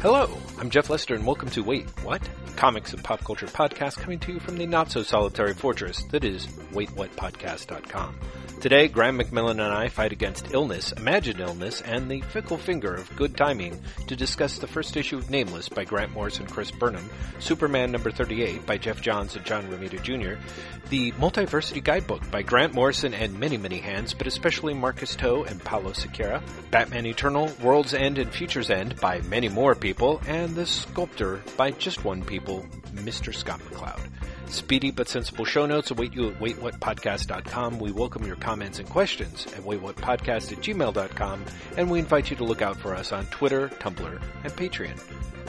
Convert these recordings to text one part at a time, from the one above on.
Hello, I'm Jeff Lester, and welcome to Wait, What? Comics and pop culture podcast coming to you from the not so solitary fortress that is waitwhatpodcast.com. Today, Graham McMillan and I fight against illness, imagined illness, and the fickle finger of good timing to discuss the first issue of Nameless by Grant Morrison and Chris Burnham, Superman number 38 by Geoff Johns and John Romita Jr., the Multiversity Guidebook by Grant Morrison and many, many hands, but especially Marcus To and Paolo Siqueira, Batman Eternal, World's End and Future's End by many more people, and The Sculptor by just one people, Mr. Scott McCloud. Speedy but sensible show notes await you at waitwhatpodcast.com. We welcome your comments and questions at waitwhatpodcast at gmail.com, and we invite you to look out for us on Twitter, Tumblr, and Patreon.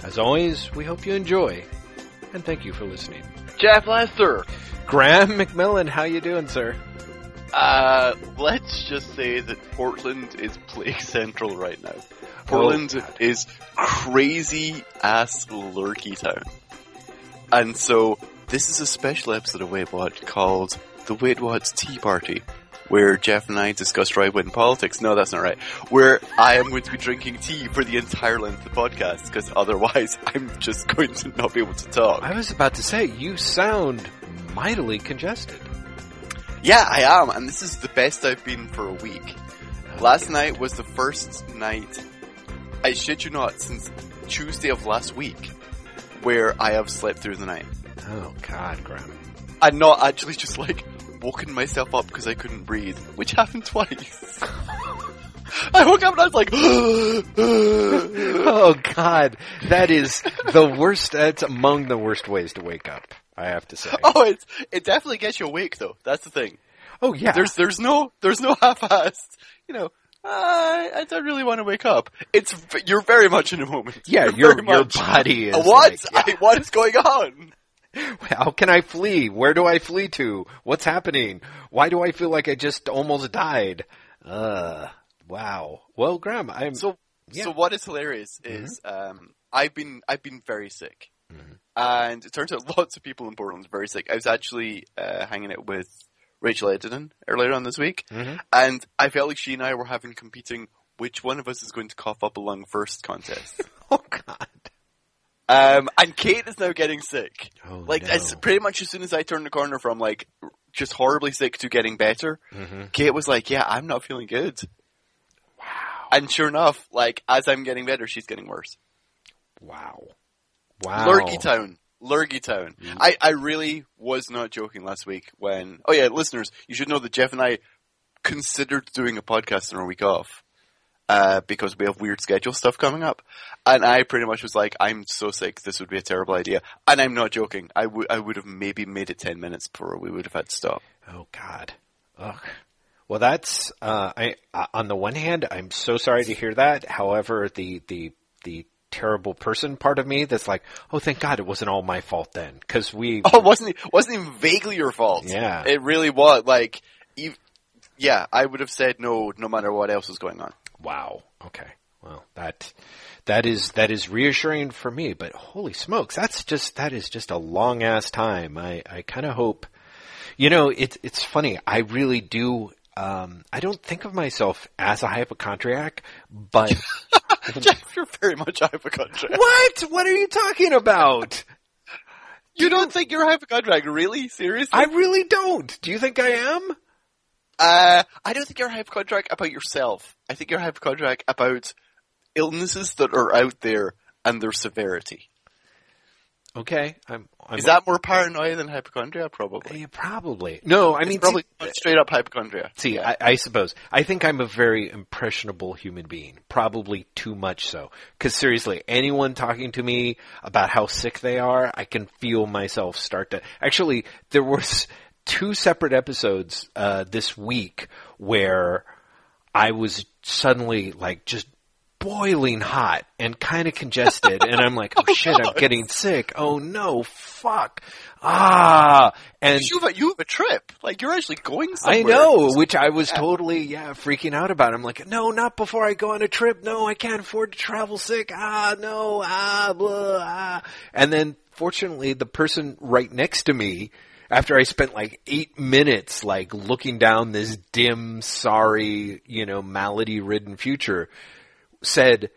As always, we hope you enjoy, and thank you for listening. Jeff Lester. Graham McMillan, how you doing, sir? Uh, let's just say that Portland is plague central right now. Portland Oh, is crazy ass lurky town. And so, this is a special episode of Wait What called the Wait What's Tea Party, where Jeff and I discuss right wing politics. No, that's not right. Where I am going to be drinking tea for the entire length of the podcast, because otherwise I'm just going to not be able to talk. I was about to say, you sound mightily congested. Yeah, I am, and this is the best I've been for a week. Last night was the first night, I shit you not, since Tuesday of last week, where I have slept through the night. Oh, God, Graham. And not actually just like woken myself up because I couldn't breathe, which happened twice. I woke up and I was like, oh God, that is the worst. That's among the worst ways to wake up. I have to say. oh, it's, it definitely gets you awake though. That's the thing. Oh yeah, There's, there's no, there's no half-assed, you know, I, I don't really want to wake up. It's, you're very much in a moment. yeah. You're Your your body is what? like, yeah. I, what is going on? How can I flee? Where do I flee to? What's happening? Why do I feel like I just almost died? Uh, wow. Well, Graham, I'm So, Yeah. so what is hilarious is, um, I've been, I've been very sick. And it turns out lots of people in Portland are very sick. I was actually, uh, hanging out with Rachel Edidon earlier on this week. Mhm. And I felt like she and I were having competing which one of us is going to cough up a lung first contest. oh God. Um, and Kate is now getting sick. Oh, Like, no. as pretty much as soon as I turned the corner from like, just horribly sick to getting better, Mhm. Kate was like, yeah, I'm not feeling good. Wow. And sure enough, like, as I'm getting better, she's getting worse. Wow. Wow. Lurgy Town. Lurgy Town. I, I really was not joking last week when, oh yeah, listeners, you should know that Jeff and I considered doing a podcast on our week off. Uh, because we have weird schedule stuff coming up. And I pretty much was like, I'm so sick, this would be a terrible idea. And I'm not joking. I would, I would have maybe made it 10 minutes before we would have had to stop. Oh God. Ugh. Well, that's uh, I. Uh, on the one hand, I'm so sorry to hear that. However, the the the terrible person part of me that's like, oh, thank God it wasn't all my fault then, because we. Oh, it wasn't, it wasn't even vaguely your fault. Yeah. It really was. Like, ev- yeah, I would have said no, no matter what else was going on. Wow. Okay. Well, that that is that is reassuring for me. But holy smokes, that's just that is just a long ass time. I I kind of hope. You know, it's it's funny. I really do. Um, I don't think of myself as a hypochondriac, but Jeff, you're very much a hypochondriac. what? What are you talking about? You don't think you're a hypochondriac, really? Seriously? I really don't. Do you think I am? Uh, I don't think you're a hypochondriac about yourself. I think you're a hypochondriac about illnesses that are out there and their severity. Okay, I'm. I'm Is that more paranoia than hypochondria? Probably. Yeah, probably. No, I It's mean, probably see- straight up hypochondria. See, Yeah. I, I suppose. I think I'm a very impressionable human being. Probably too much so. Because seriously, anyone talking to me about how sick they are, I can feel myself start to. Actually, there was two separate episodes uh, this week where I was suddenly like just boiling hot and kind of congested, and I'm like, oh shit, I'm getting sick. Oh no, fuck. Ah, and you have a, you have a trip. Like you're actually going somewhere. I know, which I was totally, yeah, freaking out about. I'm like, no, not before I go on a trip. No, I can't afford to travel sick. Ah, no, ah, blah, ah. And then, fortunately, the person right next to me, after I spent like eight minutes, like looking down this dim, sorry, you know, malady-ridden future, said,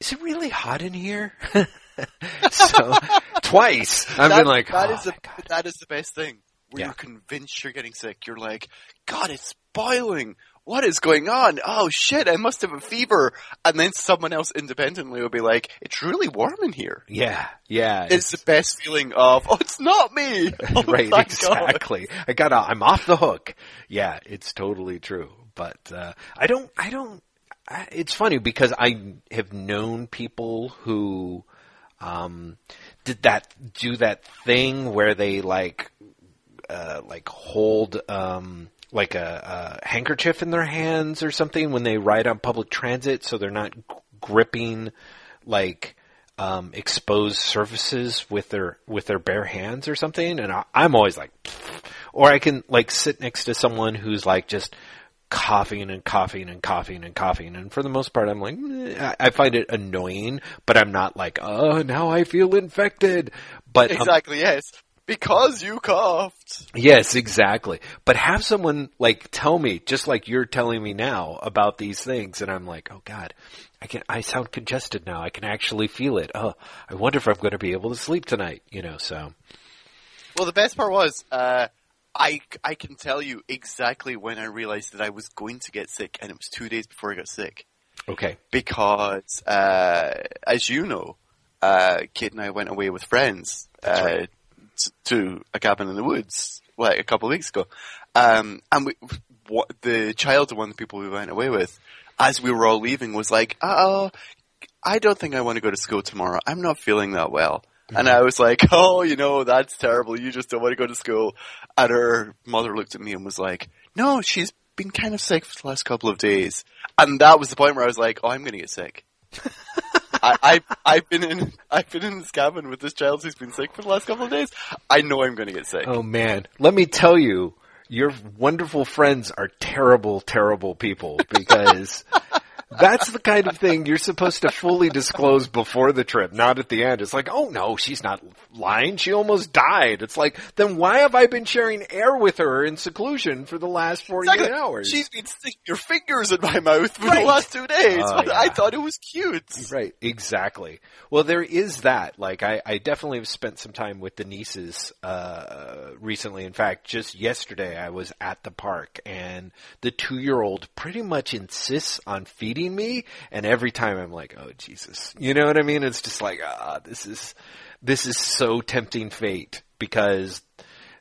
is it really hot in here? so twice I've That- been like, that oh is the that is the best thing. Where Yeah. you're convinced you're getting sick. You're like, God, it's boiling. What is going on? Oh shit, I must have a fever. And then someone else independently will be like, It's really warm in here. yeah, yeah, It's the best feeling of, oh, it's not me. Oh, right, thank God. exactly. I got, I'm off the hook. Yeah, it's totally true. But uh, I don't, I don't. I, it's funny because I have known people who um, did that, do that thing where they like, uh, like hold. Um, like a, a handkerchief in their hands or something when they ride on public transit, so they're not gripping like um, exposed surfaces with their with their bare hands or something. And I, I'm always like, or I can like sit next to someone who's like just coughing and coughing and coughing and coughing. And for the most part, I'm like, "Eh," I, find it annoying, but I'm not like, oh, now I feel infected. But um, Exactly, yes. Because you coughed. Yes, exactly. But have someone like tell me, just like you're telling me now about these things, and I'm like, oh God, I can, I sound congested now. I can actually feel it. Oh, I wonder if I'm going to be able to sleep tonight. You know, so Well, the best part was, uh, I, I can tell you exactly when I realized that I was going to get sick, and it was two days before I got sick. okay, Because, uh, as you know, uh, Kate and I went away with friends, That's uh, right. To a cabin in the woods, like a couple of weeks ago. Um, and we, what, the child of one of the people we went away with, as we were all leaving, was like, oh, I don't think I want to go to school tomorrow. I'm not feeling that well. And I was like, oh, you know, that's terrible. You just don't want to go to school. And her mother looked at me and was like, no, she's been kind of sick for the last couple of days. And that was the point where I was like, oh, I'm going to get sick. I, I, I've been in, I've been in this cabin with this child who's been sick for the last couple of days. I know I'm going to get sick. oh man, let me tell you, your wonderful friends are terrible, terrible people because. That's the kind of thing you're supposed to fully disclose before the trip, not at the end. It's like, oh no, she's not lying. She almost died. It's like, then why have I been sharing air with her in seclusion for the last 48 Exactly. hours? She's been sticking your fingers in my mouth for Right. the last two days. Oh, but I thought it was cute. Right, exactly. Well, there is that. Like, I, I definitely have spent some time with the nieces uh, recently. In fact, just yesterday, I was at the park, and the two-year-old pretty much insists on feeding me, and every time I'm like, "Oh Jesus," you know what I mean? It's just like, ah, this is this is so tempting fate because.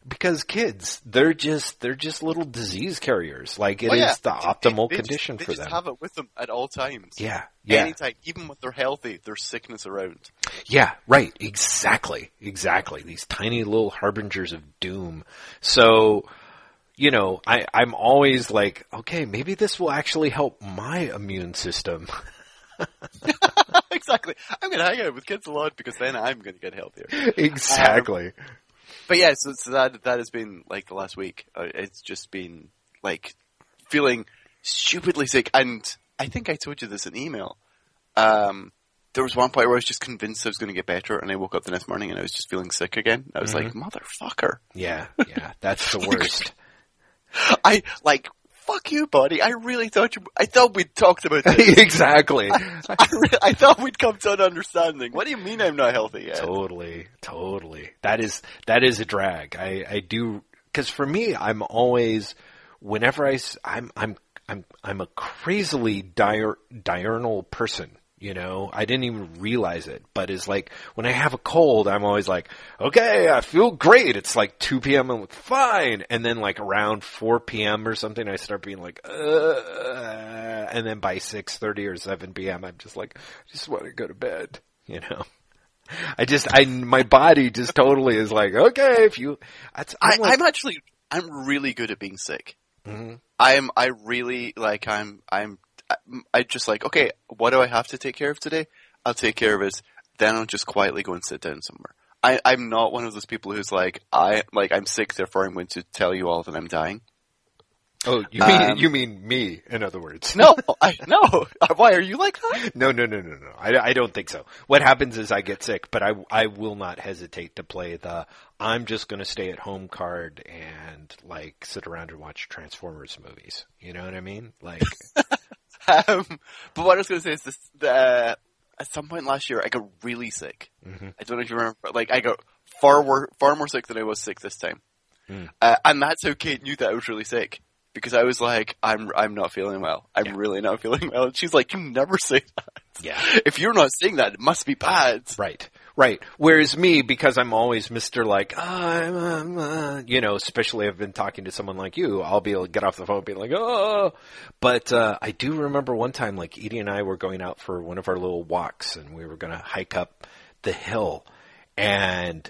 Because kids, they're just they're just little disease carriers. Like it is Oh, yeah. the optimal They just- condition they for just them. have it with them at all times. yeah, yeah. Anytime, even when they're healthy, there's sickness around. Yeah, right. Exactly. Exactly. These tiny little harbingers of doom. So, you know, I, I'm always like, okay, maybe this will actually help my immune system. exactly. I'm going to hang out with kids a lot because then I'm going to get healthier. exactly. But yeah, so, so that that has been like the last week. Uh, it's just been like feeling stupidly sick, and I think I told you this in email. Um, there was one point where I was just convinced I was going to get better, and I woke up the next morning and I was just feeling sick again. I was like, motherfucker! yeah, yeah. That's the worst. I like. Fuck you, buddy. I really thought you. I thought we'd talked about this. exactly. I, re- I thought we'd come to an understanding. What do you mean I'm not healthy yet? Totally, totally. That is that is a drag. I I do because for me, I'm always whenever I I'm I'm I'm I'm a crazily diur, diurnal person. You know, I didn't even realize it, but it's like when I have a cold, I'm always like, okay, I feel great. It's like 2 p.m. I'm like, fine. And then like around 4 p.m. or something, I start being like, uh, and then by 6.30 or 7 p.m., I'm just like, I just want to go to bed, you know? I just, I, my body just totally is like, okay, if you, I, I'm like, I'm actually, I'm really good at being sick. Mhm. I'm, I really, like, I'm, I'm, I just like, okay, what do I have to take care of today? I'll take care of it. Then I'll just quietly go and sit down somewhere. I, I'm not one of those people who's like, I, like, I'm sick, therefore I'm going to tell you all that I'm dying. oh, you mean, um, you mean me, in other words. No, I, no. Why are you like that? No, no, no, no, no. I, I don't think so. What happens is I get sick, but I, I will not hesitate to play the I'm just going to stay at home card and like sit around and watch Transformers movies. You know what I mean? Like, Um, but what I was going to say is this, the, at some point last year, I got really sick. I don't know if you remember, like I got far wor- far more sick than I was sick this time, Mm. uh, and that's how Kate knew that I was really sick because I was like, I'm I'm not feeling well. I'm Yeah. really not feeling well. And she's like, you never say that. Yeah. If you're not saying that, it must be bad. Right, right. Whereas me, because I'm always Mister like, oh, I'm, um, uh, you know, especially I've been talking to someone like you, I'll be able to get off the phone and be like, oh. But uh, I do remember one time, like Edie and I were going out for one of our little walks, and we were going to hike up the hill, and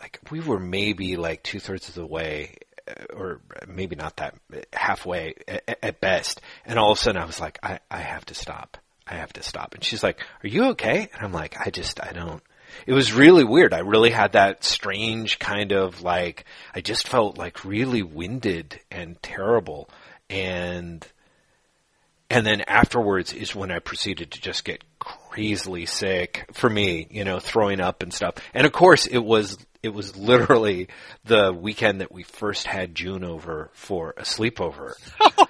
like we were maybe like two thirds of the way. uh, Or maybe not that halfway at, at best, and all of a sudden I was like, I, I have to stop. I have to stop. And she's like, are you okay? And I'm like, I just, I don't. It was really weird. I really had that strange kind of like, I just felt like really winded and terrible. And, and then afterwards is when I proceeded to just get crazily sick for me, you know, throwing up and stuff. And of course it was, it was literally the weekend that we first had June over for a sleepover. Oh,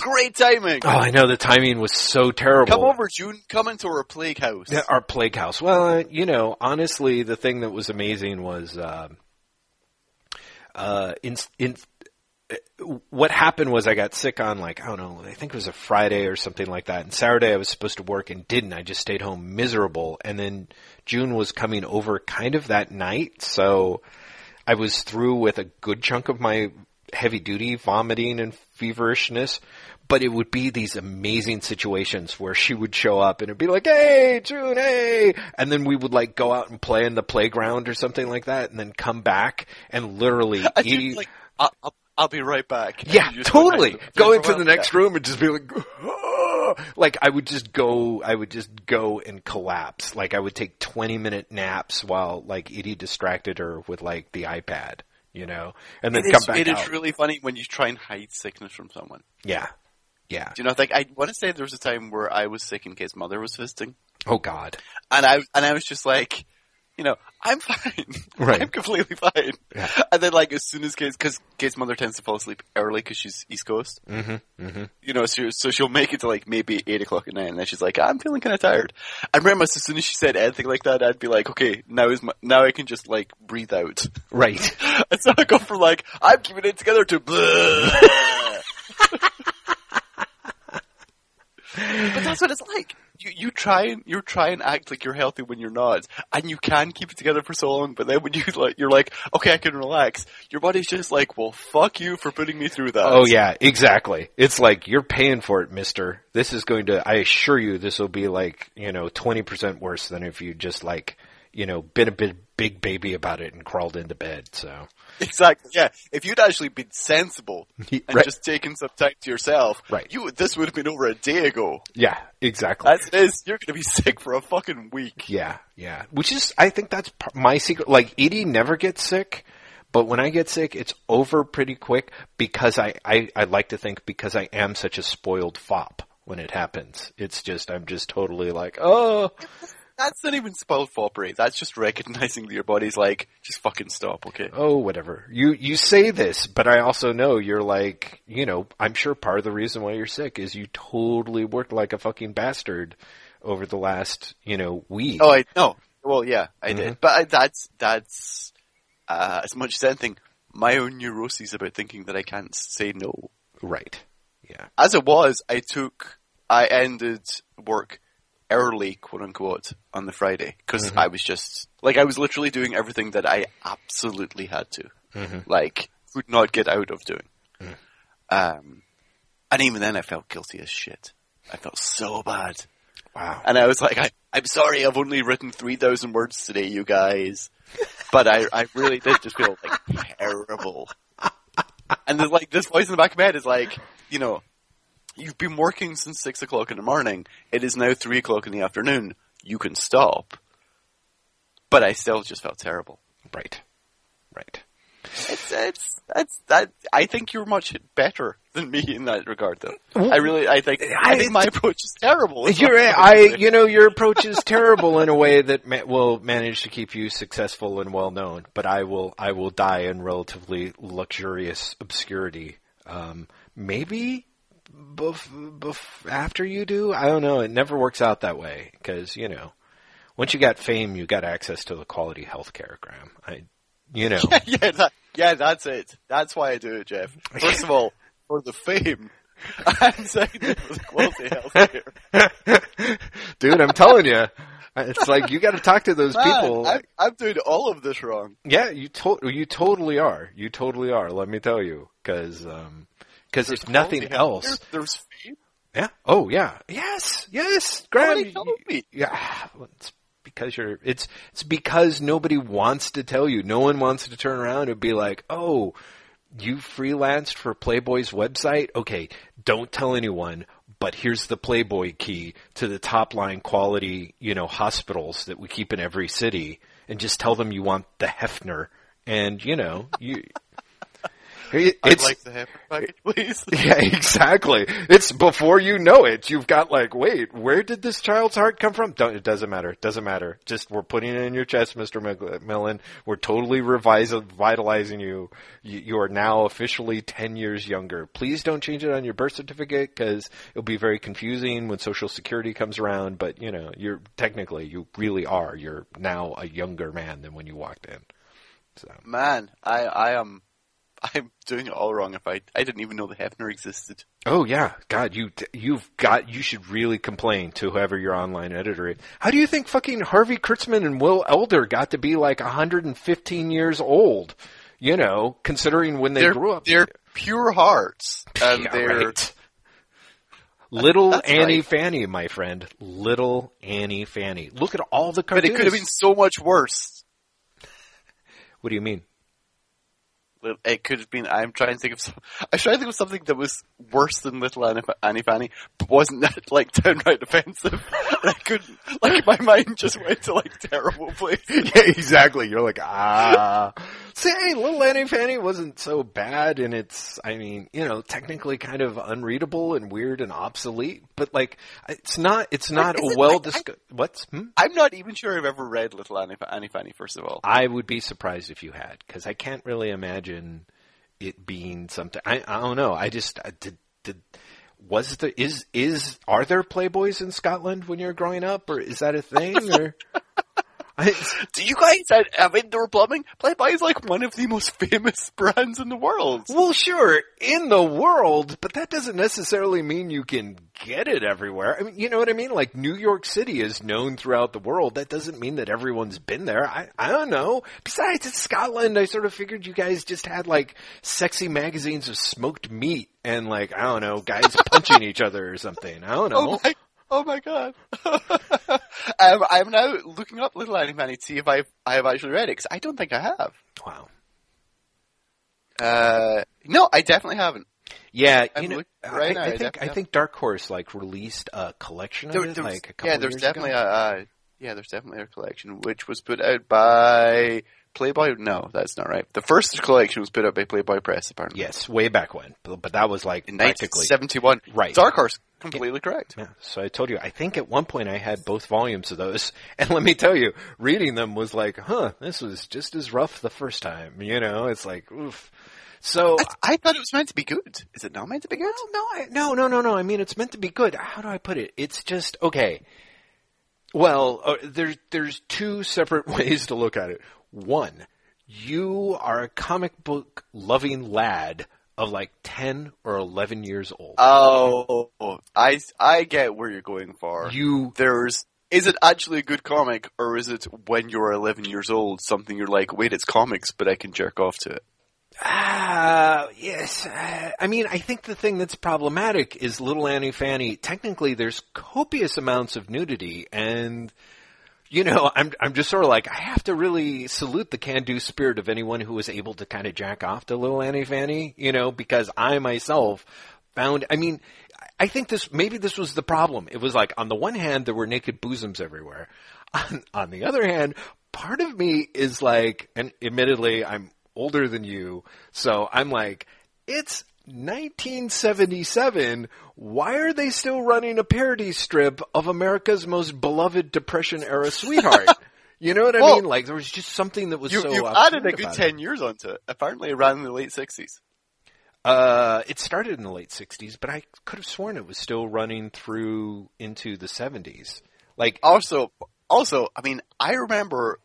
Great timing. Oh, I know the timing was so terrible. Come over, June. Come into our plague house. Yeah, our plague house. Well, uh, you know, honestly, the thing that was amazing was, uh, uh, in, in, uh, what happened was I got sick on like, I don't know, I think it was a Friday or something like that. And Saturday I was supposed to work and didn't. I just stayed home miserable. And then June was coming over kind of that night. So I was through with a good chunk of my heavy duty vomiting and feverishness, but it would be these amazing situations where she would show up and it'd be like, "Hey, June, hey," and then we would like go out and play in the playground or something like that, and then come back and literally I eat. like, I'll, I'll, I'll be right back. Yeah, go totally. Go into the next Yeah. room and just be like, like I would just go, I would just go and collapse. Like I would take 20 minute naps while like Edie distracted her with like the iPad, you know, and then It come is, back it out. is really funny when you try and hide sickness from someone. yeah. Yeah. Do you know, like I want to say there was a time where I was sick and Kate's mother was visiting, Oh God. and I and I was just like, you know, I'm fine, Right. I'm completely fine. Yeah. And then like as soon as Kate's because Kate's mother tends to fall asleep early because she's East Coast, Mm-hmm. Mm-hmm. you know, so, so she'll make it to like maybe eight o'clock at night, and then she's like, I'm feeling kind of tired. I remember as soon as she said anything like that, I'd be like, okay, now is my, now I can just like breathe out. Right. And so I go from like, I'm keeping it together to but that's what it's like. You, you try and, you try and act like you're healthy when you're not. And you can keep it together for so long, but then when you like, you're like, okay, I can relax. Your body's just like, well, fuck you for putting me through that. Oh yeah, exactly. It's like you're paying for it, mister. This is going to I assure you this will be like, you know, 20% worse than if you just like, you know, been a bit big baby about it and crawled into bed. So, Exactly. Yeah. If you'd actually been sensible and Right. just taken some time to yourself, Right. you this would have been over a day ago. yeah, exactly. As it is, you're going to be sick for a fucking week. Yeah, yeah. Which is, I think that's my secret. Like, Edie never gets sick, but when I get sick, it's over pretty quick because I, I, I like to think because I am such a spoiled fop when it happens. It's just, I'm just totally like, oh, That's not even spoiled foppery. That's just recognizing that your body's like, just fucking stop, okay? oh, whatever. You, you say this, but I also know you're like, you know, I'm sure part of the reason why you're sick is you totally worked like a fucking bastard over the last, you know, week. Oh, I no. Well, yeah, I Mhm. did, but I, that's that's uh, as much as anything, my own neuroses about thinking that I can't say no. Right. Yeah. As it was, I took, I ended work early, quote unquote, on the Friday because Mhm. I was just like I was literally doing everything that I absolutely had to, Mhm. like could not get out of doing. Mm. Um, and even then, I felt guilty as shit. I felt so bad. Wow. And I was like, I, I'm sorry, I've only written 3,000 words today, you guys. But I, I really did just feel like terrible. And there's like, this voice in the back of my head is like, you know, you've been working since 6 o'clock in the morning. It is now 3 o'clock in the afternoon. You can stop. But I still just felt terrible. Right. Right. It's, it's, that's, that, I think you're much better than me in that regard though. I really, I think, I think my approach is terrible. You're, I, you know, your approach is terrible in a way that ma- will manage to keep you successful and well known. But I will, I will die in relatively luxurious obscurity. Um, maybe bef- bef- after you do. I don't know. It never works out that way because you know, once you got fame, you got access to the quality health care, Graham. I, you know, yeah, that, yeah, that's it. That's why I do it, Jeff. First of all, for the fame, second, for the quality healthcare. dude, I'm telling you, it's like you got to talk to those Man, people. I'm, I'm doing all of this wrong. Yeah, you to- you totally are. You totally are. Let me tell you, because um, because if nothing else, There's yeah. Oh yeah. Yes. Yes. Graham. Nobody told me. Yeah. It's because you're. It's it's because nobody wants to tell you. No one wants to turn around and be like, oh. You freelanced for Playboy's website? Okay, don't tell anyone, but here's the Playboy key to the top line quality, you know, hospitals that we keep in every city and just tell them you want the Hefner and, you know, you it- I'd it's like the heifer package, please. yeah, exactly. It's before you know it. You've got like, wait, where did this child's heart come from? Don't, it doesn't matter. It doesn't matter. Just we're putting it in your chest, Mr. McMillan. We're totally revise- vitalizing you. you. You are now officially 10 years younger. Please don't change it on your birth certificate because it'll be very confusing when social security comes around. But you know, you're technically, you really are. You're now a younger man than when you walked in. So. Man, I, I am, I'm doing it all wrong. If I, I didn't even know the Hefner existed. Oh yeah, God, you you've got you should really complain to whoever your online editor is. How do you think fucking Harvey Kurtzman and Will Elder got to be like 115 years old? You know, considering when they they're, grew up. they're pure hearts, and Yeah, they're right. Little That's Annie right. Fanny, my friend. Little Annie Fanny. Look at all the cartoons. but it could have been so much worse. What do you mean? It could have been. I'm trying to think of. Some, I was trying to think of something that was worse than Little Annie, Annie Fanny, but wasn't that like downright offensive. I couldn't. Like my mind just went to like terrible places. yeah, exactly. You're like, ah. Say, Little Annie Fanny wasn't so bad, and it's, I mean, you know, technically kind of unreadable and weird and obsolete, but like, it's not, it's not a well like- discussed. What's? Hmm? I'm not even sure I've ever read Little Annie, Annie Fanny. First of all, I would be surprised if you had, because I can't really imagine it being something. I, I don't know. I just I did. Did was there is is are there Playboys in Scotland when you're growing up, or is that a thing? Or do you guys have- indoor plumbing? Playboy is like one of the most famous brands in the world. Well, sure, in the world, but that doesn't necessarily mean you can get it everywhere. I mean, you know what I mean? Like New York City is known throughout the world. That doesn't mean that everyone's been there. I, I don't know. Besides, it's Scotland. I sort of figured you guys just had like sexy magazines of smoked meat and like, I don't know, guys punching each other or something. I don't oh know. Oh my, oh my god. um, I'm now looking up Little Annie Fanny to see if I've, I have actually read it, because I don't think I have. Wow. Uh, no, I definitely haven't. Yeah, I'm you know, looking I, right now, I I think I think Dark Horse like released a collection of There- it there's- like a couple yeah, there's years definitely ago. a, uh, yeah, there's definitely a collection, which was put out by Playboy. No, that's not right. The first collection was put out by Playboy Press, apparently. Yes, way back when, but, but that was like In practically 1971. Right. Dark Horse, completely correct. Yeah, so I told you, I think at one point I had both volumes of those, and let me tell you, reading them was like, huh, this was just as rough the first time, you know, it's like, oof. So, I, I thought it was meant to be good. Is it not meant to be good? no, I, no, no, no, no, I mean, it's meant to be good. How do I put it? It's just, okay. Well, uh, there's, there's two separate ways to look at it. One, you are a comic book loving lad of like 10 or 11 years old. Oh, I, I get where you're going for. you There's, is it actually a good comic, or is it when you're 11 years old, something you're like, wait, it's comics, but I can jerk off to it? Ah, yes. Uh, I mean, I think the thing that's problematic is Little Annie Fanny. Technically, there's copious amounts of nudity, and you know, I'm I'm just sort of like I have to really salute the can-do spirit of anyone who was able to kind of jack off to Little Annie Fanny. You know, because I myself found. I mean, I think this maybe this was the problem. It was like on the one hand there were naked bosoms everywhere. On, on the other hand, part of me is like, and admittedly, I'm older than you, so I'm like, it's 1977. Why are they still running a parody strip of America's most beloved Depression era sweetheart? You know what I Well, mean? Like there was just something that was You, so absurd added a good about it. 10 years onto it. Apparently it ran in the late 60s. Uh, it started in the late '60s, but I could have sworn it was still running through into the '70s. Like, Also, also, I mean, I remember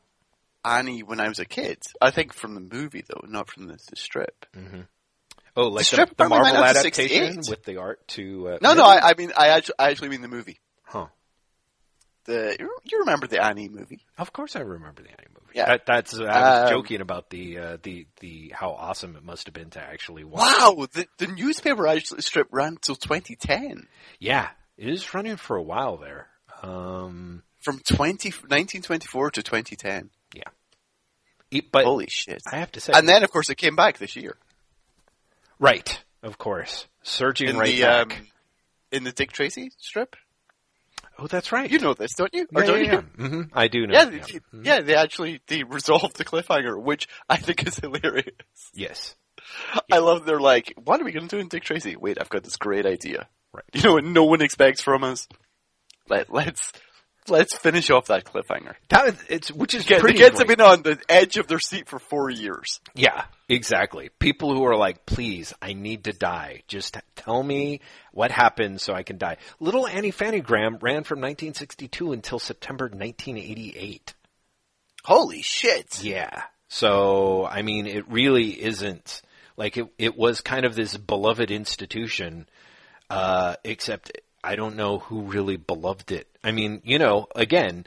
Annie when I was a kid. I think from the movie though, not from the, the strip. Oh, like the, the apparently Marvel went out to adaptation with the art to. Uh, No, no, I, I mean, I actually, I actually mean the movie. Huh. The you- remember the Annie movie? Of course, I remember the Annie movie. Yeah. That, that's I was Um, joking about the uh, the the how awesome it must have been to actually watch. Wow, the, the newspaper actually strip ran till 2010. Yeah, it is running for a while there. Um, From 20, 1924 to 2010. it- but Holy shit. I have to say, And then, of course, it came back this year. Right, of course, surging In right the, back. um, in the Dick Tracy strip? oh, that's right. You know this, don't you? yeah, don't yeah, you? yeah. hmm I do know. Yeah, yeah. they, Mhm. yeah, they actually they resolved the cliffhanger, which I think is hilarious. Yes. I love they're like, what are we going to do in Dick Tracy? Wait, I've got this great idea. Right. You know what no one expects from us? Let, let's let's finish off that cliffhanger. That it's which is Get, the pretty kids great. have been on the edge of their seat for four years. Yeah, exactly. People who are like, please, I need to die. Just tell me what happened so I can die. Little Annie Fanny Graham ran from 1962 until September 1988. Holy shit! Yeah. So, I mean, it really isn't like it, it was kind of this beloved institution, uh, except I don't know who really beloved it. I mean, you know, again,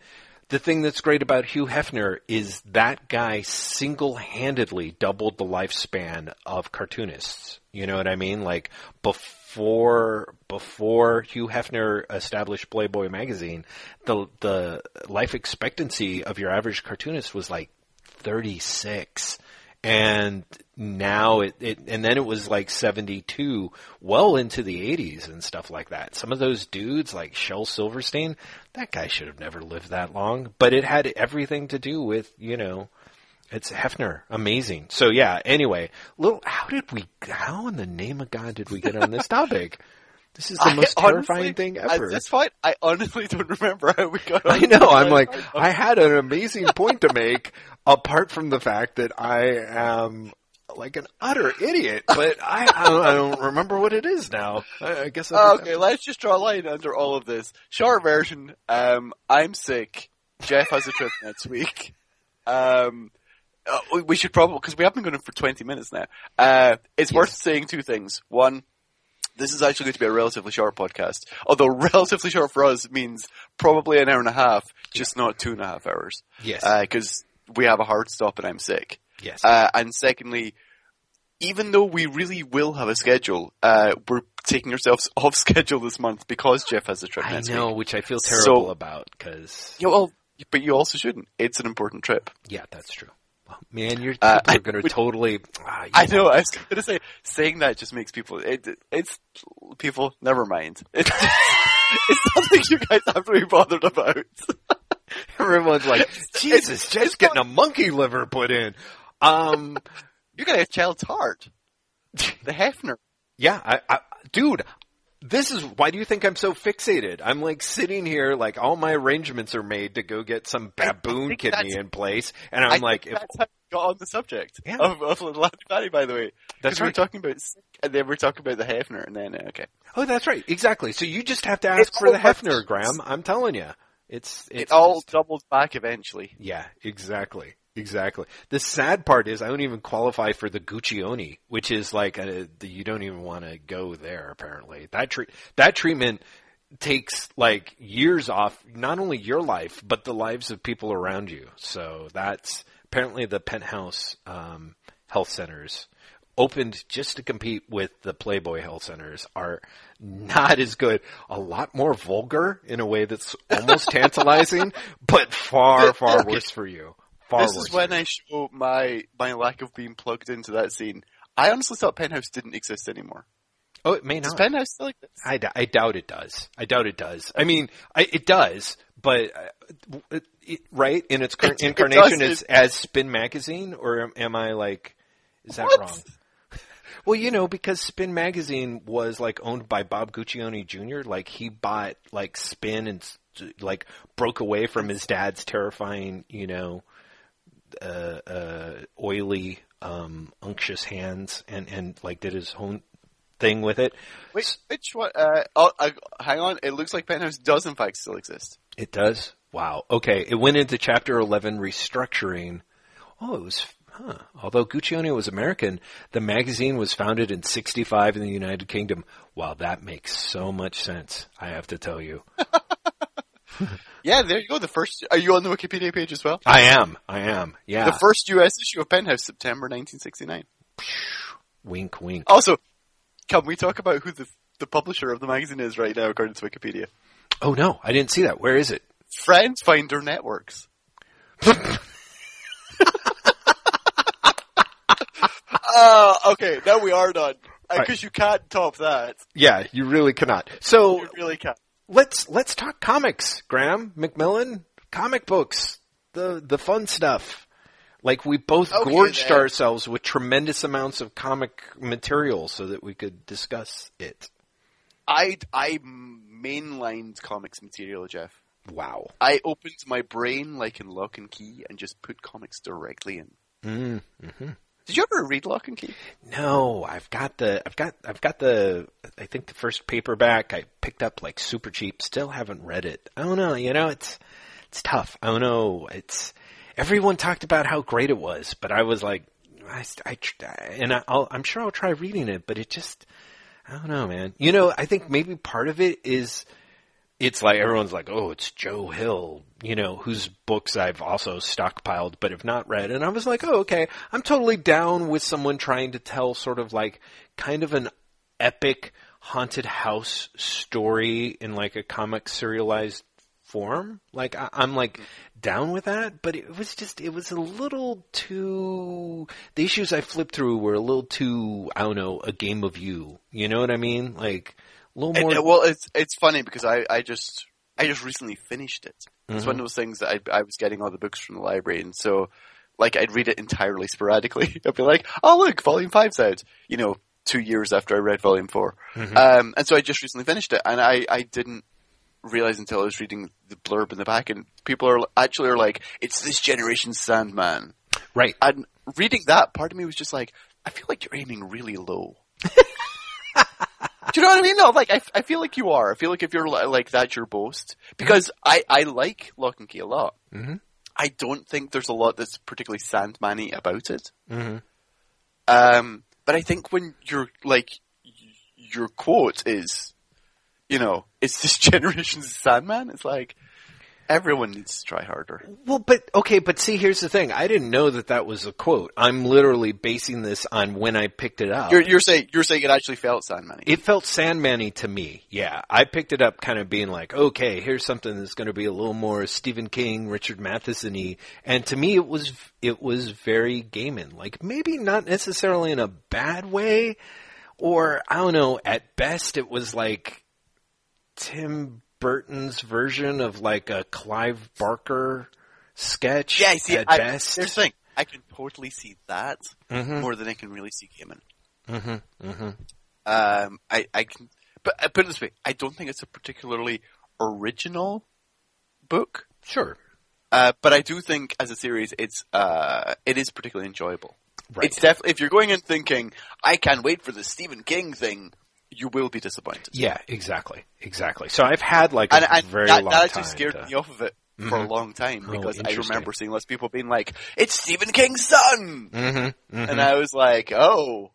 the thing that's great about Hugh Hefner is that guy single-handedly doubled the lifespan of cartoonists. You know what I mean? Like before before Hugh Hefner established Playboy magazine, the the life expectancy of your average cartoonist was like 36 and now it, it and then it was like 72 well into the 80s and stuff like that. Some of those dudes like shel silverstein that guy should have never lived that long. But it had everything to do with you know it's hefner. Amazing. So yeah anyway little how did we how in the name of god did we get on this topic? This is the I most honestly- terrifying thing At ever. this point, I honestly don't remember how we got. I know. I'm like, I had an amazing point to make, apart from the fact that I am like an utter idiot. But I, I, don't, I don't remember what it is now. I, I guess. I'll just Okay, let's just draw a line under all of this. Short version, um, I'm sick. Jeff has a trip next week. Um, uh, we- should probably, because we have been going for 20 minutes now. Uh, it's worth saying two things. One, this is actually going to be a relatively short podcast. Although relatively short for us means probably an hour and a half, just not two and a half hours. yes. Because we have a hard stop and I'm sick. yes. Uh, and secondly, even though we really will have a schedule, uh, we're taking ourselves off schedule this month because Jeff has a trip I know, week. which I feel So- terrible about because Yeah, well, but you also shouldn't. It's an important trip. yeah, that's true. Well, man, your Uh, people I are going to totally. ah, I know. I was going to say saying that just makes people. It, it's people. Never mind. It's, it's something you guys have to be bothered about. Everyone's like, Jesus, Jeff's getting a monkey liver put in. Um, You're gonna have child's heart. The Hefner. Yeah, I, I, dude, this is why do you think I'm so fixated? I'm like sitting here, like all my arrangements are made to go get some baboon kidney in place, and I I'm like, think if, that's how we got on the subject Yeah. of, of Latin Fatty, by the way. That's Because We're talking about and then we we're talking about the Hefner, and then uh, okay. oh, that's right, exactly. So you just have to ask It for the. Hefner, Graham. I'm telling you, it's, it's It all just- doubles back eventually. yeah, exactly. Exactly. The sad part is I don't even qualify for the Guccione, which is like a, the, you don't even want to go there. Apparently, that treat that treatment takes like years off not only your life but the lives of people around you. So that's apparently the penthouse um, health centers opened just to compete with the Playboy health centers are not as good. A lot more vulgar in a way that's almost tantalizing, but far far worse for you. Far This is when. I show my my lack of being plugged into that scene. I honestly thought Penthouse didn't exist anymore. Oh, it may Does not. Penthouse still exist? I, d- I doubt it does. I doubt it does. I mean, I, it does, but uh, it, it, right in its current It- it incarnation does, is as Spin Magazine, or am, am I like, is that What? wrong? Well, you know, because Spin Magazine was like owned by Bob Guccione Jr. Like he bought like Spin and like broke away from his dad's terrifying, you know, uh, uh, oily um, unctuous hands and and like did his own thing with it. Wait, which one? Uh, oh, hang on. It looks like Penthouse does in fact still exist. It does. Wow. Okay. It went into Chapter 11 restructuring. Oh, it was. Huh. Although Guccione was American, the magazine was founded in 65 in the United Kingdom. Wow, that makes so much sense, I have to tell you. Yeah, there you go. The first. Are you on the Wikipedia page as well? I am. I am. Yeah. The first U.S. issue of Penthouse, September 1969. wink, wink. Also, can we talk about who the the publisher of the magazine is right now, according to Wikipedia? Oh no, I didn't see that. Where is it? Friends Finder Networks. uh, okay, now we are done. Because Right. you can't top that. Yeah, you really cannot. So You really can't. let's let's talk comics, Graham McMillan. Comic books, the the fun stuff. Like we both Okay, gorged then. ourselves with tremendous amounts of comic material so that we could discuss it. I, I mainlined comics material, Jeff. Wow. I opened my brain like in Locke & Key and just put comics directly in. Mm, hmm Did you ever read Locke & Key? No, I've got the I've got I've got the I think the first paperback I picked up like super cheap. Still haven't read it. I don't know. You know, it's it's tough. I don't know. It's everyone talked about how great it was, but I was like, I, I and I, I'll, I'm sure I'll try reading it, but it just I don't know, man. You know, I think maybe part of it is it's like everyone's like, oh, it's Joe Hill, you know, whose books I've also stockpiled but have not read. And I was like, oh, okay, I'm totally down with someone trying to tell sort of like kind of an epic haunted house story in like a comic serialized form. Like I, I'm like down with that, but it was just it was a little too. The issues I flipped through were a little too I don't know a game of you. You know what I mean? Like a little more. And, uh, well, it's it's funny because I, I just I just recently finished it. It's Mm-hmm. one of those things that I I was getting all the books from the library, and so like I'd read it entirely sporadically. I'd be like, oh look, volume five's out. You know, two years after I read volume 4 Mm-hmm. um, and so I just recently finished it, and I I didn't realize until I was reading the blurb in the back, and people are actually are like, it's this generation's Sandman. right. And reading that, part of me was just like, I feel like you're aiming really low. Do you know what I mean? No, like I, I feel like you are. I feel like if you're like that's your boast because I I like Locke & Key a lot. Mhm. I don't think there's a lot that's particularly Sandman-y about it. Mhm. Um, but I think when you're like y- your quote is, you know, it's this generation's Sandman. It's like everyone needs to try harder. Well, but okay, but see, here's the thing. I didn't know that that was a quote. I'm literally basing this on when I picked it up. You're you're saying you're saying it actually felt Sandman-y. It felt Sandman-y to me. Yeah, I picked it up kind of being like, okay, here's something that's going to be a little more Stephen King, Richard Matheson-y, and to me it was it was very Gaiman. Like maybe not necessarily in a bad way, or I don't know. At best, it was like Tim Burton's version of like a Clive Barker sketch. Yeah, see, at I, best. here's the thing. I can totally see that Mhm. more than I can really see Gaiman. Mm-hmm, mm-hmm. Um, I, I can, but uh, put it this way: I don't think it's a particularly original book, Sure. uh, but I do think as a series, it's uh, it is particularly enjoyable. Right. It's definitely if you're going in thinking I can't wait for the Stephen King thing, you will be disappointed. Yeah, exactly, exactly. So I've had like a and, and very that, long that actually scared to- me off of it for a Mhm. long time Oh, because I remember seeing lots of people being like, "It's Stephen King's son," Mm-hmm, and I was like, "Oh,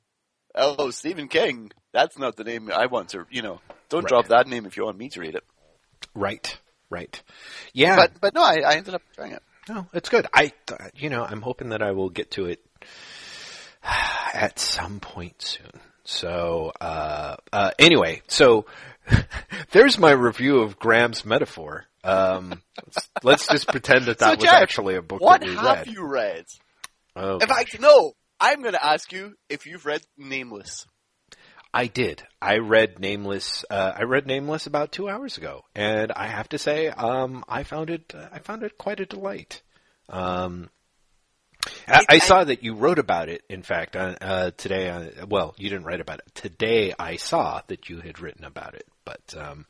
oh, Stephen King. That's not the name I want to. You know, don't Right. drop that name if you want me to read it." right, right. Yeah, But but no, I, I ended up trying it. no, it's good. I, you know, I'm hoping that I will get to it at some point soon. So, uh, uh, anyway, so there's my review of Graham's metaphor. Um, let's, let's just pretend that that So, was actually a book What that we have read. you read? Oh, In fact, no. I'm going to ask you if you've read Nameless. I did. I read Nameless. Uh, I read Nameless about two hours ago, and I have to say, um, I found it. Uh, I found it quite a delight. Um, I, I I- saw that you wrote about it. In fact, uh, uh, today. Uh, well, you didn't write about it today. I saw that you had written about it, but um,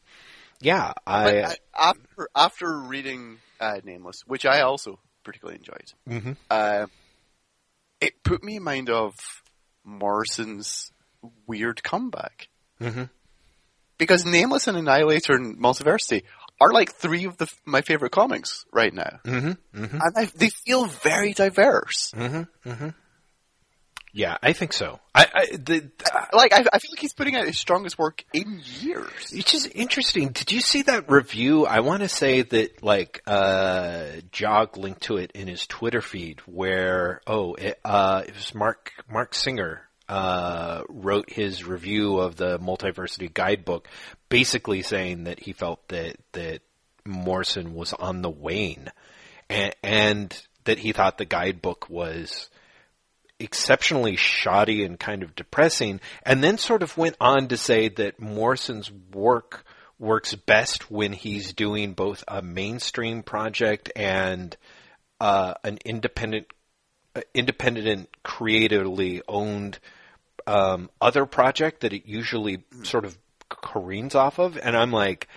yeah, But I. I, after after reading uh, Nameless, which I also particularly enjoyed, Mhm. uh, it put me in mind of Morrison's weird comeback. Mm-hmm. Because Nameless and Annihilator and Multiversity are like three of the my favorite comics right now, Mm-hmm. Mm-hmm. and I, they feel very diverse. Mm-hmm. Mm-hmm. Yeah, I think so. I, I the, Like I, I feel like he's putting out his strongest work in years. It's just interesting. Did you see that review? I want to say that like uh Jog linked to it in his Twitter feed where oh it, uh it was Marc Marc Singer uh wrote his review of the Multiversity Guidebook basically saying that he felt that that Morrison was on the wane and, and that he thought the guidebook was exceptionally shoddy and kind of depressing, and then sort of went on to say that Morrison's work works best when he's doing both a mainstream project and uh, an independent, uh, independent and creatively owned um, other project that it usually sort of careens off of. And I'm like,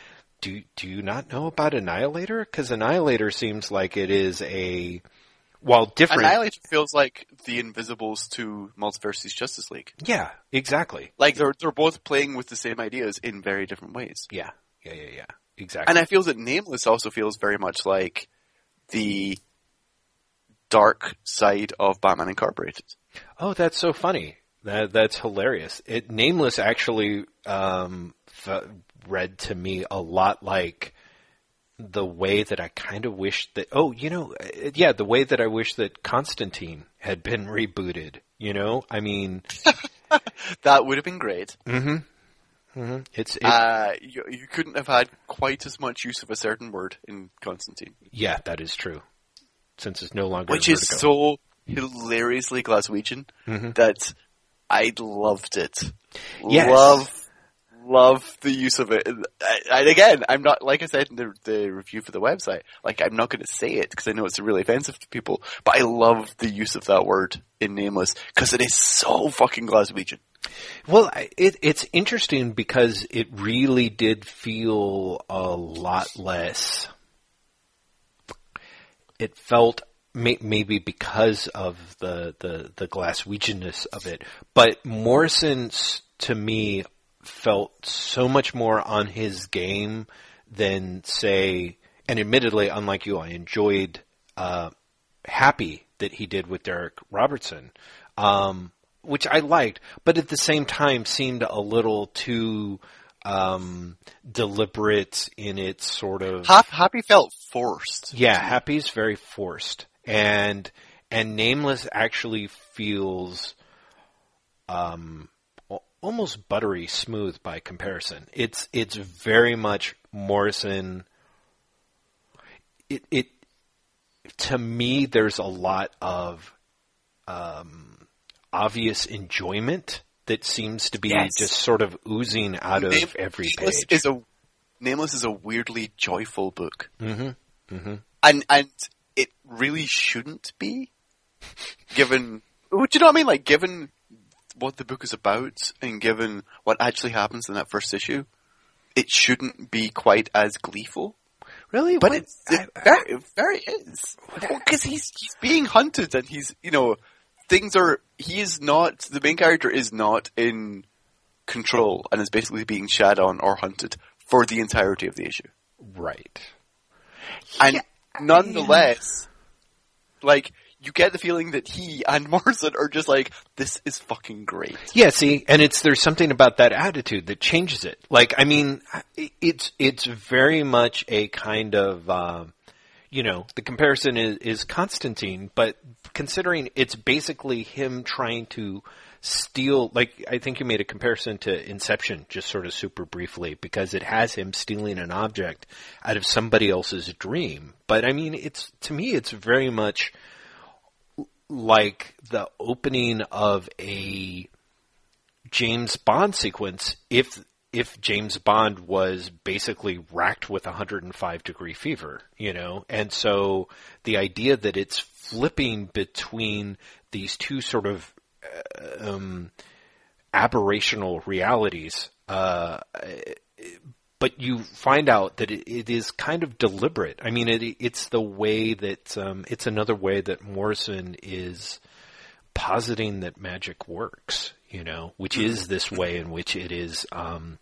do do you not know about Annihilator? Because Annihilator seems like it is a while different. Annihilator feels like the Invisibles to Multiversity's Justice League. Yeah, exactly. Like they're they're both playing with the same ideas in very different ways. Yeah, yeah, yeah, yeah. Exactly. And I feel that Nameless also feels very much like the dark side of Batman Incorporated. oh, that's so funny. That that's hilarious. It Nameless actually um, f- read to me a lot like the way that I kind of wish that. Oh, you know, uh, yeah, the way that I wish that Constantine had been rebooted. You know, I mean, That would have been great. hmm hmm it's it, Uh, you, you couldn't have had quite as much use of a certain word in Constantine, yeah, that is true. Since it's no longer which is so hilariously Glaswegian Mhm. that I loved it. Yes. Love, love the use of it. And and again, I'm not like I said in the, the review for the website. Like I'm not going to say it because I know it's really offensive to people. But I love the use of that word in Nameless because it is so fucking Glaswegian. Well, it, it's interesting because it really did feel a lot less. It felt may, maybe because of the the the Glaswegianness of it, but Morrison's to me felt so much more on his game than say, and admittedly, unlike you, I enjoyed uh, Happy that he did with Darick Robertson. Um, which I liked, but at the same time seemed a little too um, deliberate in its sort of Hap- Happy felt forced. yeah. Happy's very forced, and and Nameless actually feels um, almost buttery smooth by comparison. It's it's very much Morrison. It it to me there's a lot of um, obvious enjoyment that seems to be Yes. just sort of oozing out of every Nameless page. is a Nameless is a weirdly joyful book, hmm hmm and and it really shouldn't be, given. What you know what I mean? Like given what the book is about, and given what actually happens in that first issue, it shouldn't be quite as gleeful. Really, But it's it very, very is because he's he's being hunted, and he's you know things are he is not the main character is not in control, and is basically being shat on or hunted for the entirety of the issue. right. And nonetheless, like, you get the feeling that he and Morrison are just like, this is fucking great. Yeah, see, and it's there's something about that attitude that changes it. Like, I mean, it's it's very much a kind of, um, you know, the comparison is, is Constantine, but considering it's basically him trying to steal, like I think you made a comparison to Inception, just sort of super briefly, because it has him stealing an object out of somebody else's dream. But I mean, it's to me, it's very much like the opening of a James Bond sequence if if James Bond was basically racked with 105 degree fever, you know, and so the idea that it's flipping between these two sort of um, aberrational realities, uh, but you find out that it, it is kind of deliberate. I mean, it, it's the way that um, it's another way that Morrison is positing that magic works, you know, which Mm-hmm. is this way in which it is, um,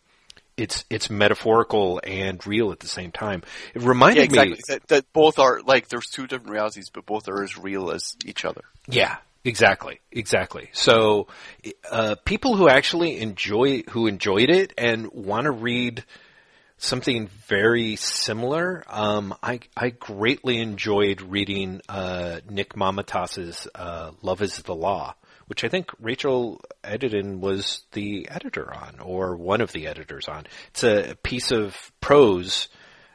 it's, it's metaphorical and real at the same time. It reminded Yeah, exactly. me, That, that both are like there's two different realities, but both are as real as each other. Yeah, exactly, exactly. So, uh, people who actually enjoy, who enjoyed it and want to read something very similar, um, I I greatly enjoyed reading uh, Nick Mamatas's uh, "Love Is the Law," which I think Rachel Edidin was the editor on, or one of the editors on. It's a piece of prose.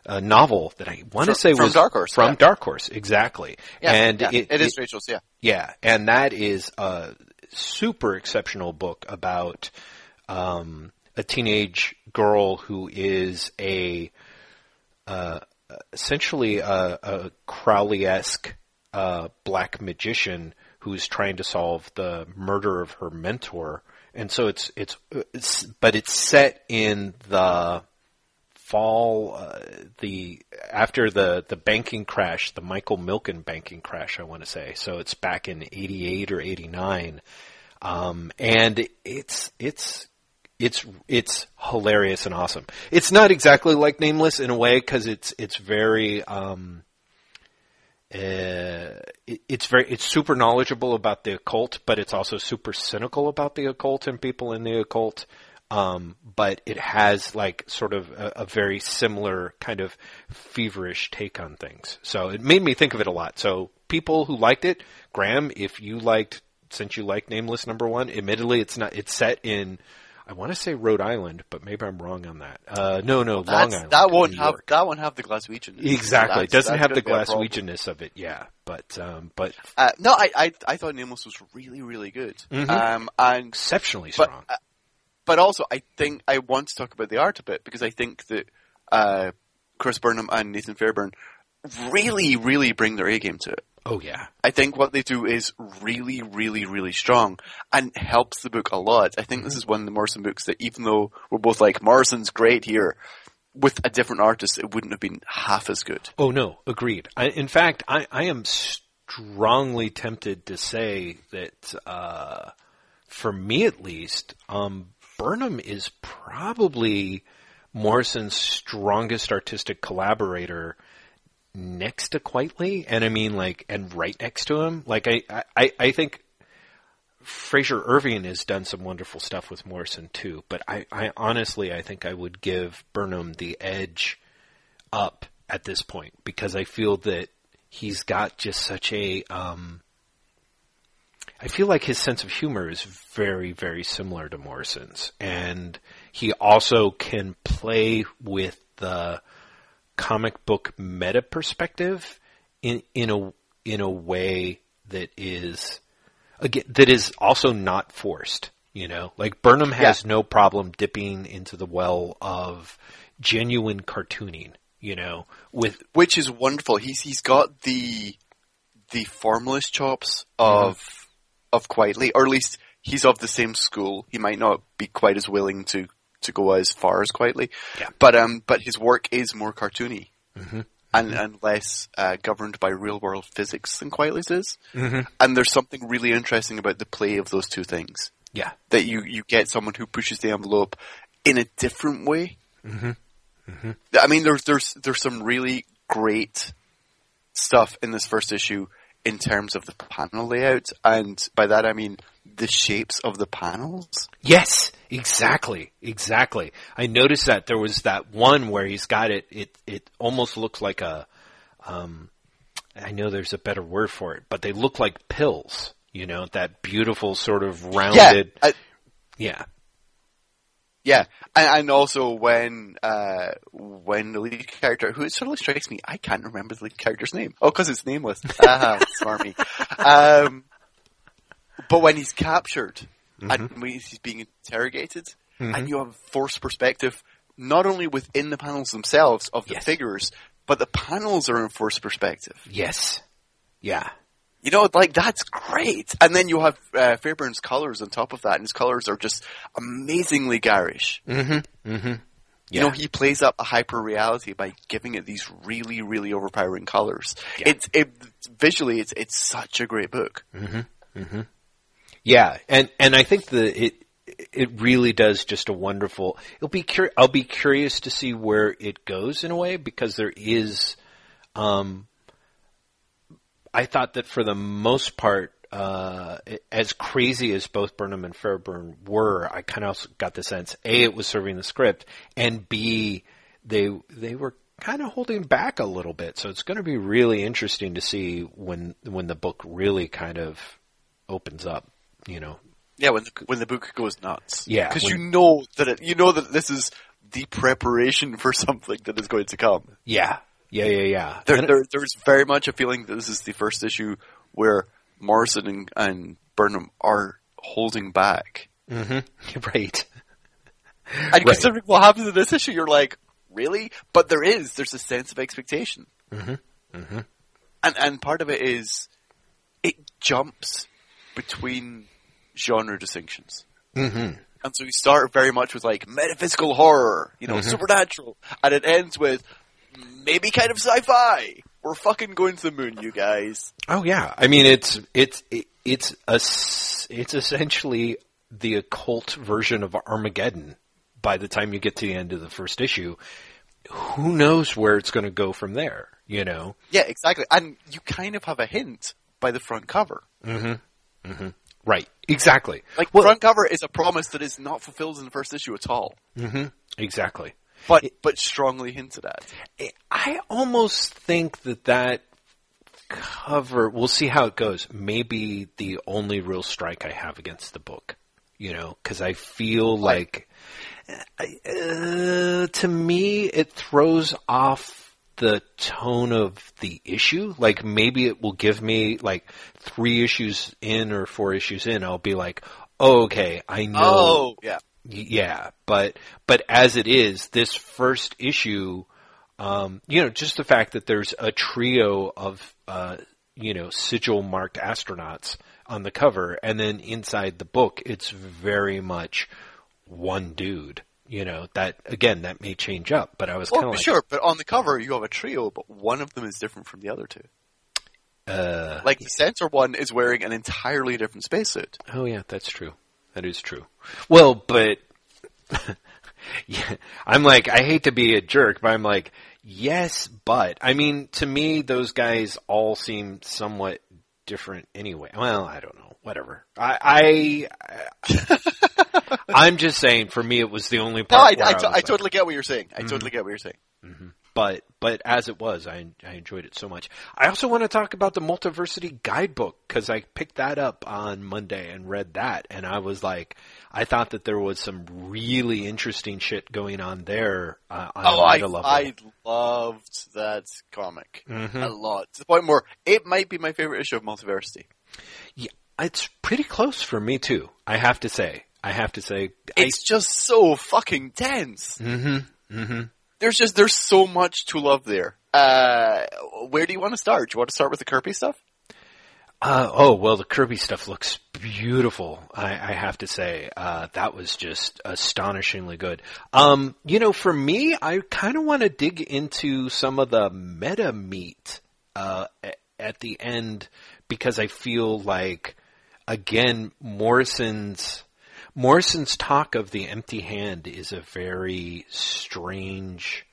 A novel that I want to say from was Dark Horse, From yeah. Dark Horse, exactly. Yeah, and yeah, it, it is Rachel's. Yeah, yeah, and that is a super exceptional book about um, a teenage girl who is a uh, essentially a, a Crowley-esque uh, black magician who's trying to solve the murder of her mentor, and so it's it's, it's but it's set in the fall uh, the after the the banking crash the Michael Milken banking crash I want to say. So it's back in 88 or 89 um, and it's it's it's it's hilarious and awesome. It's not exactly like nameless in a way cuz it's it's very um uh, it, it's very it's super knowledgeable about the occult, but it's also super cynical about the occult and people in the occult. Um, but it has like sort of a, a very similar kind of feverish take on things. So it made me think of it a lot. So people who liked it, Graham, if you liked, since you like Nameless Number One, admittedly it's not. It's set in. I want to say Rhode Island, but maybe I'm wrong on that. Uh, no, no, Long That's, Island. that won't have that won't have the Glaswegian. Exactly. It doesn't have the gonna be a problem. Glaswegianness of it, yeah. But um, but Uh, no, I, I I thought Nameless was really really good. Mhm. Um, and exceptionally but strong. uh, but also I think I want to talk about the art a bit because I think that uh, Chris Burnham and Nathan Fairbairn really really bring their A game to it. oh yeah. I think what they do is really, really, really strong and helps the book a lot. I think this is one of the Morrison books that even though we're both like, Morrison's great here, with a different artist, it wouldn't have been half as good. Oh no, agreed. I, in fact, I, I am strongly tempted to say that, uh, for me at least, um, Burnham is probably Morrison's strongest artistic collaborator next to Quitely, and I mean like, and right next to him. Like I, I, I think Frazer Irving has done some wonderful stuff with Morrison too, but I, I honestly, I think I would give Burnham the edge up at this point because I feel that he's got just such a, um, I feel like his sense of humor is very, very similar to Morrison's, and he also can play with the comic book meta perspective in in a in a way that is again that is also not forced. You know, like Burnham has no problem dipping into the well of genuine cartooning. You know, with Which is wonderful. He's, he's got the, the formalist chops mm-hmm. of, of Quitely, or at least he's of the same school. He might not be quite as willing to, to go as far as Quitely. Yeah. But, um, but his work is more cartoony. Mm-hmm. And, and less uh, governed by real world physics than Quitely's is. Mm-hmm. And there's something really interesting about the play of those two things. yeah, That you, you get someone who pushes the envelope in a different way. Mm-hmm. I mean, there's there's there's some really great stuff in this first issue in terms of the panel layout, and by that I mean the shapes of the panels. Yes, exactly, exactly. I noticed that there was that one where he's got it. It it almost looks like a. Um, I know there's a better word for it, but they look like pills. You know that beautiful sort of rounded. Yeah, I, Yeah, yeah, and, and also when uh, when the lead character, who it suddenly strikes me, I can't remember the lead character's name. Oh, because it's nameless. Ah, smart me. Um, but when he's captured and when he's being interrogated, and you have forced perspective, not only within the panels themselves of the Yes. figures, but the panels are in forced perspective. yes, yeah, You know, like that's great. And then you have uh, Fairbairn's colors on top of that, and his colors are just amazingly garish. mm-hmm, mm-hmm. You know, he plays up a hyper reality by giving it these really, really overpowering colors. Yeah. It's it visually, it's it's such a great book. Mm-hmm. Mm-hmm. Yeah, and and I think the it it really does just a wonderful. It'll be cur- I'll be curious to see where it goes in a way because there is. Um, I thought that for the most part, uh, as crazy as both Burnham and Fairbairn were, I kind of got the sense a it was serving the script, and b they they were kind of holding back a little bit. So it's going to be really interesting to see when when the book really kind of opens up. You know, Yeah, when the, when the book goes nuts. Yeah, because you know that it, you know that this is the preparation for something that is going to come. yeah, yeah, yeah, yeah. There, there, there's very much a feeling that this is the first issue where Morrison and, and Burnham are holding back. right. And Right. considering what happens in this issue, you're like, really? But there is. There's a sense of expectation. Mm-hmm. Mm-hmm. And and part of it is it jumps between genre distinctions. Mm-hmm. And so we start very much with like metaphysical horror, you know, Mhm. supernatural, and it ends with maybe kind of sci-fi. We're fucking going to the moon, you guys. Oh yeah, I mean it's it's it's a it's essentially the occult version of Armageddon. By the time you get to the end of the first issue, who knows where it's going to go from there? You know. Yeah, exactly. And you kind of have a hint by the front cover. Mm-hmm. Mm-hmm. Right. Exactly. Like Well- front cover is a promise that is not fulfilled in the first issue at all, Mm-hmm. Exactly. But but strongly hinted at. I almost think that that cover. We'll see how it goes. Maybe the only real strike I have against the book, you know, because I feel like, I- uh, to me, it throws off the tone of the issue. Like maybe it will give me like three issues in or four issues in. I'll be like, oh, okay, I know Oh, yeah. Yeah, but but as it is, this first issue, um, you know, just the fact that there's a trio of uh, you know sigil marked astronauts on the cover, and then inside the book, it's very much one dude. You know that again, that may change up, but I was kind Well, of like, sure, but on the cover you have a trio, but one of them is different from the other two. uh, Like the center one is wearing an entirely different spacesuit. Oh yeah, that's true. That is true. Well, but yeah, I'm like, I hate to be a jerk, but I'm like, yes, but I mean, to me, those guys all seem somewhat different anyway. Well, I don't know. Whatever. I, I I'm just saying. For me, it was the only No, part. I, where I, I, I like- totally get what you're saying. I totally mm-hmm. get what you're saying. Mm-hmm. But but as it was, I I enjoyed it so much. I also want to talk about the Multiversity Guidebook because I picked that up on Monday and read that, and I was like, I thought that there was some really interesting shit going on there uh, on Oh, I, level. I loved that comic Mhm. a lot. To the point where it might be my favorite issue of Multiversity. Yeah, it's pretty close for me too. I have to say. I have to say. It's just so fucking tense. mm-hmm. Mm-hmm. There's just there's so much to love there. Uh, where do you want to start? Do you want to start with the Kirby stuff? Uh, oh well, the Kirby stuff looks beautiful. I, I have to say uh, that was just astonishingly good. Um, you know, for me, I kind of want to dig into some of the meta meat uh, at the end because I feel like again Morrison's Morrison's talk of the empty hand is a very strange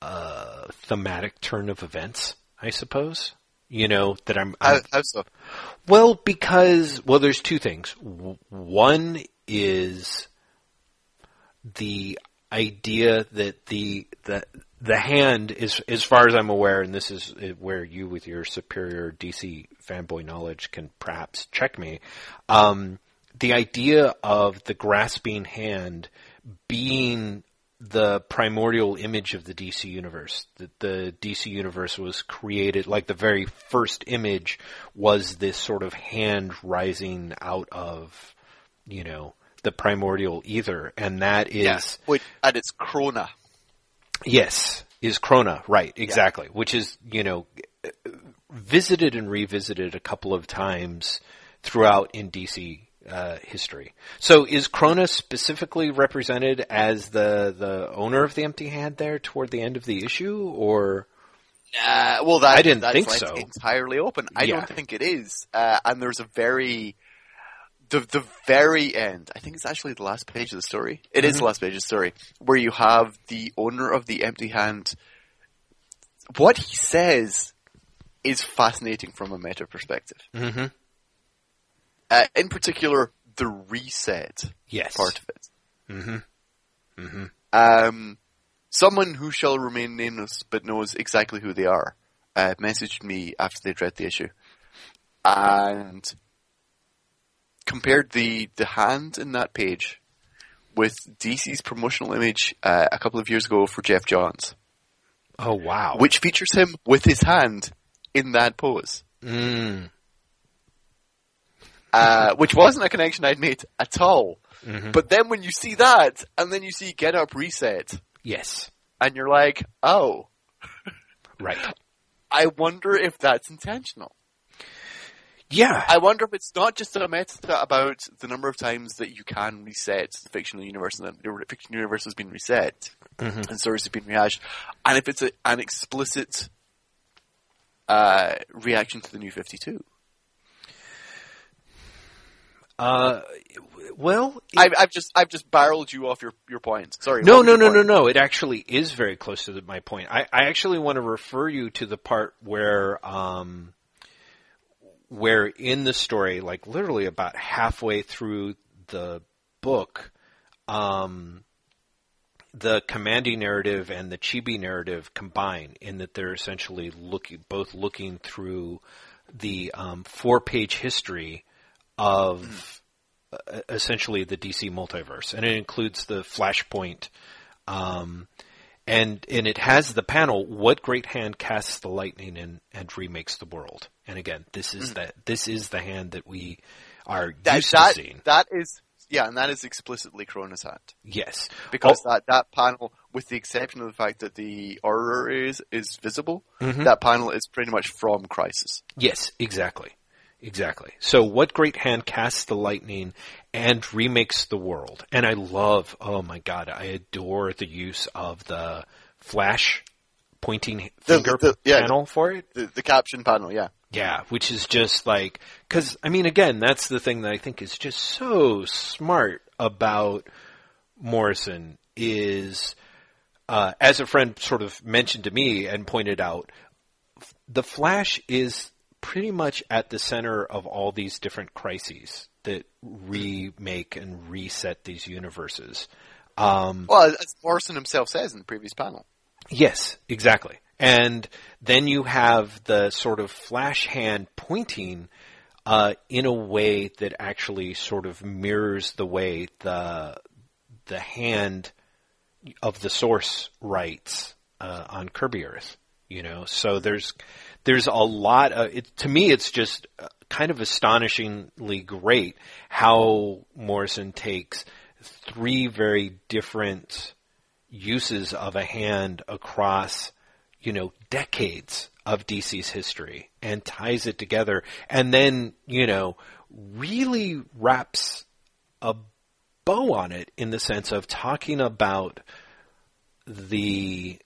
uh, thematic turn of events. I suppose. You know that I'm, I'm how so? well, because well, there's two things. W- One is the idea that the the the hand is, as far as I'm aware, and this is where you, with your superior DC fanboy knowledge, can perhaps check me. Um, the idea of the grasping hand being the primordial image of the DC universe. That the DC universe was created, like the very first image was this sort of hand rising out of, you know, the primordial ether, and that is Yes. Wait, and it's Krona. Yes, is Krona, right, exactly. Which is, you know, visited and revisited a couple of times throughout in DC uh, history. So is Krona specifically represented as the, the owner of the empty hand there toward the end of the issue, or? Uh, well, that, I didn't that's think left so. entirely open. I Yeah. don't think it is. Uh, and there's a very, the the very end. I think it's actually the last page of the story. It is Mhm. the last page of the story where you have the owner of the empty hand. What he says is fascinating from a meta perspective. Mm-hmm. Uh, in particular, the reset Yes. part of it. Mm-hmm. Mm-hmm. Um, someone who shall remain nameless but knows exactly who they are uh, messaged me after they'd read the issue and compared the, the hand in that page with DC's promotional image uh, a couple of years ago for Geoff Johns, Oh wow. which features him with his hand in that pose, Mm. Uh, which wasn't a connection I'd made at all. Mhm. But then when you see that, and then you see Get Up Reset, Yes. and you're like, oh, Right. I wonder if that's intentional. Yeah. I wonder if it's not just a meta about the number of times that you can reset the fictional universe and that the fictional universe has been reset Mhm. and stories have been rehashed, and if it's a, an explicit uh, reaction to the new Fifty Two. Uh, well, it- I've, I've just I've just barreled you off your your point. Sorry. no, no, no, your no, no. It actually is very close to the, my point. I, I actually want to refer you to the part where, um, where in the story, like literally about halfway through the book, um, the Kamandi narrative and the chibi narrative combine in that they're essentially looking both looking through the um, four-page history of uh, essentially the DC multiverse, and it includes the Flashpoint, um, and and it has the panel "What great hand casts the lightning and, and remakes the world." And again, this is that this is the hand that we are That used that, to seeing. that is yeah, and that is explicitly Krona's hand Yes, because Oh. that that panel, with the exception of the fact that the horror is is visible, Mhm. that panel is pretty much from Crisis. Yes, exactly. Exactly. So what great hand casts the lightning and remakes the world. And I love, oh my god, I adore the use of the flash pointing The- finger the- yeah. panel for it. The the caption panel, yeah. Yeah, which is just like, cause I mean, again, that's the thing that I think is just so smart about Morrison is, uh, as a friend sort of mentioned to me and pointed out, the Flash is pretty much at the center of all these different crises that remake and reset these universes. Um, Well, as Morrison himself says in the previous panel. Yes, exactly. And then you have the sort of flash hand pointing uh, in a way that actually sort of mirrors the way the the hand of the source writes uh, on Kirby Earth. You know, so there's there's a lot. Of, it, to me, it's just uh, kind of astonishingly great how Morrison takes three very different uses of a hand across, you know, decades of DC's history and ties it together and then, you know, really wraps a bow on it in the sense of talking about the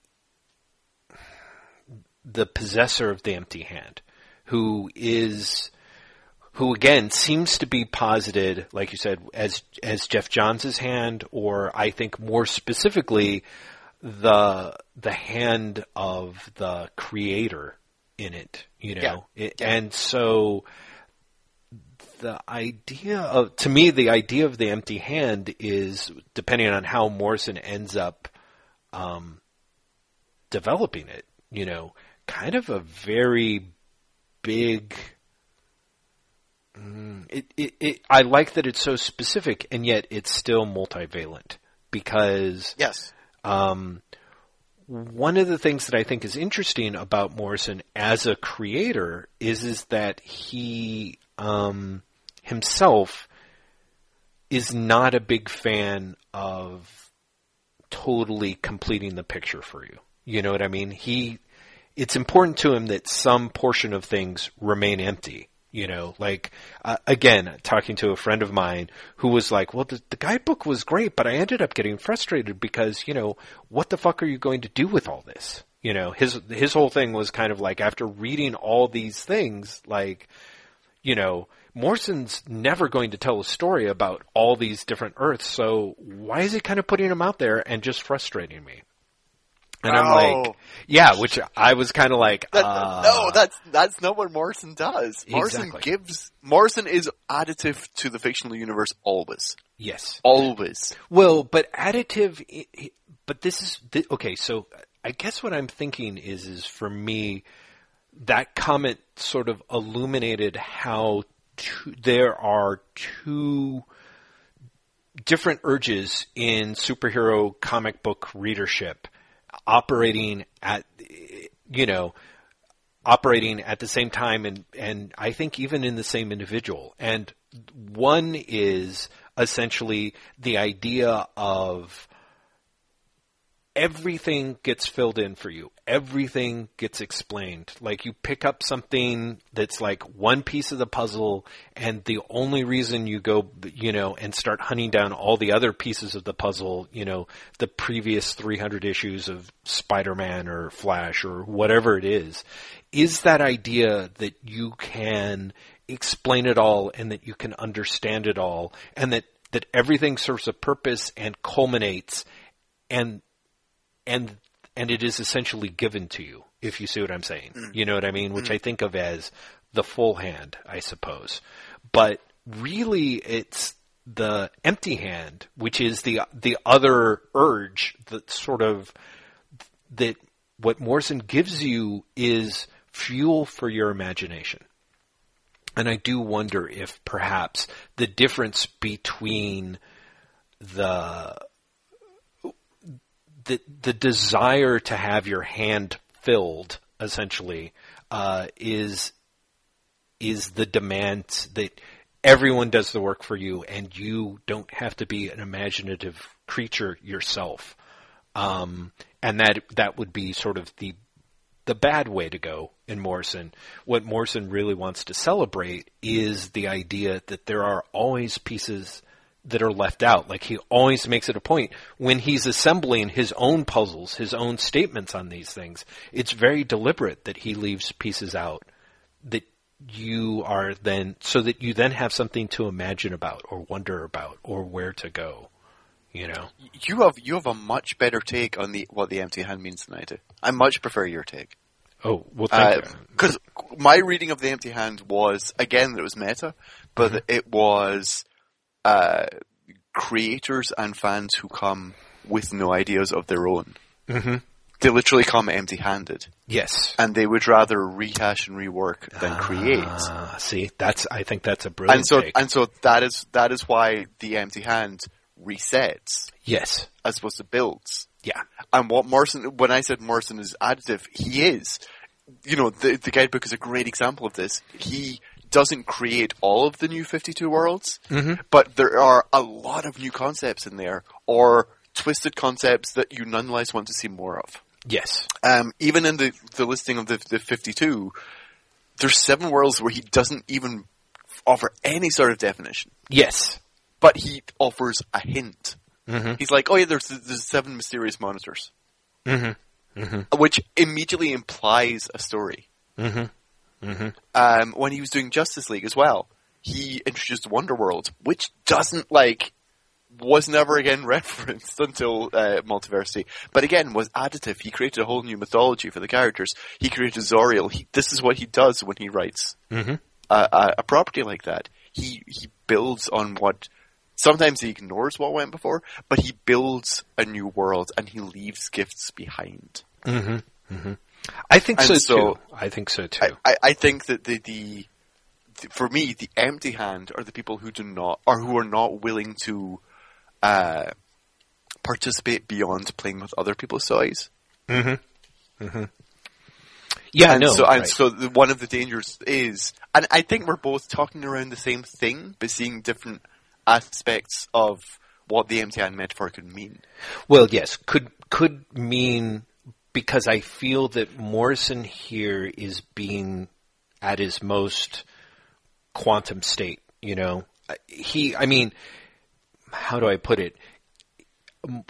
the possessor of the empty hand who is who again seems to be posited, like you said, as as Geoff Johns' hand, or I think more specifically, the the hand of the creator in it. You know, Yeah. It- and so the idea of to me the idea of the empty hand is depending on how Morrison ends up um, developing it. You know, kind of a very big it, it, it, I like that it's so specific and yet it's still multivalent because Yes. um, one of the things that I think is interesting about Morrison as a creator is is that he um, himself is not a big fan of totally completing the picture for you. You know what I mean? He it's important to him that some portion of things remain empty. You know, like uh, again, talking to a friend of mine who was like, "Well, the, the guidebook was great, but I ended up getting frustrated because you know, what the fuck are you going to do with all this?" You know, his his whole thing was kind of like after reading all these things, like, you know, Morrison's never going to tell a story about all these different Earths, so why is he kind of putting them out there and just frustrating me? And I'm like, Oh. yeah, which I was kind of like, That, uh, no, that's that's not what Morrison does. Morrison Exactly. gives Morrison is additive to the fictional universe always, yes. always. Well, but additive, but this is okay. So I guess what I'm thinking is, is for me, that comment sort of illuminated how two, there are two different urges in superhero comic book readership operating at, you know, operating at the same time and, and I think even in the same individual. And one is essentially the idea of everything gets filled in for you. Everything gets explained. Like you pick up something that's like one piece of the puzzle and the only reason you go, you know, and start hunting down all the other pieces of the puzzle, you know, the previous 300 issues of Spider-Man or Flash or whatever it is, is that idea that you can explain it all and that you can understand it all and that, that everything serves a purpose and culminates and and and it is essentially given to you if you see what I'm saying. Mm. You know what I mean? Which mm-hmm. I think of as the full hand, I suppose. But really it's the empty hand, which is the the other urge that sort of that what Morrison gives you is fuel for your imagination. And I do wonder if perhaps the difference between the the the desire to have your hand filled essentially uh, is is the demand that everyone does the work for you and you don't have to be an imaginative creature yourself um, and that that would be sort of the the bad way to go in Morrison. What Morrison really wants to celebrate is the idea that there are always pieces that are left out. Like he always makes it a point when he's assembling his own puzzles, his own statements on these things. It's very deliberate that he leaves pieces out that you are then so that you then have something to imagine about or wonder about or where to go. You know. You have you have a much better take on the what the empty hand means than I do. I much prefer your take. Oh, well thank you. Because my reading of the empty hand was again that it was meta, but Mm-hmm. it was uh, creators and fans who come with no ideas of their own. Mm-hmm. They literally come empty-handed, Yes. and they would rather rehash and rework than create. Ah, see, that's I think that's a brilliant And so, take. and so that is that is why the empty hand resets yes. as opposed to builds. Yeah. And what Morrison, when I said Morrison is additive, he is. You know, the, the guidebook is a great example of this. He doesn't create all of the new 52 worlds, but there are a lot of new concepts in there, or twisted concepts that you nonetheless want to see more of. Yes. Um, even in the, the listing of the, the 52, there's seven worlds where he doesn't even offer any sort of definition, Yes. but he offers a hint. Mm-hmm. He's like, oh yeah, there's, there's seven mysterious monitors. Mm-hmm. which immediately implies a story. Mm-hmm. Um, when he was doing Justice League as well, he introduced Wonderworld, which doesn't like was never again referenced until uh, Multiversity, but again was additive. He created a whole new mythology for the characters. He created Zauriel. He, this is what he does when he writes Mm-hmm. a, a, a property like that. He he builds on what. Sometimes he ignores what went before, but he builds a new world and he leaves gifts behind. Mm-hmm. Mm-hmm. I think so, so- too. I think so too. I, I, I think that the, the, the for me the empty hand are the people who do not or who are not willing to uh, participate beyond playing with other people's toys. mm-hmm. Mm-hmm. Yeah, and no. so and right. so the, one of the dangers is, and I think we're both talking around the same thing, but seeing different aspects of what the empty hand metaphor could mean. Well, yes, could could mean because I feel that Morrison here is being at his most quantum state. You know, he. I mean, how do I put it?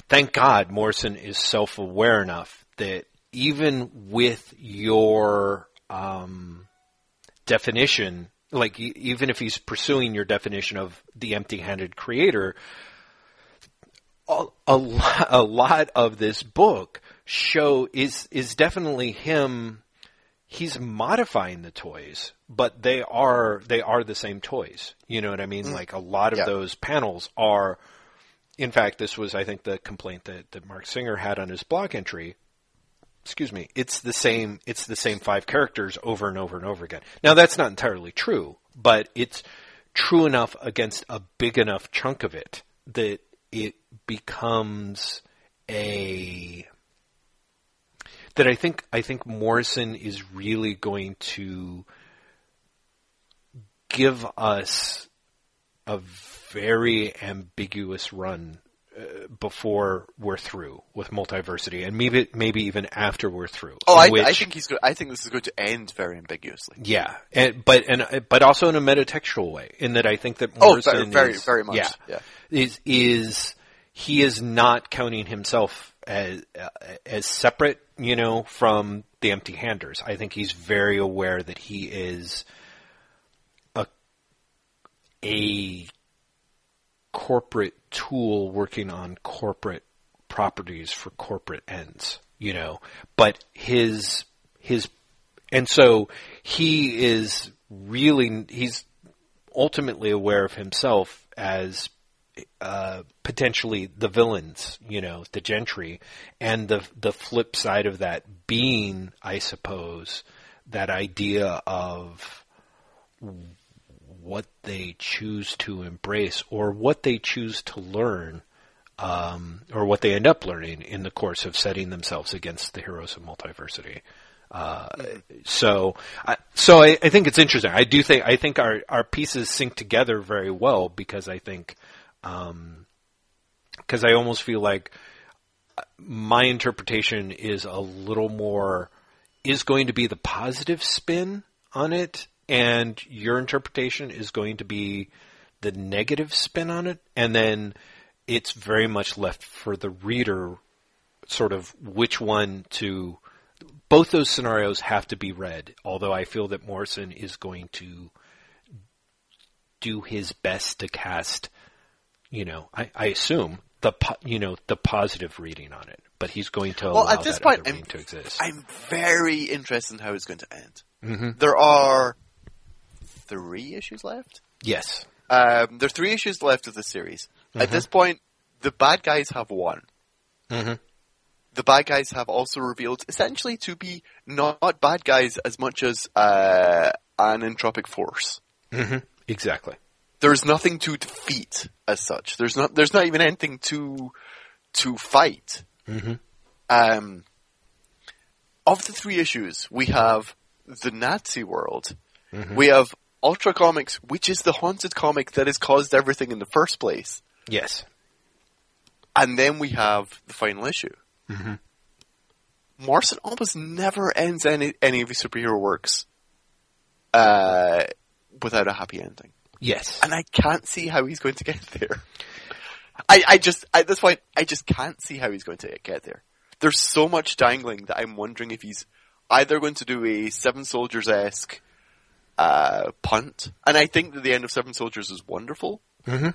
Thank God Morrison is self-aware enough that even with your um, definition, like even if he's pursuing your definition of the empty-handed creator, a, a, lot, a lot of this book show is is definitely him. He's modifying the toys, but they are they are the same toys. You know what I mean? Mm. Like a lot of Yeah. those panels are. In fact, this was I think the complaint that, that Marc Singer had on his blog entry excuse me, it's the same it's the same five characters over and over and over again. Now that's not entirely true, but it's true enough against a big enough chunk of it that it becomes a that I think I think Morrison is really going to give us a very ambiguous run uh, before we're through with multiversity, and maybe maybe even after we're through. Oh, I, I think he's. Go- I think this is going to end very ambiguously. yeah, and, but and but also in a metatextual way, in that I think that Oh, Morrison very, very, is, very much. yeah, Yeah. is is he is not counting himself as uh, as separate, you know, from the empty handers. I think he's very aware that he is a a corporate tool working on corporate properties for corporate ends, you know. But his his and so he is really he's ultimately aware of himself as uh, potentially the villains, you know, the gentry, and the the flip side of that being, I suppose, that idea of what they choose to embrace or what they choose to learn, um, or what they end up learning in the course of setting themselves against the heroes of multiversity. Uh, so, I, so I, I think it's interesting. I do think I think our our pieces sync together very well because I think, Um, because I almost feel like my interpretation is a little more is going to be the positive spin on it, and your interpretation is going to be the negative spin on it, and then it's very much left for the reader, sort of which one to. Both those scenarios have to be read, although I feel that Morrison is going to do his best to cast, you know, I, I assume the po- you know the positive reading on it, but he's going to Well, allow at this that point, other I'm, to exist. I'm very interested in how it's going to end. Mm-hmm. There are three issues left. yes, Um, there are three issues left of the series. At this point, the bad guys have won. Mhm. The bad guys have also revealed essentially to be not bad guys as much as uh, an entropic force. hmm exactly. There's nothing to defeat as such. There's not. There's not even anything to to fight. Mhm. Um, of the three issues, we have the Nazi world. We have Ultra Comics, which is the haunted comic that has caused everything in the first place. Yes. And then we have the final issue. Mhm. Morrison almost never ends any any of his superhero works uh, without a happy ending, Yes. and I can't see how he's going to get there. I, I just at this point I just can't see how he's going to get there. There's so much dangling that I'm wondering if he's either going to do a Seven Soldiers esque uh, punt, and I think that the end of Seven Soldiers is wonderful, hmm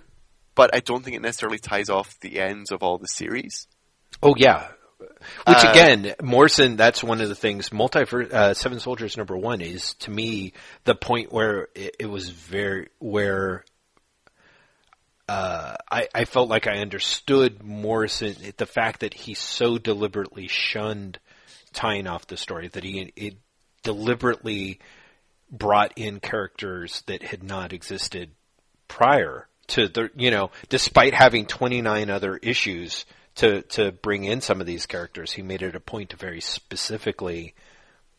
but I don't think it necessarily ties off the ends of all the series. Oh yeah. Which Uh, again, Morrison, that's one of the things. Multi uh, Seven Soldiers number one is to me the point where it, it was very where uh, I, I felt like I understood Morrison the fact that he so deliberately shunned tying off the story that he it deliberately brought in characters that had not existed prior to the you know despite having 29 other issues to to bring in some of these characters he made it a point to very specifically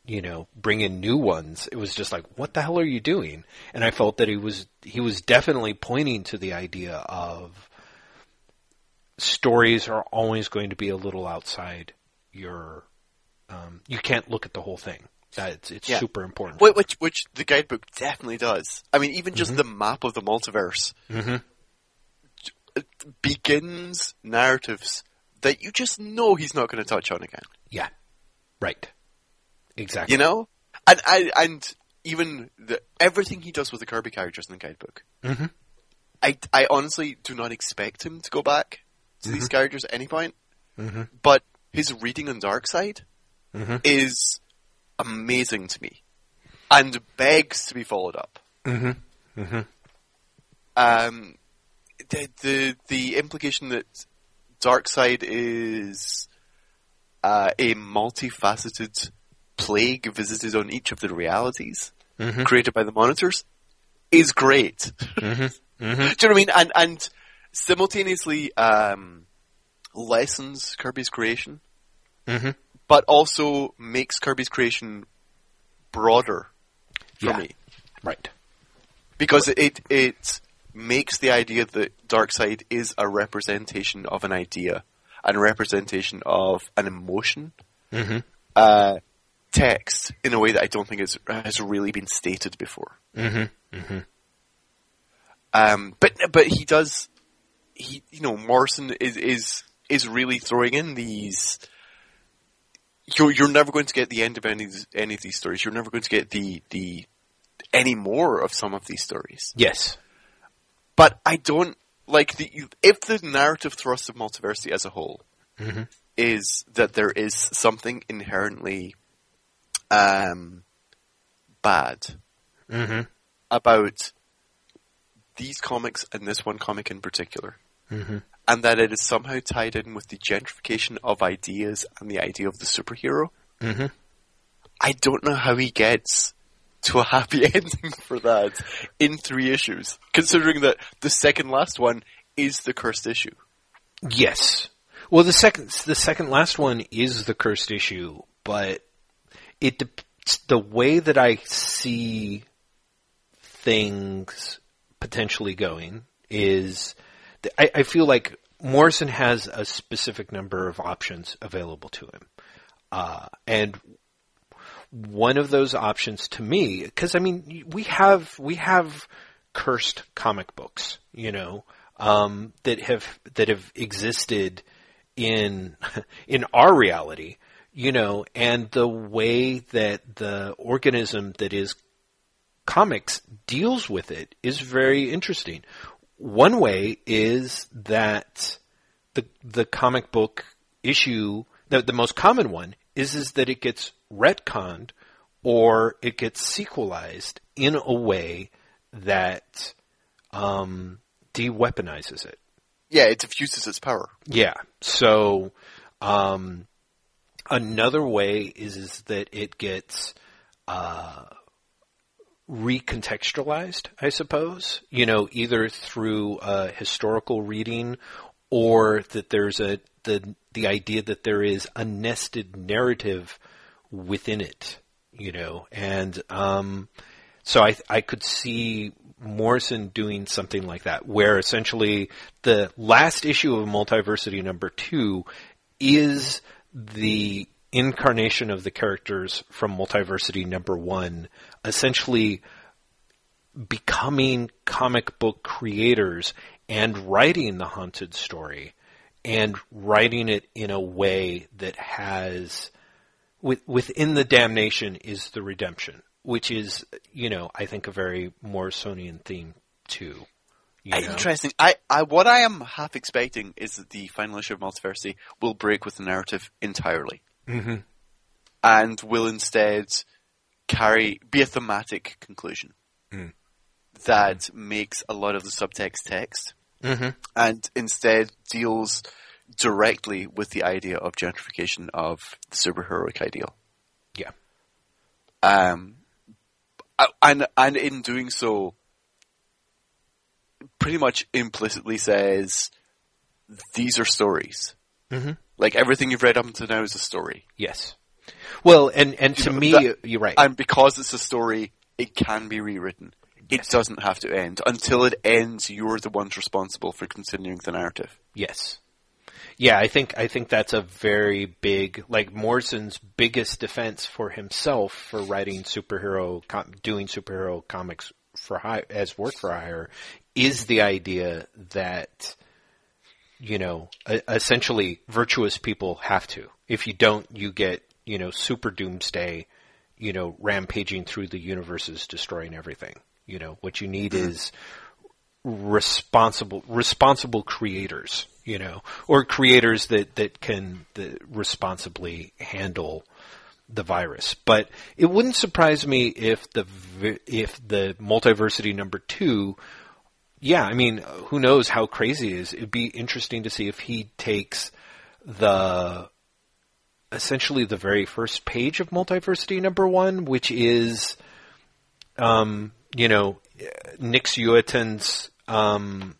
you know bring in new ones it was just like what the hell are you doing and i felt that he was he was definitely pointing to the idea of stories are always going to be a little outside your um, you can't look at the whole thing that's it's Yeah. super important Wh- Which, which the guidebook definitely does. I mean, even just the map of the multiverse Mhm. Begins narratives that you just know he's not going to touch on again. yeah right exactly You know, and I and even the everything he does with the Kirby characters in the guidebook. Mhm. I I honestly do not expect him to go back to these Mm-hmm. characters at any point. Mhm. But his reading on Darkseid Mhm. is amazing to me, and begs to be followed up. Mhm. Mhm. Um, the the the implication that Darkseid is uh, a multifaceted plague visited on each of the realities Mhm. created by the monitors is great. Mhm. Do you know what I mean? And and simultaneously um, lessens Kirby's creation, Mhm. but also makes Kirby's creation broader for Yeah. me Right. because it it makes the idea that Darkseid is a representation of an idea and a representation of an emotion Mhm. uh, text in a way that I don't think is, has really been stated before. Mhm. Mhm. Um, but but he does he you know Morrison is is is really throwing in these. You're you're never going to get the end of any of these, any of these stories. You're never going to get the the any more of some of these stories. Yes. But I don't like the if the narrative thrust of multiversity as a whole Mhm. is that there is something inherently um, bad Mhm. about these comics and this one comic in particular, Mhm. and that it is somehow tied in with the gentrification of ideas and the idea of the superhero. Mhm. I don't know how he gets to a happy ending for that in three issues, considering that the second last one is the cursed issue. Yes. Well, the second the second last one is the cursed issue, but it the way that I see things potentially going is I, I feel like Morrison has a specific number of options available to him, uh, and one of those options to me, because I mean, we have we have cursed comic books, you know, um, that have that have existed in in our reality, you know, and the way that the organism that is comics deals with it is very interesting. One way is that the the comic book issue, the, the most common one is is that it gets retconned or it gets sequelized in a way that um, de-weaponizes it. Yeah, it diffuses its power. Yeah. So um, another way is is that it gets uh, recontextualized, I suppose. You know, either through a historical reading or that there's a the the idea that there is a nested narrative within it. You know, and um, so I I could see Morrison doing something like that, where essentially the last issue of Multiversity number two is the incarnation of the characters from Multiversity number one, essentially becoming comic book creators and writing the haunted story and writing it in a way that has with, within the damnation is the redemption, which is, you know, I think a very Morrisonian theme too. You know? Interesting. I, I, what I am half expecting is that the final issue of Multiversity will break with the narrative entirely. Mm-hmm. And will instead carry, be a thematic conclusion. Mm. That makes a lot of the subtext text. Mm-hmm. And instead deals directly with the idea of gentrification of the superheroic ideal. Yeah. Um, and and in doing so, pretty much implicitly says these are stories. Mhm. Like everything you've read up until now is a story, Yes. Well, and and to know, me, that- you're right. and because it's a story, it can be rewritten. It doesn't have to end. Until it ends, you're the ones responsible for continuing the narrative. Yes. Yeah, I think I think that's a very big like Morrison's biggest defense for himself for writing superhero com- doing superhero comics for hire as work for hire is the idea that you know essentially virtuous people have to if you don't you get you know super doomsday you know, rampaging through the universes, destroying everything. You know, what you need Mm-hmm. is responsible responsible creators, you know, or creators that that can responsibly handle the virus. But it wouldn't surprise me if the if the multiversity number two. Yeah, I mean, who knows how crazy it is? It'd be interesting to see if he takes the essentially the very first page of multiversity number one, which is, um, you know, Nix Uotan's um,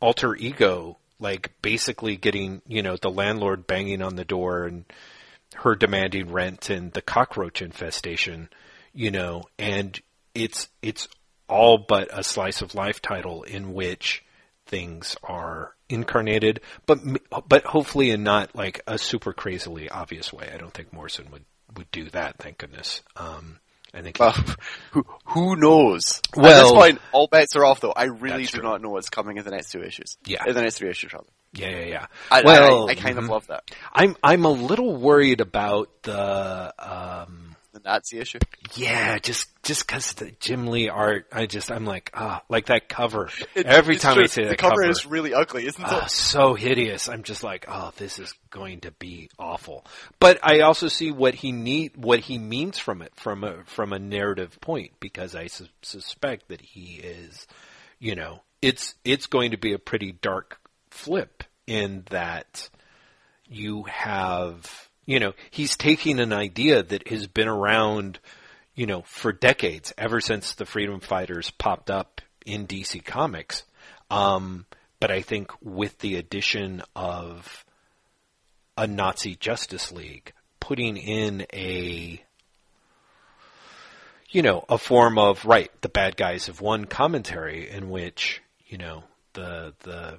alter ego, like basically getting, you know, the landlord banging on the door and her demanding rent and the cockroach infestation, you know, and it's it's all but a slice of life title in which things are incarnated, but but hopefully in not like a super crazily obvious way. I don't think Morrison would would do that. Thank goodness. Um, I think. Well, who, who knows? At this point, all bets are off, though. I really do true. not know what's coming in the next two issues. Yeah. In the next three issues, rather. yeah, yeah, yeah. I, well, I, I kind mhm. of love that. I'm I'm a little worried about the um, The Nazi issue. yeah, just just because the Jim Lee art. I just I'm like ah, like that cover. It- Every time true. I see the that cover, cover, is really ugly, isn't Oh, it? so hideous. I'm just like, oh, this is going to be awful. But I also see what he need, what he means from it, from a from a narrative point, because I su- suspect that he is, you know, it's it's going to be a pretty dark flip in that you have, you know, he's taking an idea that has been around, you know, for decades, ever since the Freedom Fighters popped up in DC Comics. Um, but I think with the addition of a Nazi Justice League, putting in a, you know, a form of right, the bad guys have won commentary in which you know the the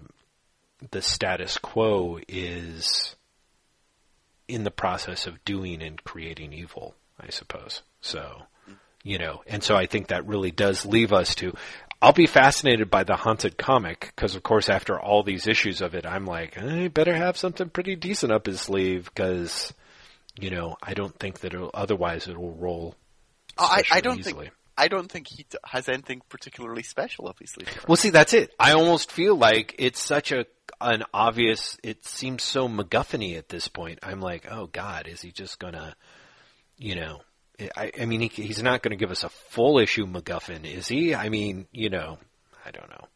the status quo is in the process of doing and creating evil, I suppose. So, you know, and so I think that really does leave us to. I'll be fascinated by the haunted comic because, of course, after all these issues of it, I'm like, eh, I better have something pretty decent up his sleeve because, you know, I don't think that it'll, otherwise it will roll. I, I don't easily. think. I don't think he has anything particularly special up his sleeve. Well, see, that's it. I almost feel like it's such a an obvious. It seems so MacGuffin-y at this point. I'm like, oh God, is he just gonna, you know? I, I mean, he, he's not going to give us a full issue MacGuffin, is he? I mean, you know, I don't know.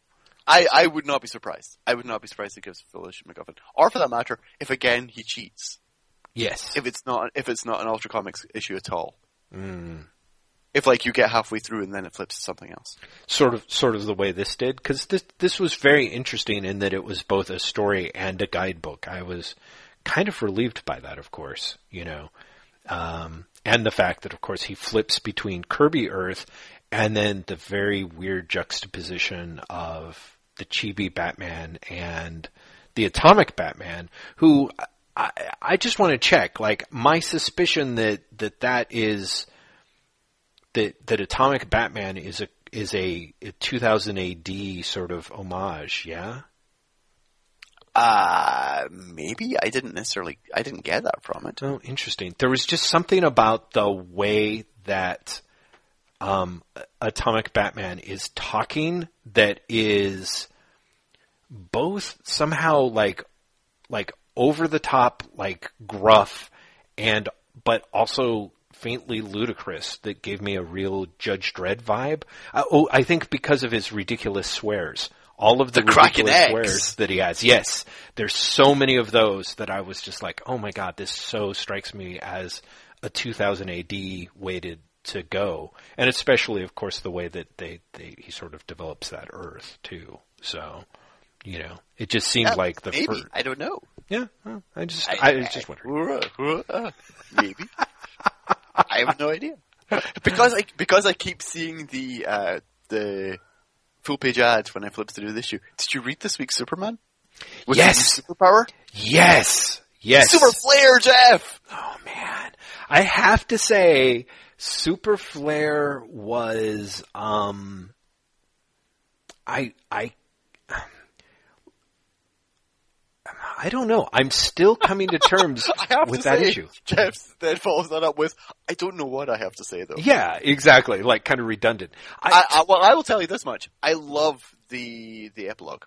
I, I would not be surprised. I would not be surprised if he gives full issue McGuffin, or for that matter, if again he cheats. Yes. If it's not if it's not an Ultra Comics issue at all. Mm. If like you get halfway through and then it flips to something else. Sort of, sort of the way this did, because this this was very interesting in that it was both a story and a guidebook. I was kind of relieved by that, of course, you know, um, and the fact that, of course, he flips between Kirby Earth and then the very weird juxtaposition of the Chibi Batman and the Atomic Batman, who I, I just want to check. Like my suspicion that that that is that that Atomic Batman is a is a, a 2000 AD sort of homage. Yeah. Uh maybe I didn't necessarily I didn't get that from it. Oh, interesting. There was just something about the way that um, Atomic Batman is talking that is both somehow like like over the top, like gruff, and but also faintly ludicrous. That gave me a real Judge Dredd vibe. Uh, oh, I think because of his ridiculous swears. All of the, The ridiculous swears that he has. Yes, there's so many of those that I was just like, oh my god, this so strikes me as a 2000 AD weighted to go, and especially, of course, the way that they, they he sort of develops that Earth too. So, you know, it just seemed Yeah, like the maybe first. I don't know. Yeah, well, I just I, was just wondering. wondering. Maybe. I have no idea. Because I because I keep seeing the uh, the full page ads when I flip to do this issue. Did you read this week's Superman? With Yes! superpower. Yes, yes. Super Flare, Jeff. Oh man, I have to say, Super Flare was um, I I I don't know. I'm still coming to terms with to that say, issue. Jeff then follows that up with, I don't know what I have to say though. Yeah, exactly. Like kind of redundant. I, I, I, well, I will tell you this much. I love the the epilogue.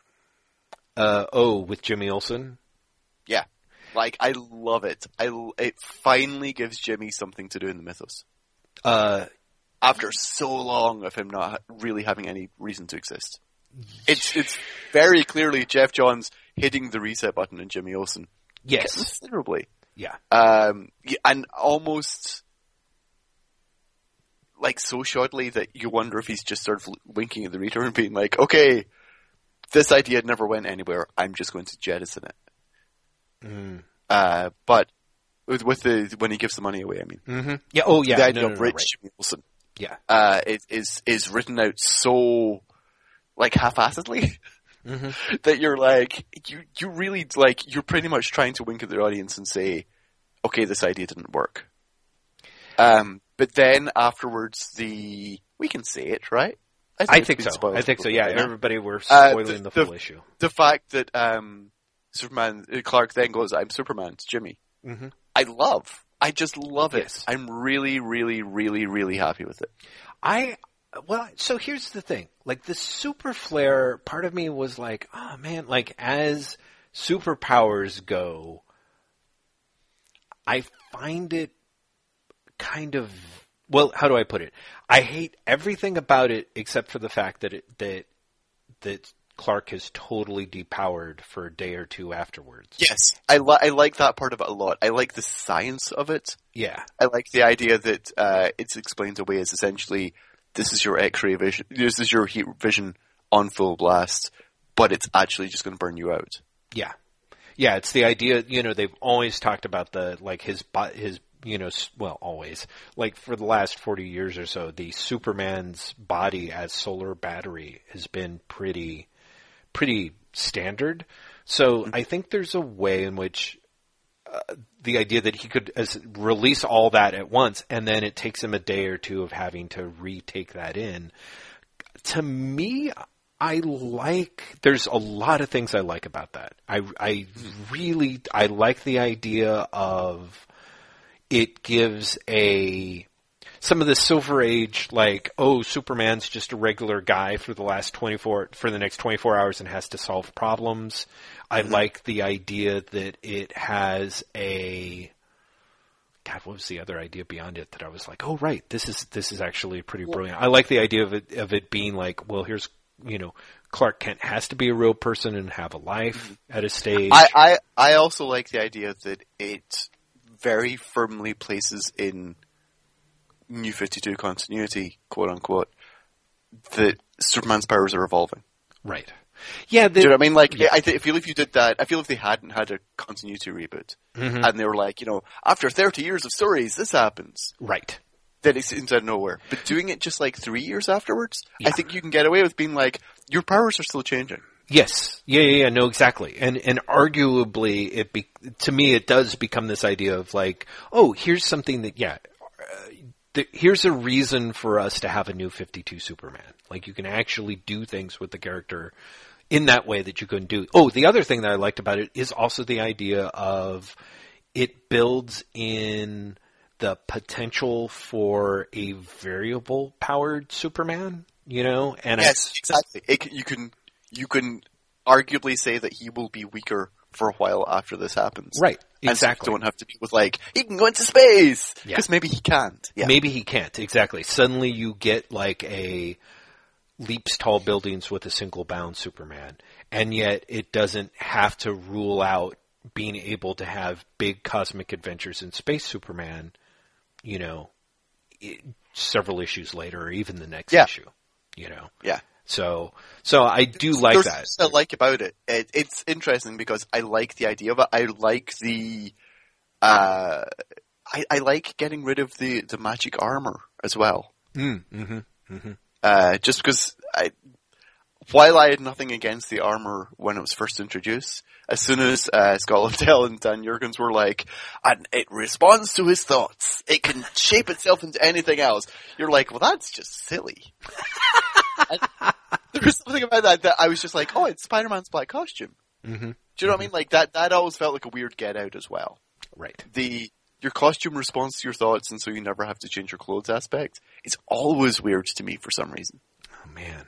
uh, oh, with Jimmy Olsen. Yeah, like I love it. I it finally gives Jimmy something to do in the mythos Uh, after so long of him not really having any reason to exist. It's it's very clearly Geoff Johns hitting the reset button in Jimmy Olsen yes. considerably. Yeah. Um, and almost like so shoddily that you wonder if he's just sort of winking at the reader and being like, "Okay, this idea never went anywhere. I'm just going to jettison it." Mm. Uh, but with, with the when he gives the money away, I mean, hmm Yeah. Oh, yeah. the No, idea no, of no, Rich right. Jimmy Olsen Yeah. uh, is, is is written out so like half-assedly hmm that you're like you you really like you're pretty much trying to wink at the audience and say, okay, this idea didn't work. Um, but then afterwards, the we can say it, right? I it's think so. I think so. Yeah. Everybody, we're Uh, spoiling the- the, the- full issue. the fact that um, Superman uh, Clark then goes, "I'm Superman," it's Jimmy. hmm I love. I just love it. Yes. I'm really, really, really, really happy with it. I well, so here's the thing. Like the super flare, part of me was like, oh man, like as superpowers go, I find it kind of well, how do I put it? I hate everything about it except for the fact that it that that Clark is totally depowered for a day or two afterwards. Yes, I, li- I like that part of it a lot. I like the science of it. Yeah. I like the idea that uh, it's explained away as essentially this is your X-ray vision, this is your heat vision on full blast, but it's actually just going to burn you out. Yeah, yeah. It's the idea. You know, they've always talked about the like his his you know well always like for the last forty years or so, the Superman's body as solar battery has been pretty pretty standard. So mm-hmm. I think there's a way in which. The idea that he could as, release all that at once, and then it takes him a day or two of having to retake that in. To me, I like. There's a lot of things I like about that. I I really I like the idea of it gives a some of the silver age like oh superman's just a regular guy for the last 24 for the next 24 hours and has to solve problems i mm-hmm. like the idea that it has a god what was the other idea beyond it that i was like oh right this is this is actually pretty brilliant. I like the idea of it of it being like well here's you know clark kent has to be a real person and have a life mm-hmm. at a stage. I, I, I also like the idea that it very firmly places in New 52 continuity, quote unquote, that Superman's powers are evolving. right yeah the, Do you know what I mean? Like, Yeah. I, th- I feel if you did that, I feel if they hadn't had a continuity reboot, Mhm. and they were like, you know, after 30 years of stories, this happens, right then it seems out of nowhere. But doing it just like three years afterwards, Yeah. I think you can get away with being like, your powers are still changing. Yes. Yeah, yeah, yeah, no, exactly. And and arguably it be, to me it does become this idea of like, oh, here's something that yeah, uh, here's a reason for us to have a new 52 Superman. Like you can actually do things with the character in that way that you couldn't do. Oh, the other thing that I liked about it is also the idea of it builds in the potential for a variable powered Superman, you know, and I- Yes, exactly. It, you can you can arguably say that he will be weaker for a while after this happens. right, And so exactly. don't have to deal with like he can go into space Yeah. because maybe he can't. Yeah. Maybe he can't. Exactly. Suddenly you get like a leaps tall buildings with a single bound Superman. And yet it doesn't have to rule out being able to have big cosmic adventures in space Superman, you know, several issues later or even the next Yeah. issue, you know. Yeah. So, so I do like There's that. I like about it. it. It's interesting because I like the idea of it. I like the, uh, I, I like getting rid of the, the magic armor as well. Mm, hmm Uh, just because I, while I had nothing against the armor when it was first introduced, as soon as uh, Scott Lobdell and Dan Jurgens were like, and it responds to his thoughts, it can shape itself into anything else, you're like, well, that's just silly. There was something about that that I was just like, oh, it's Spider-Man's black costume. hmm Do you know what I mean? Like that. That always felt like a weird get out as well. Right. The your costume responds to your thoughts, and so you never have to change your clothes aspect. It's always weird to me for some reason. Oh man.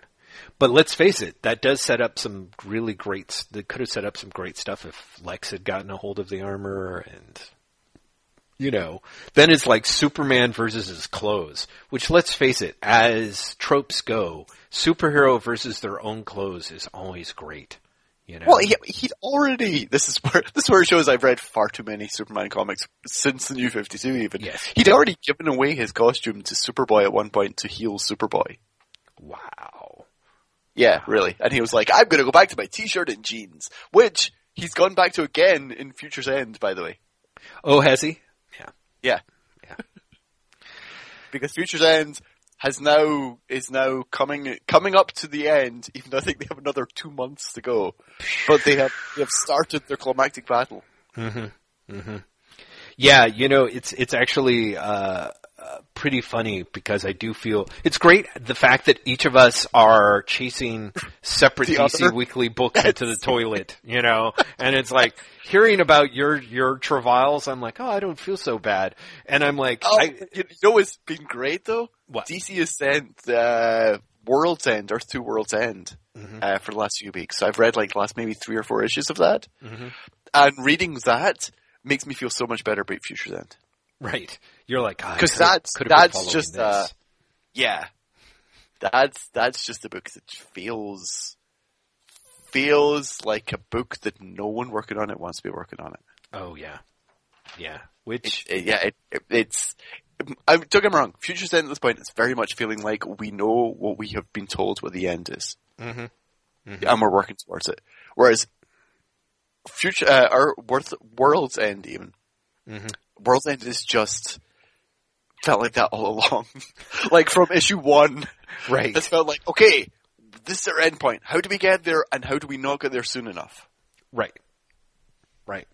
But let's face it, that does set up some really great. That could have set up some great stuff if Lex had gotten a hold of the armor, and you know, then it's like Superman versus his clothes. Which, let's face it, as tropes go, superhero versus their own clothes is always great. You know. Well, he, he'd already. This is where this is where it shows I've read far too many Superman comics since the New Fifty Two. Even Yes. he'd already given away his costume to Superboy at one point to heal Superboy. wow. Yeah, really. And he was like, "I'm going to go back to my T-shirt and jeans," which he's gone back to again in Future's End, by the way. Oh, has he? Yeah. Yeah, Yeah. because Future's End has now is now coming coming up to the end. Even though I think they have another two months to go, but they have they have started their climactic battle. Yeah, you know, it's it's actually uh, uh, pretty funny because I do feel it's great the fact that each of us are chasing separate DC weekly books into the toilet, you know, and it's like hearing about your your travails. I'm like, oh, I don't feel so bad, and I'm like, Oh, I, you know it's been great though? What? DC has sent uh, World's End, Earth Two World's End, Mm-hmm. uh, for the last few weeks. So I've read like the last maybe three or four issues of that, Mhm. and reading that makes me feel so much better about Future's End. right, you're like, God, I 'Cause that's- that's just, uh, Yeah, that's that's just a book that feels feels like a book that no one working on it wants to be working on it. oh yeah, yeah, which It- yeah, it, it, it's. I, don't get me wrong. Future's End at this point is very much feeling like we know what we have been told what the end is, Mhm. and we're working towards it. Whereas Future, uh, our Worth, World's End, even Mhm. World's End is just felt like that all along. like from issue one, right, it's felt like okay, this is our end point. How do we get there, and how do we not get there soon enough? right, right,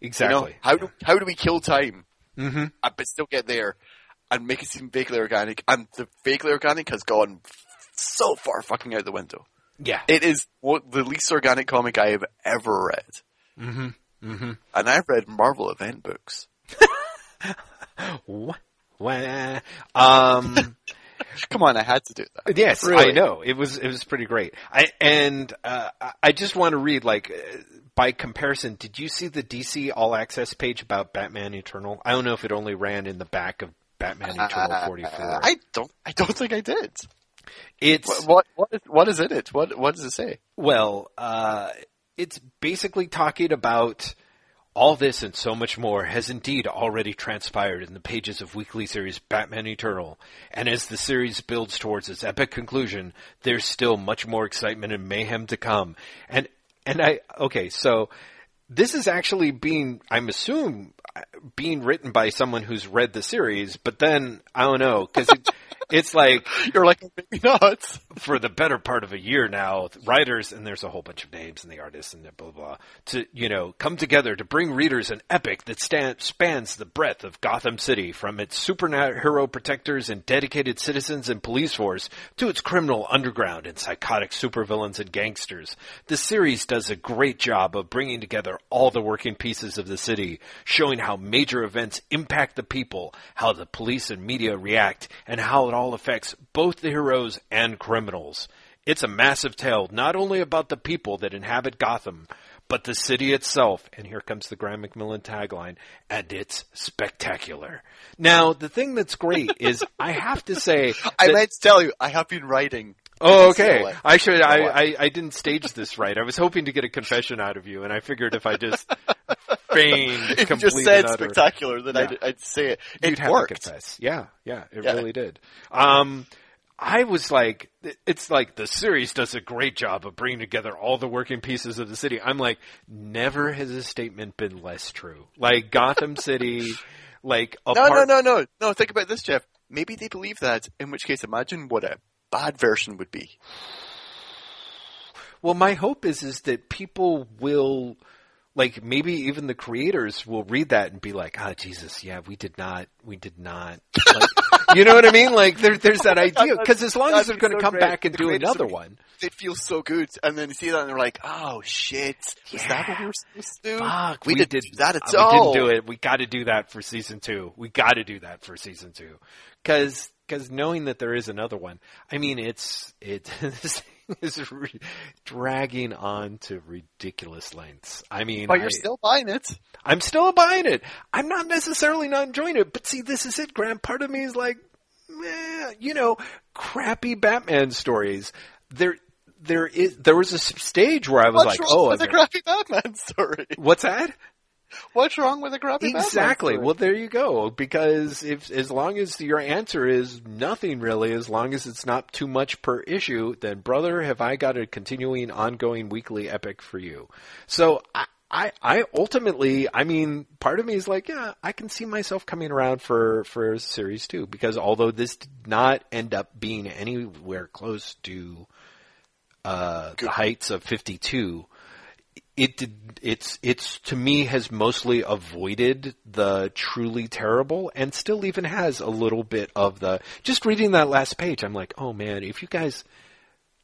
You exactly. know, how do how do we kill time? Hmm uh, but still get there and make it seem vaguely organic. And the vaguely organic has gone so far fucking out the window. Yeah, It is what the least organic comic I have ever read. hmm hmm And I've read Marvel event books. What? Wah. Um, Come on, I had to do that. yes, Really? I know. It was, it was pretty great. I, and, uh, I- just want to read, like, uh, by comparison, did you see the DC All Access page about Batman Eternal? I don't know if it only ran in the back of Batman Eternal Uh, 44. I don't. I don't think I did. it's, What? What? What is, what is in it? What? What does it say? Well, uh, it's basically talking about all this and so much more has indeed already transpired in the pages of weekly series Batman Eternal. And as the series builds towards its epic conclusion, there's still much more excitement and mayhem to come. And, and I, okay, so this is actually being, I'm assume, being written by someone who's read the series, but then, I don't know, cause it, it's like, You're like maybe not. for the better part of a year now, writers, and there's a whole bunch of names and the artists and blah, blah, blah, to, you know, come together to bring readers an epic that stand, spans the breadth of Gotham City, from its superhero protectors and dedicated citizens and police force to its criminal underground and psychotic supervillains and gangsters. The series does a great job of bringing together all the working pieces of the city, showing how major events impact the people, how the police and media react, and how it all affects both the heroes and criminals. It's a massive tale, not only about the people that inhabit Gotham, but the city itself. And here comes the Graeme McMillan tagline, and it's spectacular. Now, the thing that's great is I have to say, I meant to tell you, I have been writing. Oh, okay. I should. I. I I didn't stage this right. I was hoping to get a confession out of you, and I figured if I just feigned If you just said spectacular, then Yeah. I'd, I'd say it. you'd It have worked. Yeah, yeah, it Yeah. really did. Um, I was like, it's like the series does a great job of bringing together all the working pieces of the city. I'm like, never has a statement been less true. Like Gotham City, like No, no, no, no, no. Think about this, Jeff. Maybe they believe that. In which case, imagine what a bad version would be. Well, my hope is is that people will like maybe even the creators will read that and be like, "Ah, Jesus, yeah, we did not, we did not." Like, you know what I mean? Like there, there's that idea because as long as they're going to so come great. back and The do another would one, it feels so good, and then you see that, and they're like, "Oh shit, was that what we were supposed to do? fuck, we, didn't did that at all. We didn't do it. We got to do that for season two. We got to do that for season two because because knowing that there is another one, I mean, it's it this thing is re- dragging on to ridiculous lengths. I mean, But you're I- still buying it. I'm still buying it. I'm not necessarily not enjoying it, but see, this is it, Graeme. Part of me is like, meh, you know, crappy Batman stories. There, there is, there was a stage where I was What's like, oh, I'm- crappy Batman story? what's that? What's wrong with a Batman Exactly. Well, there you go. Because if, as long as your answer is nothing really, as long as it's not too much per issue, then brother, have I got a continuing, ongoing weekly epic for you. So I, I, I ultimately, I mean, part of me is like, yeah, I can see myself coming around for, for series two, because although this did not end up being anywhere close to, uh, the heights of 52, it did it's it's to me has mostly avoided the truly terrible and still even has a little bit of the just reading that last page i'm like oh man if you guys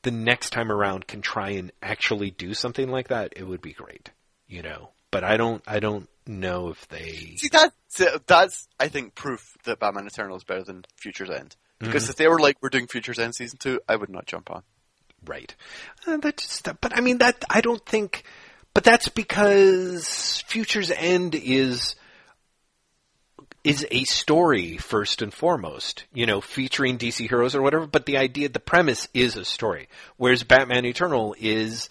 the next time around can try and actually do something like that it would be great you know but i don't i don't know if they See, that's, that's, I think, proof that Batman Eternal is better than Future's End. Because if they were like, we're doing Future's End season two, I would not jump on. Right. Uh, that just, but I mean that I don't think, but that's because Future's End is is a story first and foremost, you know, featuring DC heroes or whatever. But the idea, the premise is a story, whereas Batman Eternal is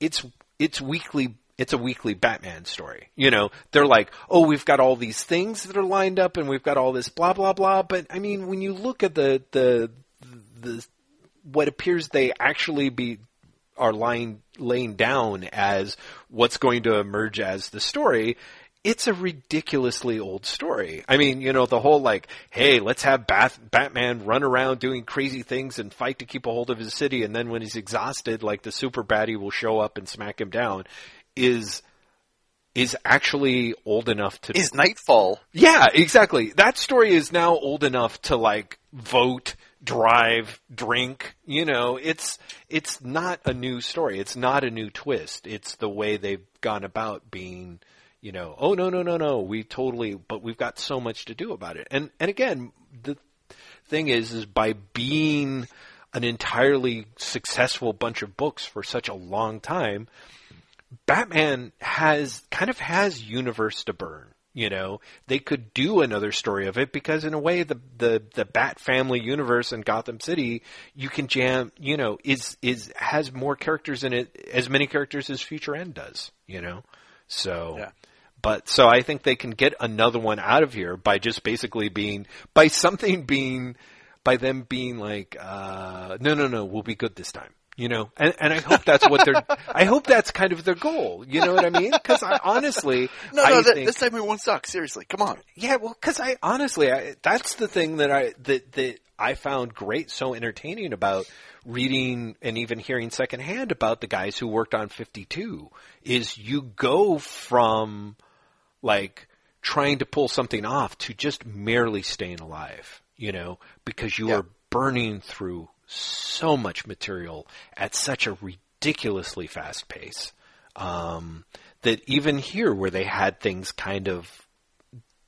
it's it's weekly. It's a weekly Batman story. You know, they're like, oh, we've got all these things that are lined up, and we've got all this blah blah blah. But I mean, when you look at the the the what appears they actually be are lying laying down as what's going to emerge as the story it's a ridiculously old story. I mean, you know, the whole like, hey, let's have Bath- Batman run around doing crazy things and fight to keep a hold of his city, and then when he's exhausted, like the super baddie will show up and smack him down, is is actually old enough to Is Nightfall? yeah, exactly. That story is now old enough to like vote, drive, drink. You know, it's it's not a new story. It's not a new twist. It's the way they've gone about being. You know, oh no no no no, we totally, but we've got so much to do about it. And and again, the thing is, is by being an entirely successful bunch of books for such a long time, Batman has kind of has universe to burn. You know, they could do another story of it because in a way the the the Bat family universe in Gotham City, you can jam, you know, is is has more characters in it as many characters as Future End does, you know. So Yeah. but so I think they can get another one out of here by just basically being by something being by them being like, uh, no, no, no, we'll be good this time. You know, and, and I hope that's what they're. I hope that's kind of their goal. You know what I mean? Because I honestly, No, no, th- think, this time we won't suck. Seriously, come on. yeah, well, because I honestly, I, that's the thing that I that that I found great, so entertaining about reading and even hearing secondhand about the guys who worked on Fifty Two. Is you go from like trying to pull something off to just merely staying alive, you know, because you Yeah. are burning through so much material at such a ridiculously fast pace. Um, that even here where they had things kind of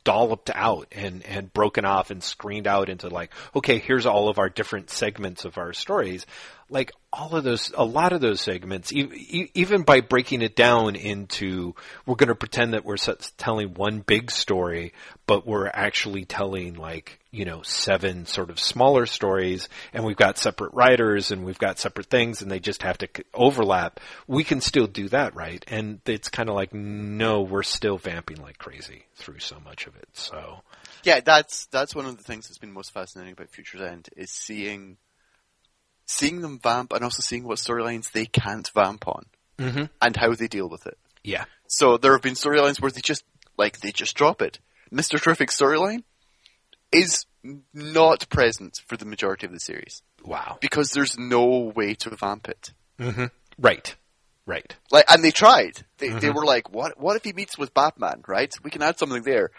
dolloped out and, and broken off and screened out into like, okay, here's all of our different segments of our stories. Like all of those, a lot of those segments, even by breaking it down into, we're going to pretend that we're telling one big story, but we're actually telling like, you know, seven sort of smaller stories and we've got separate writers and we've got separate things and they just have to overlap. We can still do that, right? And it's kind of like, no, we're still vamping like crazy through so much of it. So, Yeah, that's that's one of the things that's been most fascinating about Future's End is seeing seeing them vamp and also seeing what storylines they can't vamp on Mhm. and how they deal with it. yeah. So there have been storylines where they just like they just drop it. Mister Terrific's storyline is not present for the majority of the series Wow. because there's no way to vamp it. Mm-hmm. Right. Right. Like, and they tried. They they Mhm. were like, what what if he meets with Batman? Right? We can add something there.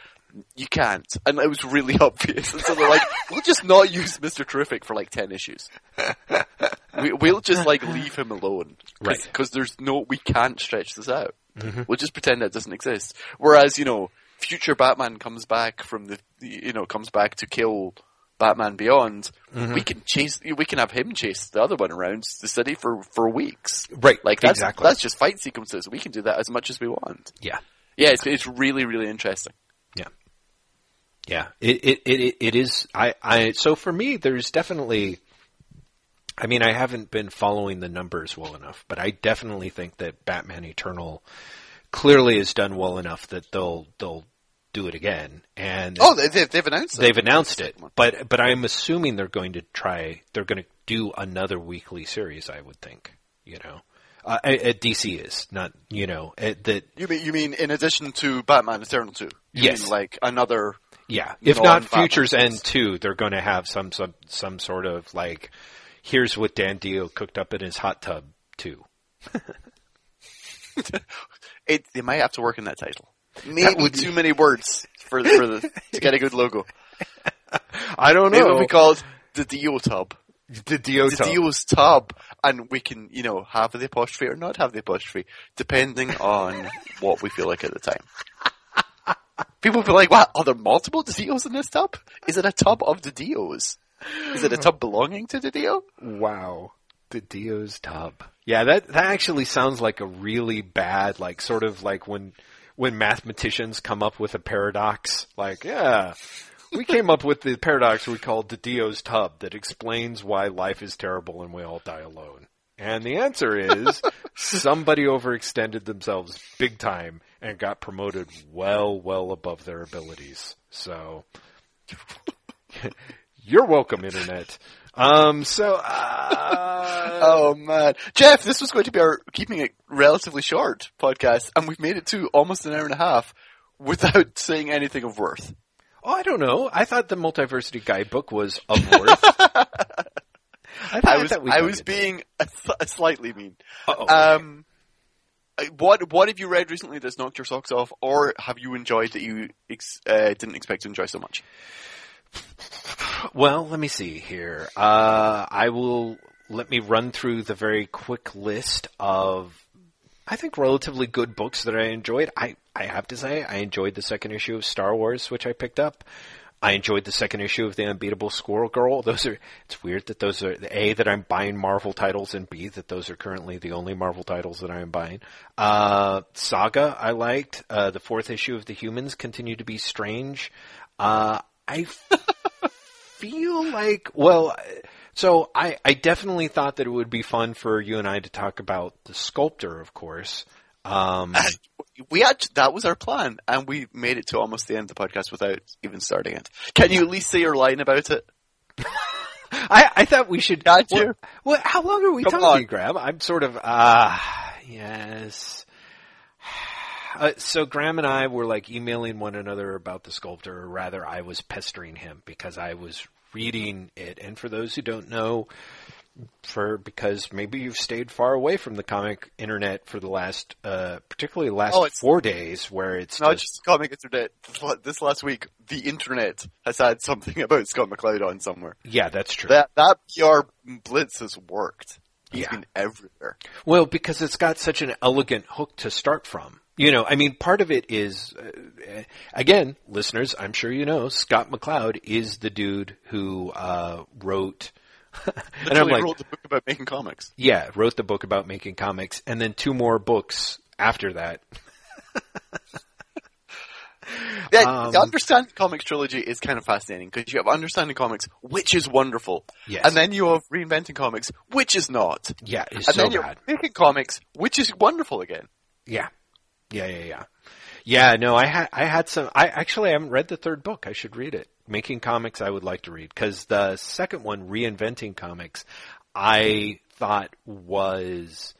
You can't, and it was really obvious. And so they're like, we'll just not use Mister Terrific for like ten issues. we, we'll just like leave him alone, Right. Because there's no, we can't stretch this out. Mhm. We'll just pretend that doesn't exist. Whereas you know, future Batman comes back from the, you know, comes back to kill Batman Beyond. Mhm. We can chase, we can have him chase the other one around the city for for weeks. Right. Like that's exactly. that's just fight sequences. We can do that as much as we want. yeah. Yeah, it's it's really really interesting. Yeah, it it it, it is. I I so for me, there's definitely. I mean, I haven't been following the numbers well enough, but I definitely think that Batman Eternal clearly has done well enough that they'll they'll do it again, and Oh, they, they've, they've announced it. they've announced it. But but I'm assuming they're going to try. They're going to do another weekly series. I would think. You know, uh, at, at DC is not. You know, at, that You mean you mean in addition to Batman Eternal two? You Yes. mean like another. Yeah, if not Futures. End two, they're going to have some some some sort of like, here's what Dan DiDio cooked up in his hot tub too. It, they might have to work in that title. Maybe would- too many words for for the to get a good logo. I don't Maybe it'll be called the Dio Tub. the Dio The tub. Dio's Tub, and we can you know have the apostrophe or not have the apostrophe depending on what we feel like at the time. People will be like, "What? Are there multiple Dios in this tub? Is it a tub of the Dios? Is it a tub belonging to the Dio?" Wow, the Dio's tub. Yeah, that that actually sounds like a really bad, like sort of like when when mathematicians come up with a paradox. Like, yeah, we came up with the paradox we called the Dio's tub that explains why life is terrible and we all die alone. And the answer is somebody overextended themselves big time and got promoted well, well above their abilities. So you're welcome, internet. Um, so, uh, Oh man, Jeff, this was going to be our keeping it relatively short podcast, and we've made it to almost an hour and a half without saying anything of worth. oh, I don't know. I thought the Multiversity Guidebook was of worth. I, I was we I was being a a slightly mean. Um, what what have you read recently that's knocked your socks off, or have you enjoyed that you ex- uh, didn't expect to enjoy so much? Well, let me see here. Uh, I will let me run through the very quick list of, I think, relatively good books that I enjoyed. I, I have to say, I enjoyed the second issue of Star Wars, which I picked up. I enjoyed the second issue of The Unbeatable Squirrel Girl. Those are, it's weird that those are, A, that I'm buying Marvel titles, and B, that those are currently the only Marvel titles that I am buying. Uh, Saga, I liked. Uh, the fourth issue of The Humans continued to be strange. Uh, I feel like well so I, I definitely thought that it would be fun for you and I to talk about the sculptor of course um, We had that was our plan, and we made it to almost the end of the podcast without even starting it. Can you at least say your line about it? I, I thought we should Got well, you. well, how long are we Come talking on. Graeme I'm sort of ah yes uh, so Graeme and I were like emailing one another about the sculptor or rather I was pestering him because I was reading it and for those who don't know for because maybe you've stayed far away from the comic internet for the last, uh, particularly the last Oh, four days, where it's Not just, just comic internet. This last week, the internet has had something about Scott McCloud on somewhere. yeah, that's true. That that PR blitz has worked. He's Yeah. been everywhere. Well, because it's got such an elegant hook to start from. You know, I mean, part of it is, uh, again, listeners, I'm sure you know, Scott McCloud is the dude who uh, wrote, and I'm like, wrote the book about making comics. yeah, wrote the book about making comics, and then two more books after that. Yeah, Um, the Understanding Comics trilogy is kind of fascinating because you have Understanding Comics, which is wonderful, Yes. and then you have Reinventing Comics, which is not, Yeah, it's and so then you bad. have Making Comics, which is wonderful again. Yeah. Yeah, yeah, yeah. Yeah, no, I had I had some I actually haven't read the third book. I should read it. Making Comics I would like to read cuz the second one Reinventing Comics I thought was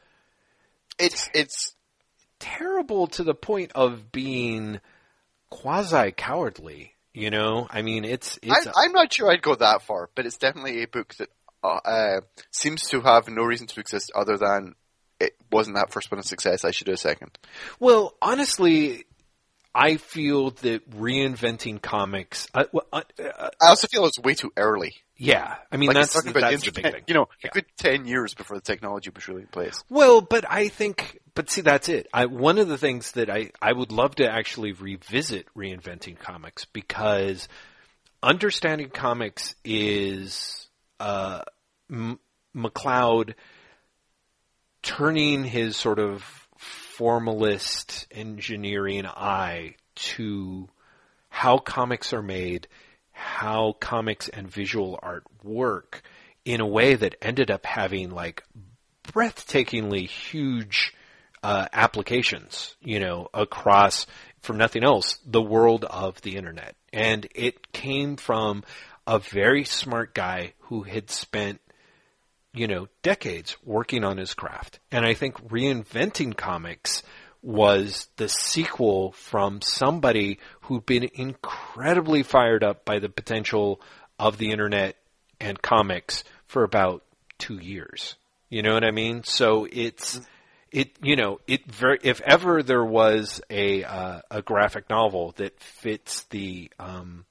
It's it's terrible to the point of being quasi cowardly, you know? I mean, it's it's I, I'm not sure I'd go that far, but it's definitely a book that uh, uh, seems to have no reason to exist other than it wasn't that first one a success, I should do a second. Well, honestly, I feel that reinventing comics. Uh, well, uh, uh, I also feel it's way too early. yeah, I mean Like that's talking about that's the the big internet, thing. you know, Yeah. a good ten years before the technology was really in place. Well, but I think, but see, that's it. I, one of the things that I, I would love to actually revisit reinventing comics because understanding comics is uh, M- McCloud turning his sort of formalist engineering eye to how comics are made, how comics and visual art work in a way that ended up having like breathtakingly huge uh, applications, you know, across, from nothing else, the world of the internet. And it came from a very smart guy who had spent, you know, decades working on his craft. And I think reinventing comics was the sequel from somebody who'd been incredibly fired up by the potential of the internet and comics for about two years. You know what I mean? So it's it you know it very if ever there was a uh, a graphic novel that fits the um,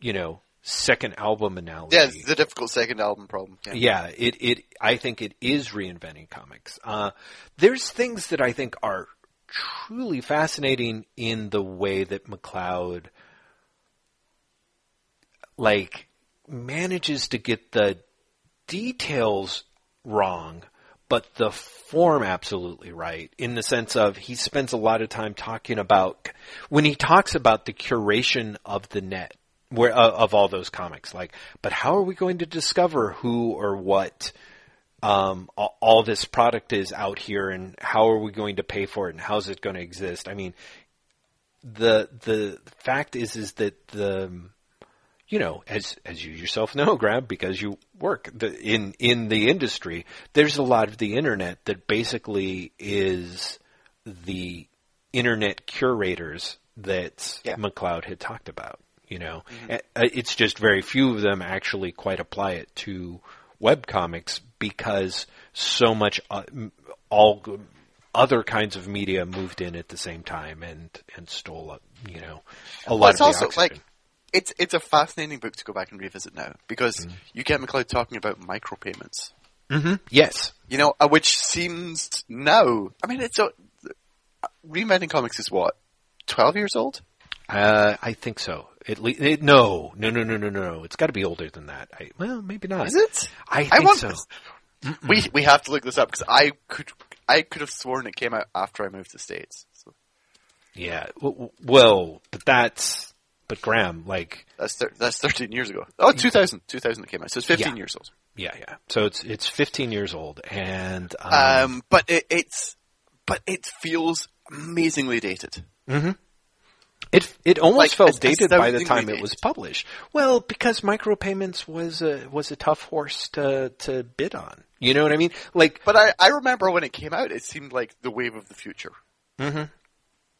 you know second album analogy. Yeah, it's the difficult second album problem. Yeah. Yeah, it, it I think it is reinventing comics. Uh, there's things that I think are truly fascinating in the way that McCloud like manages to get the details wrong, but the form absolutely right in the sense of he spends a lot of time talking about when he talks about the curation of the net where uh, of all those comics like but how are we going to discover who or what um, all, this product is out here and how are we going to pay for it and how's it going to exist i mean the the fact is is that the you know, as as you yourself know, Graeme, because you work the, in in the industry, there's a lot of the internet that basically is the internet curators that Yeah. McCloud had talked about. You know, Uh, it's just very few of them actually quite apply it to webcomics because so much uh, all other kinds of media moved in at the same time and and stole up, you know, a lot Well, it's of the also oxygen. like it's it's a fascinating book to go back and revisit now because Mm-hmm. you get McCloud talking about micropayments. hmm Yes. You know, uh, which seems now. I mean, it's a reinventing comics is what twelve years old. Uh, I think so. At least, it, no, no, no, no, no, no. It's got to be older than that. I, well, maybe not. Is it? I I think want so. We we have to look this up because I could I could have sworn it came out after I moved to states. So Yeah. Well, but that's, but Graeme, like, that's thir- that's thirteen years ago. Oh, 2000, 2000 it came out. So it's fifteen Yeah. years old. yeah, yeah. So it's it's 15 years old, and um, Um, but it, it's but it feels amazingly dated. It it almost like, felt dated by the time it was published. Well, because micropayments was a was a tough horse to to bid on. You know what I mean? Like, But I, I remember when it came out, it seemed like the wave of the future. Mhm.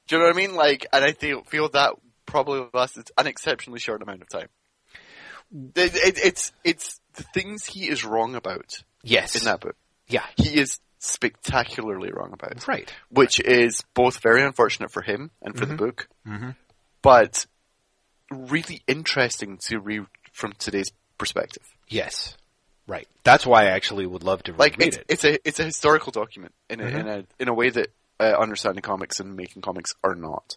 Do you know what I mean? Like, and I feel, feel that probably lasted an exceptionally short amount of time. It, it, it's it's the things he is wrong about yes, in that book. yeah, He is spectacularly wrong about, right. which is both very unfortunate for him and for Mm-hmm. the book, but really interesting to read from today's perspective. Yes, right. That's why I actually would love to Like read it's it. it's a it's a historical document in a Mm-hmm. in a in a way that uh, understanding comics and making comics are not.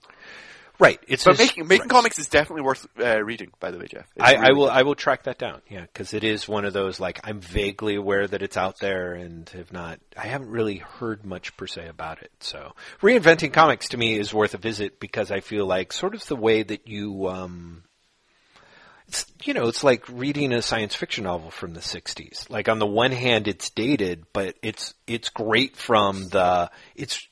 Right. It's But making making right. comics is definitely worth uh, reading. By the way, Jeff. I, I will. good. I will track that down. Yeah, because it is one of those like I'm vaguely aware that it's out there and have not. I haven't really heard much per se about it. So reinventing comics to me is worth a visit because I feel like sort of the way that you. Um, it's you know it's like reading a science fiction novel from the 60s like on the one hand it's dated but it's it's great from the it's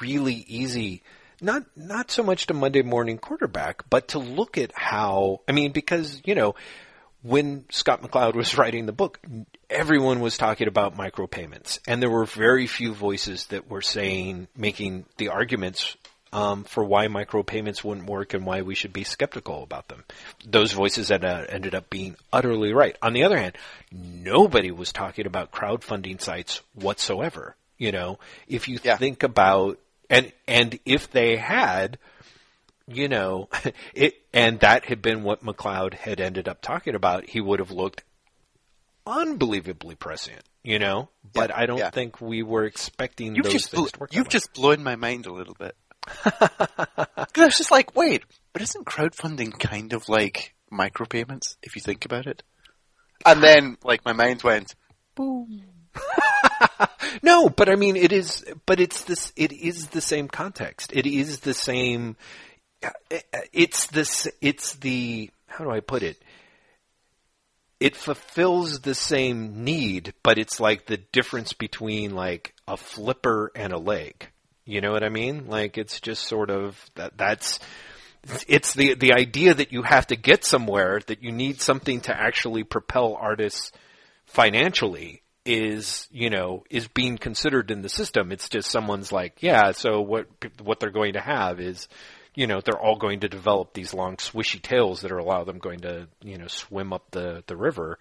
really easy not not so much to Monday morning quarterback but to look at how I mean because you know when Scott McCloud was writing the book everyone was talking about micropayments and there were very few voices that were saying making the arguments um, for why micropayments wouldn't work and why we should be skeptical about them. Those voices that uh, ended up being utterly right. On the other hand, nobody was talking about crowdfunding sites whatsoever. You know, if you Yeah. think about and and if they had, you know, it and that had been what McCloud had ended up talking about, he would have looked unbelievably prescient. You know, but Yeah, I don't yeah. think we were expecting You've those just things blo- to work. you've just blown my mind a little bit. 'Cause I was just like, wait, but isn't crowdfunding kind of like micropayments if you think about it? And then, like, my mind went, No, but I mean, it is, but it's this, it is the same context. It is the same, it's this, it's the, how do I put it? It fulfills the same need, but it's like the difference between like a flipper and a leg. You know what I mean? Like it's just sort of that, that's, it's the, the idea that you have to get somewhere, that you need something to actually propel artists financially is you know is being considered in the system. It's just someone's like yeah so what what they're going to have is you know they're all going to develop these long swishy tails that are allow them going to you know swim up the the river.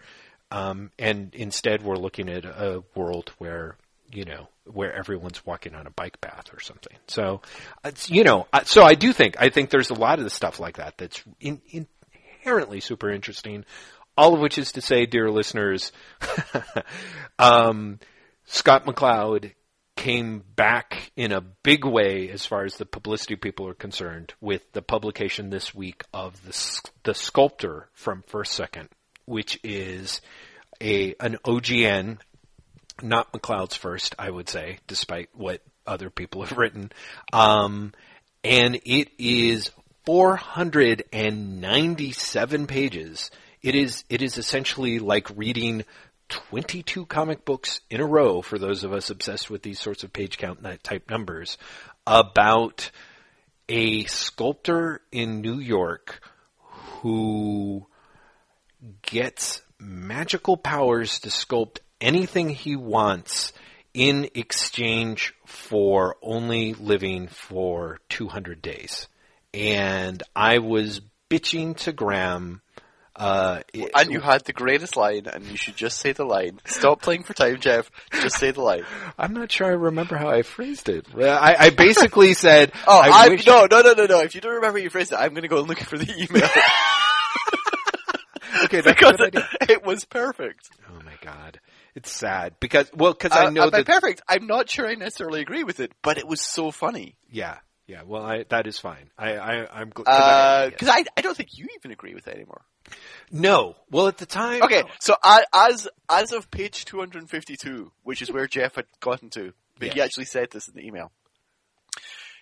Um and instead we're looking at a world where you know where everyone's walking on a bike path or something. So it's you know so i do think i think there's a lot of the stuff like that that's in, inherently super interesting all of which is to say, dear listeners, um, Scott McCloud came back in a big way as far as the publicity people are concerned with the publication this week of the the sculptor from First Second, which is a an OGN, not McCloud's first, I would say, despite what other people have written. Um, and it is 497 pages. It is it is essentially like reading 22 comic books in a row for those of us obsessed with these sorts of page count type numbers about a sculptor in New York who gets magical powers to sculpt anything he wants in exchange for only living for 200 days. And I was bitching to Graeme. Uh, it- and you had the greatest line, and you should just say the line. Stop playing for time, Jeff. Just say the line. I'm not sure I remember how I phrased it. I, I basically said, Oh, I, I, wish- no, no, no, no, no. If you don't remember how you phrased it, I'm going to go and look for the email okay, that's because good it, idea. it was perfect. Oh my god, it's sad because well, because I Uh, know uh, that perfect, I'm not sure I necessarily agree with it, but it was so funny. yeah, yeah. Well, I, that is fine. I, I I'm gl- 'cause I- Because I, I don't think you even agree with it anymore. No. Well, at the time, Okay, so I, as as of page 252, which is where Jeff had gotten to, but he actually said this in the email.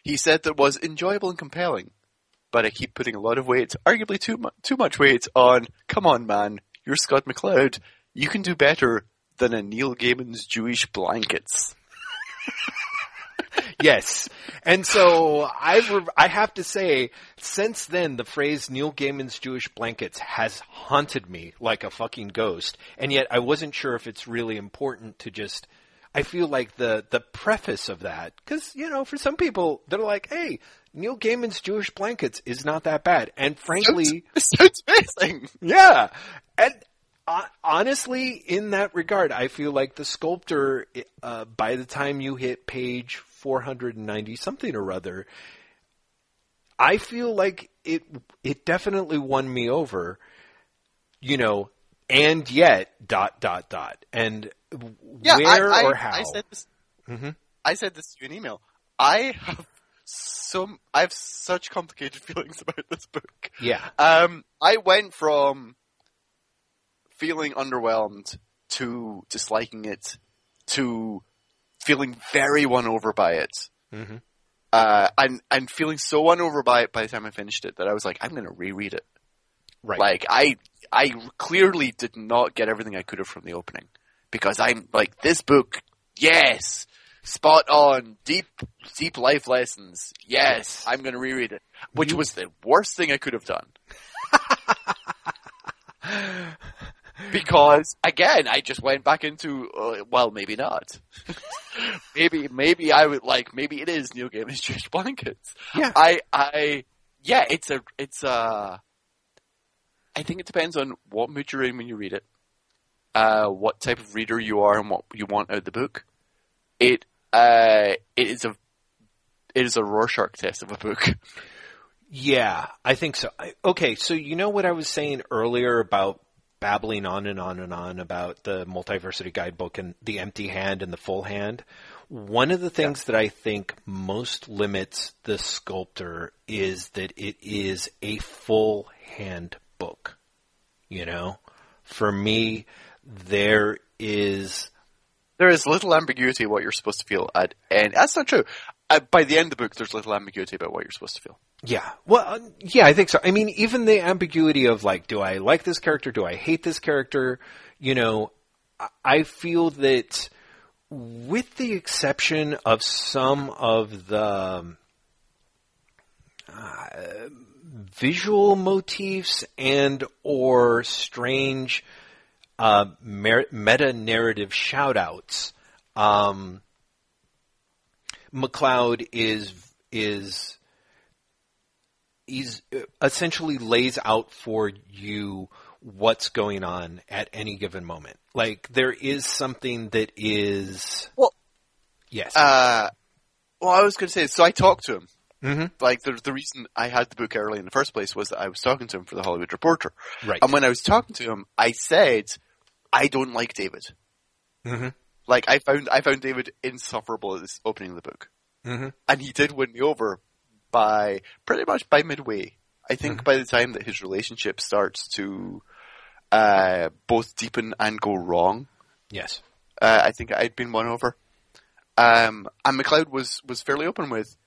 He said that it was enjoyable and compelling, but I keep putting a lot of weight, arguably too mu- too much weight, on. Come on, man, you're Scott McCloud. You can do better than a Neil Gaiman's Jewish blankets. yes. And so I re- I have to say, since then, the phrase Neil Gaiman's Jewish blankets has haunted me like a fucking ghost. And yet I wasn't sure if it's really important to just, I feel like the, the preface of that, cause, you know, for some people, they're like, hey, Neil Gaiman's Jewish blankets is not that bad. And frankly, it's, amazing. yeah. And uh, honestly, in that regard, I feel like the sculptor, uh, by the time you hit page 490 something or other, I feel like it, it definitely won me over, you know, and yet dot, dot, dot. And Yeah, where I, I, or how? I said this. Mhm. I said this to you in email. I have some. I have such complicated feelings about this book. yeah. Um, I went from feeling underwhelmed to disliking it to feeling very won over by it. Mhm. Uh, and and feeling so won over by it by the time I finished it that I was like, I'm going to reread it. Right. Like I I clearly did not get everything I could have from the opening because I'm like this book, yes, spot on, deep deep life lessons. Yes, I'm going to reread it, which You- was the worst thing I could have done. because again, I just went back into uh, well, maybe not. maybe maybe I would like maybe it is Neil Gaiman's Jewish blankets. Yeah. I I yeah, it's a it's a I think it depends on what mood you're in when you read it, uh, what type of reader you are, and what you want out of the book. It uh, it is a it is a Rorschach test of a book. Yeah, I think so. I, okay, so you know what I was saying earlier about babbling on and on and on about the multiversity guidebook and the empty hand and the full hand. One of the things yeah. that I think most limits the sculptor is that it is a full hand book. You know, for me, there is there is little ambiguity what you're supposed to feel at, and that's not true. Uh, by the end of the book, there's little ambiguity about what you're supposed to feel. Yeah. Well, uh, yeah, I think so. I mean, even the ambiguity of like, do I like this character? Do I hate this character? You know, I feel that with the exception of some of the uh, visual motifs and or strange uh, meta narrative shoutouts, um, McCloud is is he's uh, essentially lays out for you what's going on at any given moment. Like there is something that is well, yes. Uh, well, I was going to say. So I talked to him. Mm-hmm. Like the the reason I had the book early in the first place was that I was talking to him for the Hollywood Reporter. Right. And when I was talking to him, I said, "I don't like David." Mm-hmm. Like I found I found David insufferable at this opening of the book, mm-hmm. and he did win me over by pretty much by midway. I think mm-hmm. by the time that his relationship starts to uh, both deepen and go wrong, yes, uh, I think I'd been won over. Um, and McCloud was was fairly open with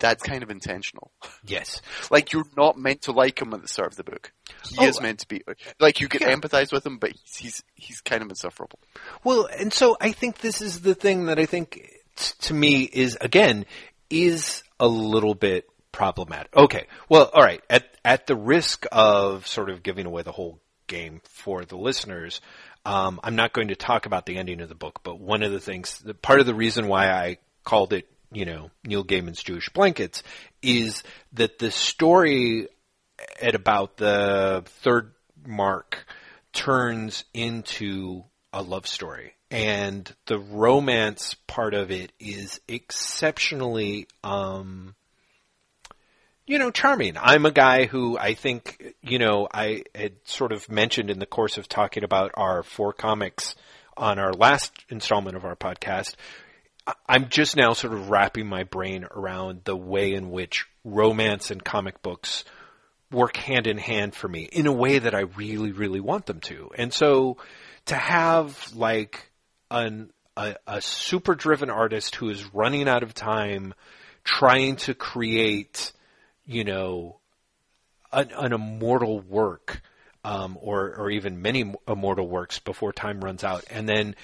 that's kind of intentional. Yes. like you're not meant to like him at the start of the book. He oh, is meant to be like you can yeah. empathize with him, but he's, he's he's kind of insufferable. Well, and so I think this is the thing that I think t- to me is again is a little bit problematic. Okay. Well, all right. At at the risk of sort of giving away the whole game for the listeners, um, I'm not going to talk about the ending of the book, but one of the things, the, part of the reason why I called it you know, Neil Gaiman's Jewish Blankets, is that the story at about the third mark turns into a love story. And the romance part of it is exceptionally, um, you know, charming. I'm a guy who I think, you know, I had sort of mentioned in the course of talking about our four comics on our last installment of our podcast, I'm just now sort of wrapping my brain around the way in which romance and comic books work hand in hand for me in a way that I really, really want them to. And so to have like an, a, a super driven artist who is running out of time trying to create, you know, an, an immortal work, um, or, or even many immortal works before time runs out, and then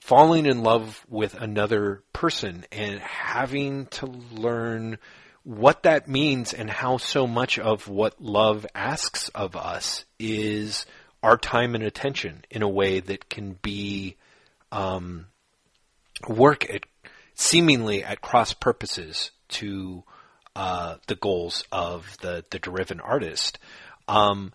falling in love with another person and having to learn what that means and how so much of what love asks of us is our time and attention in a way that can be um, work at seemingly at cross purposes to uh, the goals of the the driven artist. Um,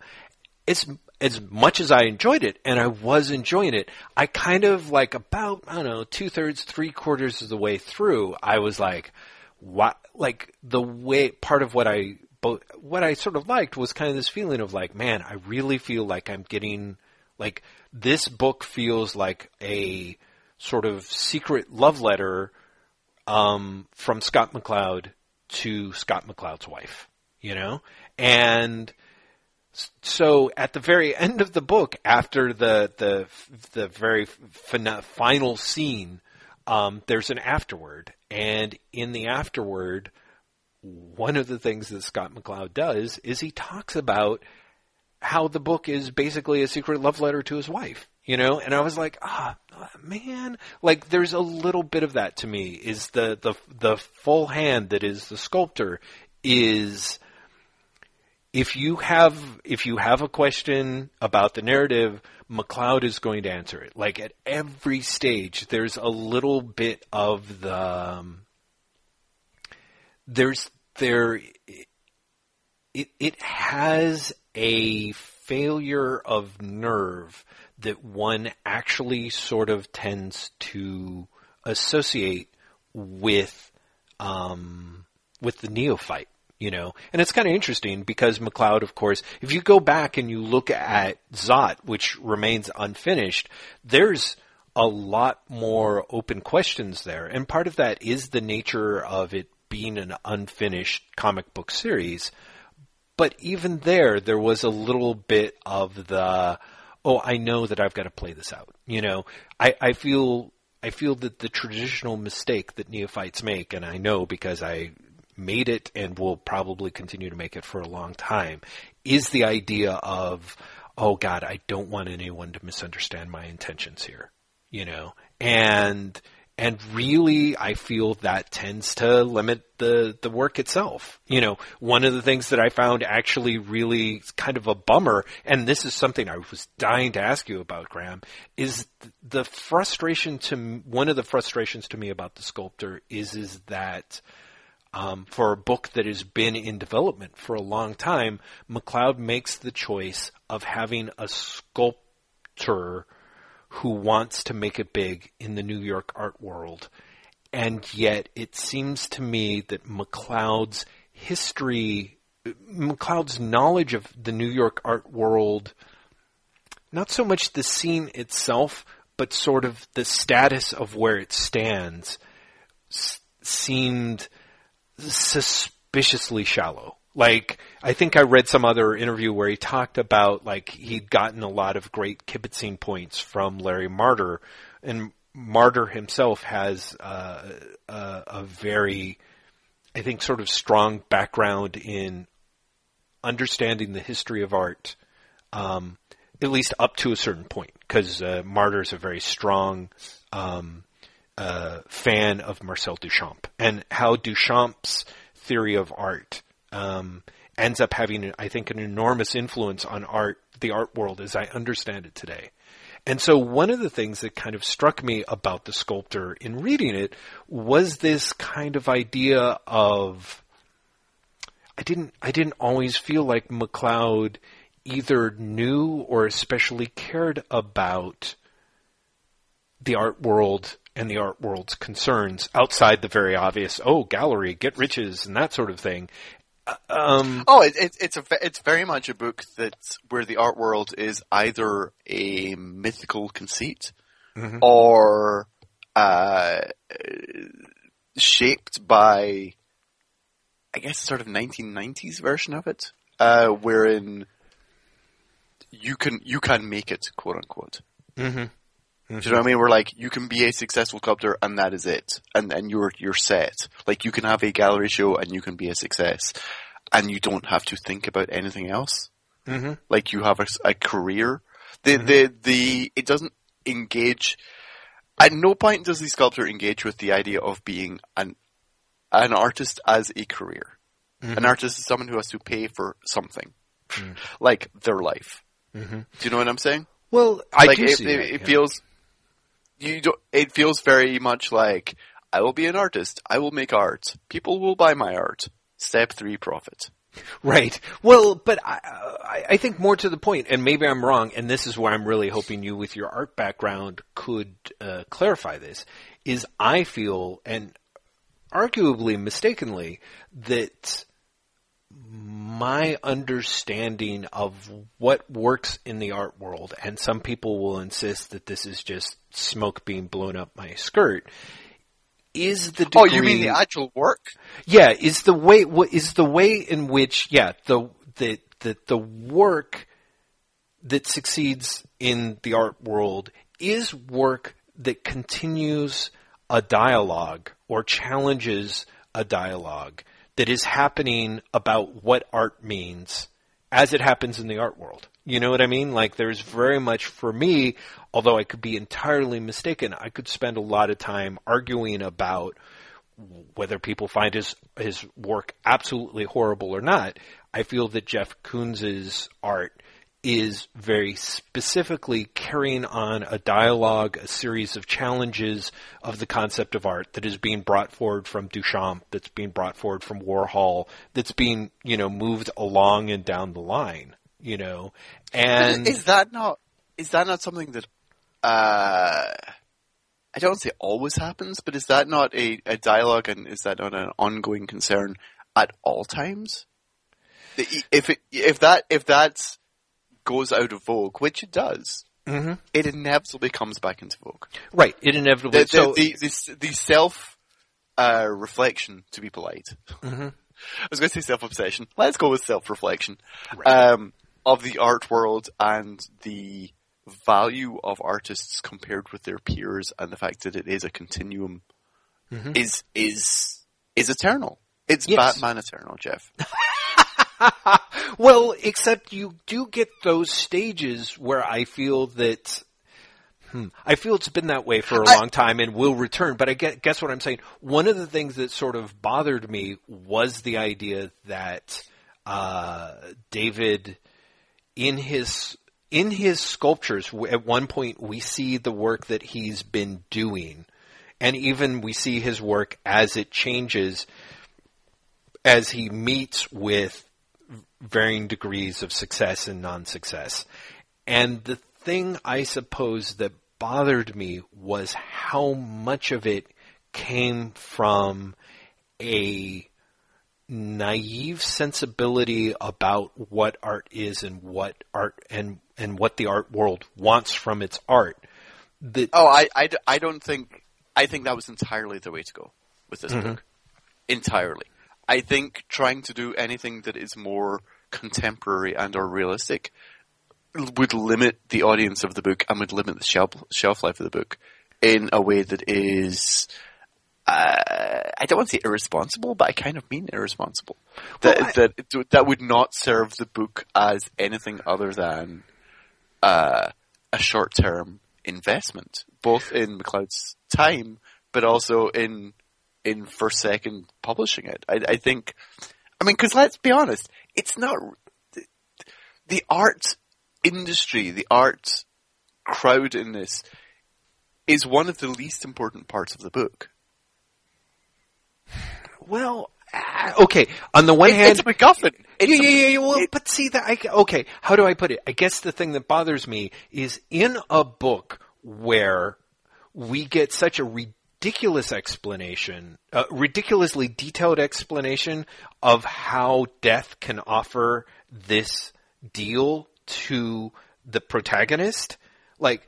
it's as much as I enjoyed it, and I was enjoying it, I kind of like about I don't know two thirds, three quarters of the way through, I was like, what? Like the way part of what I what I sort of liked was kind of this feeling of like, man, I really feel like I'm getting like this book feels like a sort of secret love letter um, from Scott McCloud to Scott McCloud's wife, you know, and so at the very end of the book, after the the the very final scene, um, there's an afterword, and in the afterword, one of the things that Scott McCloud does is he talks about how the book is basically a secret love letter to his wife. You know, and I was like, ah, man, like there's a little bit of that to me. Is the the the full hand that is the sculptor is if you have if you have a question about the narrative, McCloud is going to answer it. Like at every stage, there's a little bit of the um, there's there it it has a failure of nerve that one actually sort of tends to associate with um, with the neophyte. You know, and it's kind of interesting because McCloud, of course, if you go back and you look at Zot, which remains unfinished, there's a lot more open questions there. And part of that is the nature of it being an unfinished comic book series. But even there, there was a little bit of the, oh, I know that I've got to play this out. You know, I, I feel, I feel that the traditional mistake that neophytes make, and I know because I made it and will probably continue to make it for a long time, is the idea of, oh God, I don't want anyone to misunderstand my intentions here you know, and and really I feel that tends to limit the the work itself. You know, one of the things that I found actually really kind of a bummer, and this is something I was dying to ask you about, Graeme, is the frustration to one of the frustrations to me about the sculptor is is that. Um, for a book that has been in development for a long time, McCloud makes the choice of having a sculptor who wants to make it big in the New York art world. And yet it seems to me that McCloud's history, McCloud's knowledge of the New York art world, not so much the scene itself, but sort of the status of where it stands, s- seemed suspiciously shallow. Like, I think I read some other interview where he talked about, like, he'd gotten a lot of great kibitzing points from Larry Marder, and Marder himself has uh, a, a very, I think, sort of strong background in understanding the history of art, um, at least up to a certain point, because uh, Marder's a very strong um, uh, fan of Marcel Duchamp and how Duchamp's theory of art um, ends up having, I think, an enormous influence on art, the art world as I understand it today. And so one of the things that kind of struck me about the sculptor in reading it was this kind of idea of I didn't I didn't always feel like McCloud either knew or especially cared about the art world and the art world's concerns outside the very obvious oh gallery get riches and that sort of thing um, oh, it, it, it's a it's very much a book that's where the art world is either a mythical conceit mm-hmm. or uh, shaped by, I guess, sort of 1990s version of it, uh, wherein you can you can make it, quote unquote. Mm-hmm. Mm-hmm. Do you know what I mean? We're like, you can be a successful sculptor and that is it. And, and you're, you're set. Like you can have a gallery show and you can be a success. And you don't have to think about anything else. Mm-hmm. Like you have a, a career. The, mm-hmm. the, the, it doesn't engage, at no point does the sculptor engage with the idea of being an, an artist as a career. An mm-hmm. artist is someone who has to pay for something. Mm. Like their life. Mm-hmm. Do you know what I'm saying? Well, I like do it, see it, that, it yeah. feels you don't, it feels very much like I will be an artist. I will make art. People will buy my art. Step three, profit. Right. Well, but I, I, think more to the point, and maybe I'm wrong, and this is where I'm really hoping you, with your art background, could uh, clarify this. Is I feel, and arguably mistakenly, that my understanding of what works in the art world, and some people will insist that this is just smoke being blown up my skirt, is the degree, Oh, you mean the actual work? yeah is the way what is the way in which yeah the the the the work that succeeds in the art world is work that continues a dialogue or challenges a dialogue that is happening about what art means as it happens in the art world. You know what I mean? Like there's very much for me, although I could be entirely mistaken, I could spend a lot of time arguing about whether people find his his work absolutely horrible or not. I feel that Jeff Koons's art is very specifically carrying on a dialogue, a series of challenges of the concept of art that is being brought forward from Duchamp, that's being brought forward from Warhol, that's being, you know, moved along and down the line, you know. And is, that not is that not something that uh I don't say always happens, but is that not a, a dialogue and is that not an ongoing concern at all times? If it, if that, if that goes out of vogue, which it does, Mm-hmm. it inevitably comes back into vogue. Right. It inevitably. The, the, so the, the, the self, uh, reflection, to be polite. Mhm. I was going to say self-obsession. Let's go with self-reflection. Right. Um, of the art world and the value of artists compared with their peers and the fact that it is a continuum Mhm. is, is, is eternal. It's Yes. Batman eternal, Jeff. well, except you do get those stages where I feel that. Hmm, I feel it's been that way for a I- long time and will return, but I get, guess what I'm saying? One of the things that sort of bothered me was the idea that, uh, David, in his, in his sculptures, at one point we see the work that he's been doing, and even we see his work as it changes, as he meets with varying degrees of success and non-success. And the thing I suppose that bothered me was how much of it came from a naive sensibility about what art is and what art and and what the art world wants from its art. That Oh, I don't think, I think that was entirely the way to go with this mm-hmm. book. Entirely. I think trying to do anything that is more contemporary and or realistic would limit the audience of the book and would limit the shelf, shelf life of the book in a way that is, uh, I don't want to say irresponsible, but I kind of mean irresponsible. That, Well, I- that, that would not serve the book as anything other than, uh, a short-term investment, both in McCloud's time, but also in in first second publishing it. I, I think, I mean, because let's be honest, it's not the, the art industry, the art crowd in this is one of the least important parts of the book. Well, ah, okay. On the one It- hand, it's a MacGuffin. It's yeah, yeah, yeah, yeah. Well, it- but see that I okay. How do I put it? I guess the thing that bothers me is in a book where we get such a ridiculous explanation, a ridiculously detailed explanation of how death can offer this deal to the protagonist, like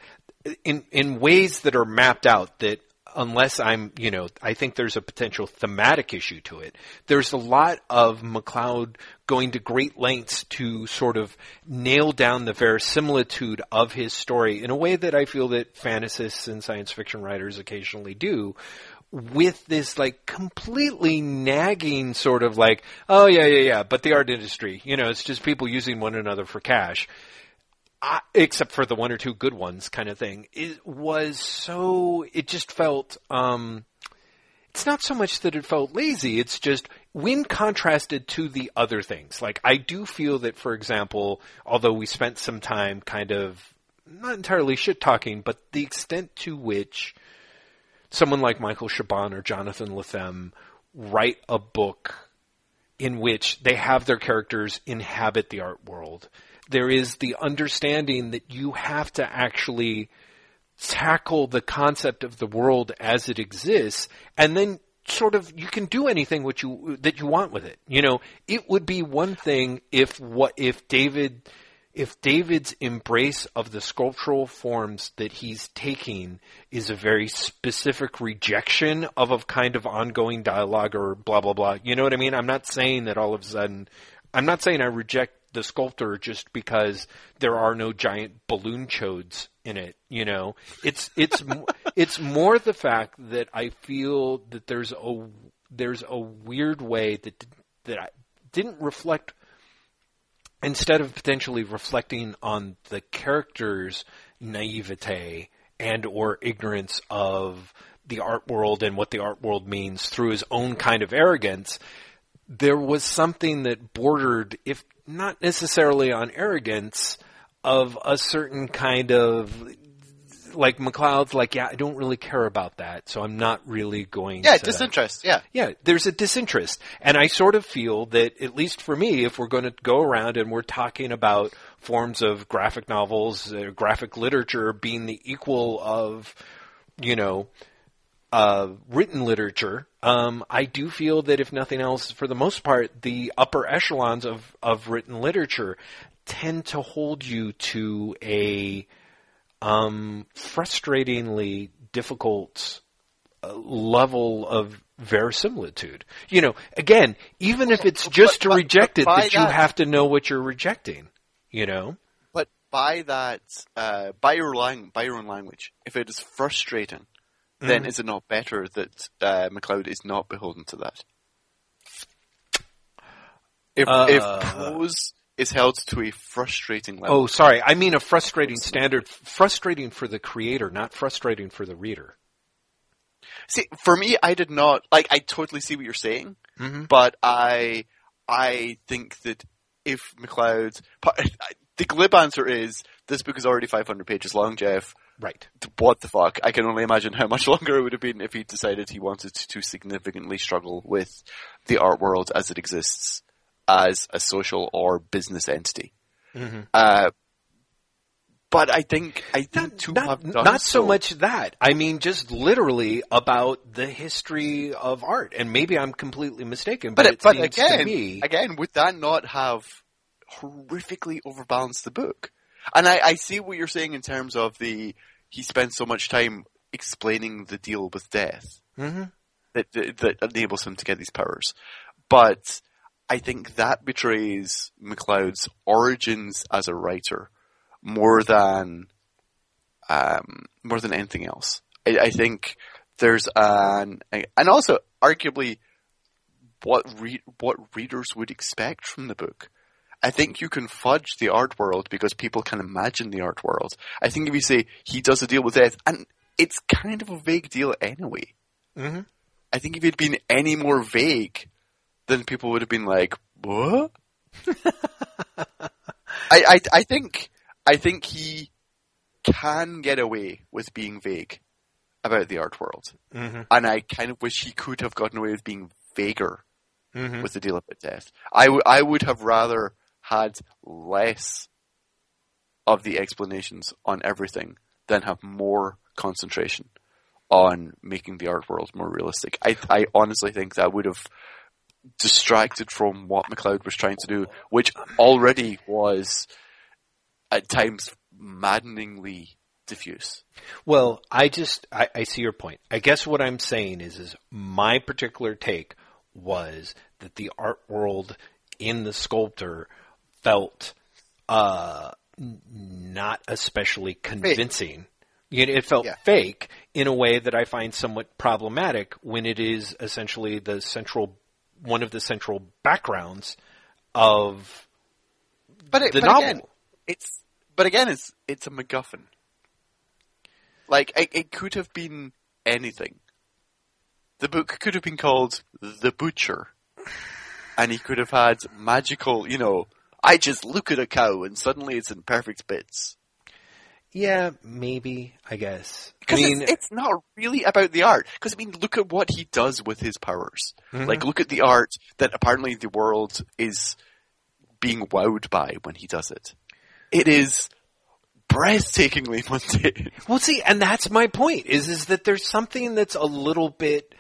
in in ways that are mapped out that unless I'm, you know, I think there's a potential thematic issue to it. There's a lot of McCloud going to great lengths to sort of nail down the verisimilitude of his story in a way that I feel that fantasists and science fiction writers occasionally do with this like completely nagging sort of like, oh yeah, yeah, yeah, but the art industry, you know, it's just people using one another for cash. I, except for the one or two good ones kind of thing, it was so, it just felt, um, it's not so much that it felt lazy, it's just when contrasted to the other things. Like, I do feel that, for example, although we spent some time kind of, not entirely shit talking, but the extent to which someone like Michael Chabon or Jonathan Lethem write a book in which they have their characters inhabit the art world. There is the understanding that you have to actually tackle the concept of the world as it exists and then sort of you can do anything what you that you want with it. You know, it would be one thing if what if David if David's embrace of the sculptural forms that he's taking is a very specific rejection of a kind of ongoing dialogue or blah blah blah. You know what I mean? I'm not saying that all of a sudden I'm not saying I reject the sculptor just because there are no giant balloon chodes in it. You know, it's it's it's more the fact that I feel that there's a there's a weird way that that I didn't reflect instead of potentially reflecting on the character's naivete and or ignorance of the art world and what the art world means through his own kind of arrogance, there was something that bordered, if not necessarily on arrogance, of a certain kind of like McCloud's like, yeah, I don't really care about that, so I'm not really going yeah, to disinterest. Yeah. yeah, there's a disinterest. And I sort of feel that, at least for me, if we're going to go around and we're talking about forms of graphic novels, uh, graphic literature being the equal of you know, uh, written literature, um, I do feel that if nothing else, for the most part, the upper echelons of, of written literature tend to hold you to a um, frustratingly difficult uh, level of verisimilitude. You know, again, even if it's just to reject it, that you have to know what you're rejecting. You know, But by that, uh, by your lang- by your own language, if it is frustrating, then is it not better that uh, McCloud is not beholden to that? If Uh, if prose is held to a frustrating level, Oh, sorry. I mean a frustrating standard. Frustrating for the creator, not frustrating for the reader. see, for me, I did not like. I totally see what you're saying, Mhm. but I I think that if McCloud, the glib answer is this book is already 500 pages long, Jeff. Right. what the fuck? I can only imagine how much longer it would have been if he decided he wanted to significantly struggle with the art world as it exists as a social or business entity. Mhm. Uh, but I think I think Not, not, not so much that. I mean, just literally about the history of art. And maybe I'm completely mistaken, but, But it but seems again, to me. again, would that not have horrifically overbalanced the book? And I, I see what you're saying in terms of the he spends so much time explaining the deal with death. Mhm. that, that that enables him to get these powers. But I think that betrays McCloud's origins as a writer more than um, more than anything else. I, I think there's an and also arguably what re- what readers would expect from the book. I think you can fudge the art world because people can imagine the art world. I think if you say he does a deal with death, and it's kind of a vague deal anyway. Mhm. I think if he'd been any more vague, then people would have been like, "What?" I, I I think I think he can get away with being vague about the art world, Mhm. and I kind of wish he could have gotten away with being vaguer Mhm. with the deal about death. I, w- I would have rather had less of the explanations on everything than have more concentration on making the art world more realistic. I, I honestly think that would have distracted from what McCloud was trying to do, which already was at times maddeningly diffuse. Well, I just I, I see your point. I guess what I'm saying is is my particular take was that the art world in the sculptor felt uh, not especially convincing. Know, it felt Yeah. fake in a way that I find somewhat problematic when it is essentially the central one of the central backgrounds of But, it, the but novel. again, it's but again, it's it's a MacGuffin. Like it, it could have been anything. The book could have been called The Butcher, and he could have had magical. You know, I just look at a cow and suddenly it's in perfect bits. yeah, maybe I guess. I Because mean, it's, it's not really about the art. Because I mean, look at what he does with his powers. Mhm. Like, look at the art that apparently the world is being wowed by when he does it. It is breathtakingly mundane. Well, see, and that's my point is is that there's something that's a little bit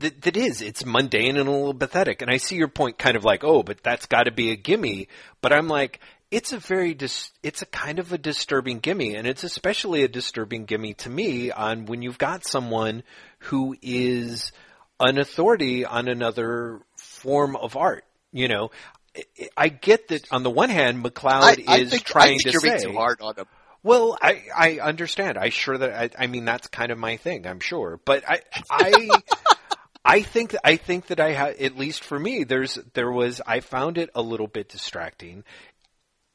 that that is it's mundane and a little pathetic. And I see your point, kind of like, oh, but that's got to be a gimme. But I'm like, it's a very dis- it's a kind of a disturbing gimme, and it's especially a disturbing gimme to me on when you've got someone who is an authority on another form of art. You know, I- get that on the one hand, McCloud I, I is think, trying I think to you're say too hard on him. well, I, I understand. I sure that I, I mean that's kind of my thing. I'm sure, but I I I think I think that I have at least for me there's there was I found it a little bit distracting.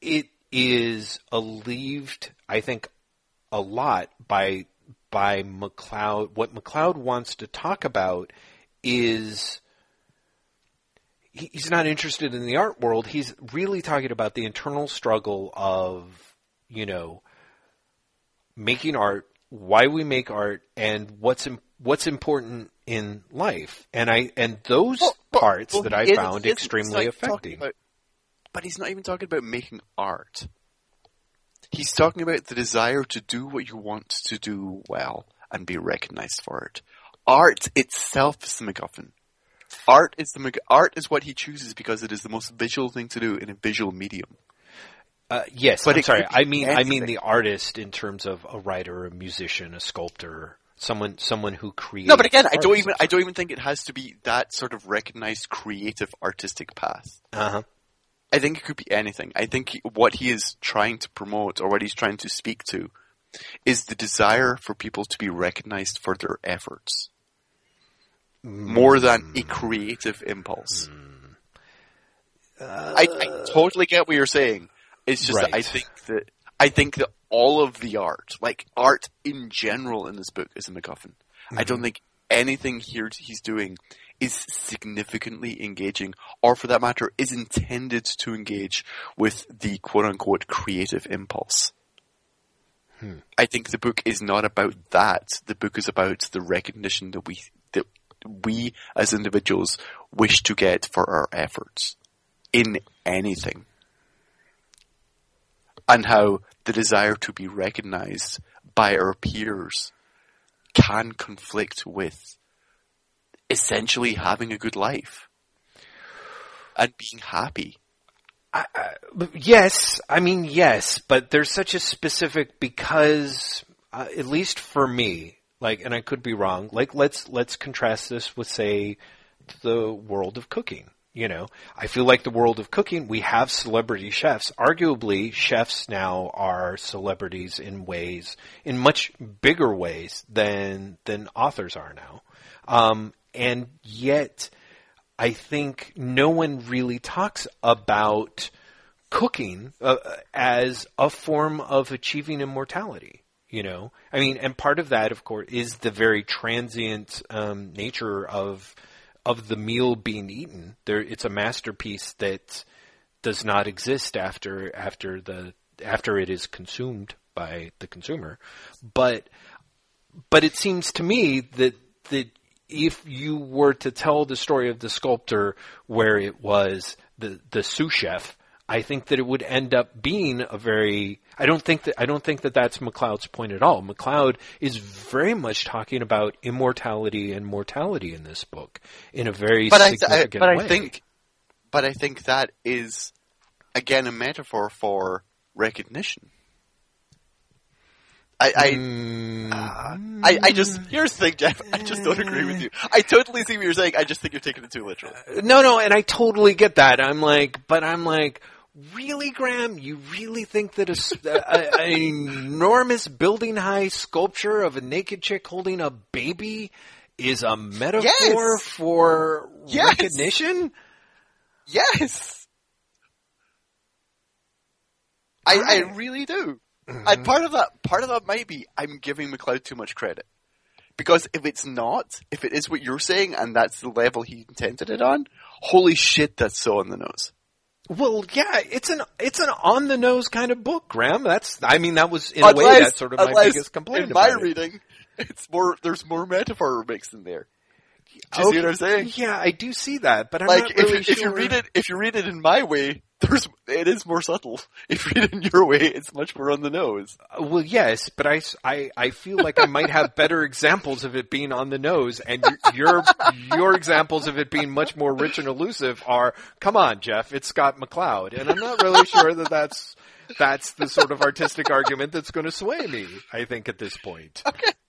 It is alleviated, I think, a lot by by McCloud. What McCloud wants to talk about is he- he's not interested in the art world. He's really talking about the internal struggle of, you know, making art, why we make art, and what's im- what's important in life. And I and those Well, but- parts well, that I found extremely like affecting. about- but he's not even talking about making art. He's talking about the desire to do what you want to do well, and be recognized for it. Art itself is the MacGuffin. Art is the art is what he chooses because it is the most visual thing to do in a visual medium. Uh, yes, But I'm sorry. I mean, I mean the artist in terms of a writer, a musician, a sculptor, someone, someone who creates. No, but again, I don't even I don't even think it has to be that sort of recognized creative artistic path. Uh-huh. I think it could be anything. I think what he is trying to promote or what he's trying to speak to is the desire for people to be recognized for their efforts more than a hmm. creative impulse. Hmm. I, I uh, totally get what you're saying. It's just that I think that I think that all of the art, like art in general in this book, is a MacGuffin. I don't mhm. think anything here he's doing is significantly engaging, or for that matter, is intended to engage with the quote unquote creative impulse. Hmm. I think the book is not about that. The book is about the recognition that we that we as individuals wish to get for our efforts in anything. And how the desire to be recognized by our peers can conflict with essentially having a good life and being happy. Yes, I mean yes, but there's such a specific because uh, at least for me, like, and I could be wrong. Like, let's let's contrast this with say the world of cooking. You know, I feel like the world of cooking, we have celebrity chefs. Arguably, chefs now are celebrities in ways, in much bigger ways than than authors are now. Um, and yet, I think no one really talks about cooking uh, as a form of achieving immortality. You know, I mean, and part of that, of course, is the very transient um, nature of of the meal being eaten. There, it's a masterpiece that does not exist after after the after it is consumed by the consumer. But but it seems to me that that if you were to tell the story of the sculptor where it was the the sous chef, I think that it would end up being a very. I don't think that I don't think that that's McCloud's point at all. McCloud is very much talking about immortality and mortality in this book in a very But I, I significant but way. I think but I think that is again a metaphor for recognition. I I, Mm, I I just here's the thing, Jeff. I just don't agree with you. I totally see what you're saying. I just think you're taking it too literal. No, no, and I totally get that. I'm like, but I'm like, really, Graeme? You really think that a, a- an enormous building high sculpture of a naked chick holding a baby is a metaphor Yes. for Yes. recognition? Yes, I I Alright. really do. And mm-hmm. part of that part of that might be I'm giving McCloud too much credit. Because if it's not, if it is what you're saying and that's the level he intended it on, holy shit, that's so on the nose. Well, yeah, it's an it's an on the nose kind of book, Graeme. That's I mean that was in a way that's sort of my unless biggest complaint in my it. reading, it's more, there's more metaphor mixed in there. Do you see what I'm saying? Yeah, I do see that, but I'm like not if really you, if you read it if you read it in my way, there's it is more subtle. If you read it in your way, it's much more on the nose. Uh, Well, yes, but I, I, I feel like I might have better examples of it being on the nose, and your, your examples of it being much more rich and elusive are, come on, Jeff, it's Scott McCloud, and I'm not really sure that that's that's the sort of artistic argument that's going to sway me. I think at this point.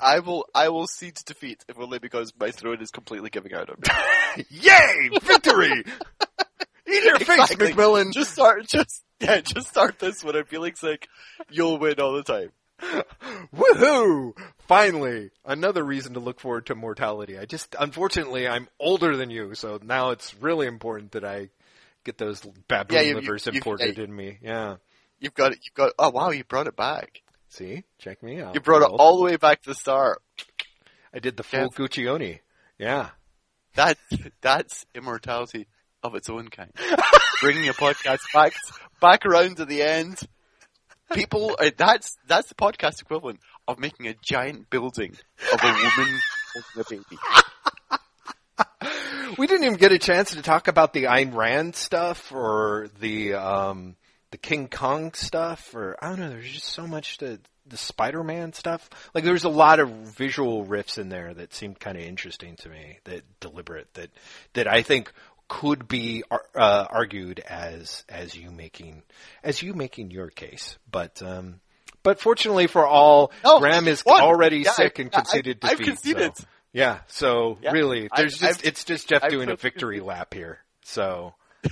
I will I will cede to defeat if only because my throat is completely giving out on me. Yay, victory! In your face, McMillan! Just start just yeah, just start this when I'm feeling sick. You'll win all the time. Woohoo! Finally, another reason to look forward to mortality. I just, unfortunately, I'm older than you, so now it's really important that I get those baboon Yeah, you- you- livers you've- imported yeah, in me. Yeah. You've got it you've got oh wow, you brought it back. See? Check me out. You brought it all the way back to the start. I did the full Yeah. Guccione. Yeah. That that's immortality of its own kind. Bringing a podcast back back around to the end. People, uh, that's that's the podcast equivalent of making a giant building of a woman holding a baby. We didn't even get a chance to talk about the Ayn Rand stuff or the, um, the King Kong stuff or, I don't know, there's just so much to, the Spider-Man stuff. Like there's a lot of visual riffs in there that seemed kind of interesting to me. That deliberate. That that I think could be uh, argued as as you making as you making your case, but. um but fortunately for all, No, Graeme is one. already Yeah, sick I- and I- conceded I've defeat. conceded. so- yeah, so Yeah, really, I- there's just I've- it's just Jeff I've doing a victory lap here. So,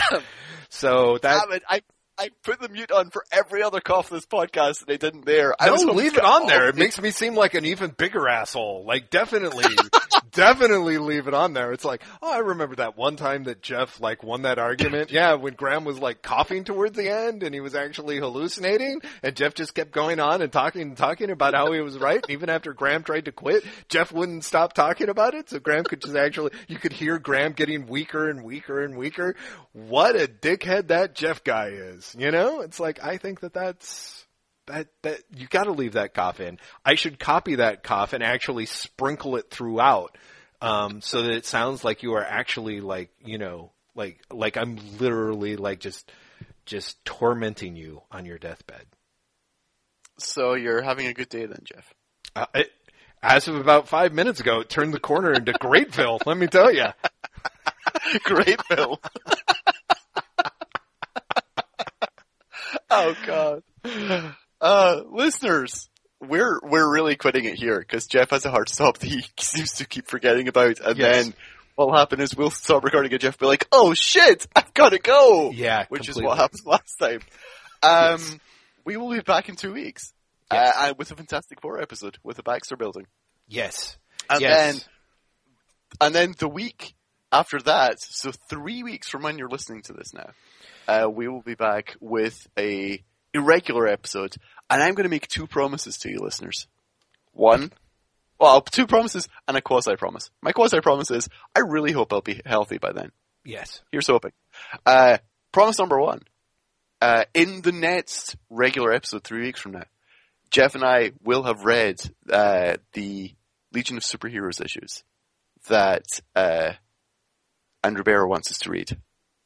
so that Damn it, I I put the mute on for every other cough this podcast and I didn't there. I no, leave it on there. It makes me seem like an even bigger asshole. Like definitely, definitely leave it on there. It's like, oh, I remember that one time that Jeff like won that argument. Yeah, when Graeme was like coughing towards the end and he was actually hallucinating, and Jeff just kept going on and talking and talking about how he was right. Even after Graeme tried to quit, Jeff wouldn't stop talking about it. So Graeme could just actually, you could hear Graeme getting weaker and weaker and weaker. What a dickhead that Jeff guy is. You know, it's like I think that that's that that you got to leave that cough in. I should copy that cough and actually sprinkle it throughout, um, so that it sounds like you are actually like you know like like I'm literally like just just tormenting you on your deathbed. So you're having a good day then, Jeff. Uh, it, as of about five minutes ago, it turned the corner into Greatville. let me tell you. Greatville. Oh god. Uh, listeners, we're we're really quitting it here because Jeff has a hard stop that he seems to keep forgetting about, and Yes. then what'll happen is we'll stop recording and Jeff will be like, "Oh shit, I've got to go." Yeah, which is what happened last time. Um, Yes. we will be back in two weeks Yes. uh, and with a Fantastic Four episode with the Baxter Building, Yes. and yes. then and then the week after that, so three weeks from when you're listening to this now, uh, we will be back with a irregular episode, and I'm going to make two promises to you, listeners. One, well, two promises and a quasi promise. My quasi promise is I really hope I'll be healthy by then. yes. Here's hoping. Uh, promise number one. Uh, in the next regular episode, three weeks from now, Jeff and I will have read uh, the Legion of Superheroes issues that uh, Andrew Barrow wants us to read.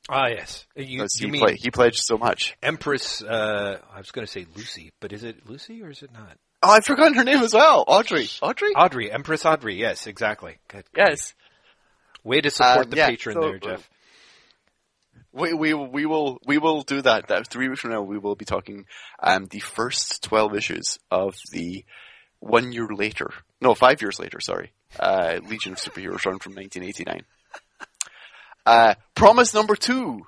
Ah, yes. You, you he, ple- he pledged so much. Empress? Uh, I was going to say Lucy, but is it Lucy or is it not? Oh, I've forgotten her name as well. Audrey. Audrey? Audrey, Empress Audrey. Yes, exactly. Good. yes. Way to support Um, the yeah, patron so- there, Jeff. We, we, we will, we will do that. That three weeks from now, we will be talking, um, the first 12 issues of the one year later, no, five years later, sorry, uh, Legion of Superheroes run from 1989. Uh, promise number two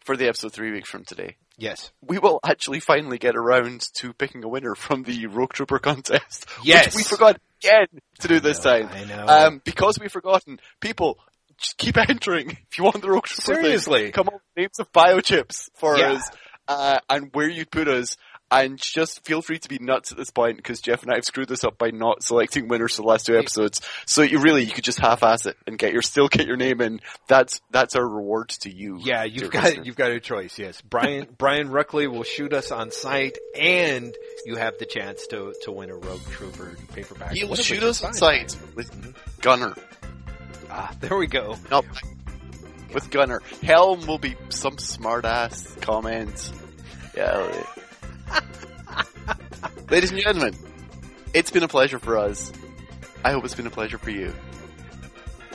for the episode three weeks from today. Yes. We will actually finally get around to picking a winner from the Rogue Trooper contest. Yes. Which we forgot again to do this know, time. I know. Um, because we've forgotten, people, just keep entering. If you want the Rogue Trooper thing, Seriously. come up with names of biochips for Yeah. us, uh, and where you'd put us. And just feel free to be nuts at this point because Jeff and I have screwed this up by not selecting winners for the last two episodes. So you really, you could just half-ass it and get your, still get your name in. That's, that's our reward to you. Yeah, you've got listener. you've got a choice. Yes, Brian Brian Ruckley will shoot us on sight, and you have the chance to to win a Rogue Trooper paperback. He will shoot us on sight with Gunnar. Ah, there we go. No, with Gunnar. Helm will be some smart ass comment. Yeah. Ladies and gentlemen, it's been a pleasure for us. I hope it's been a pleasure for you.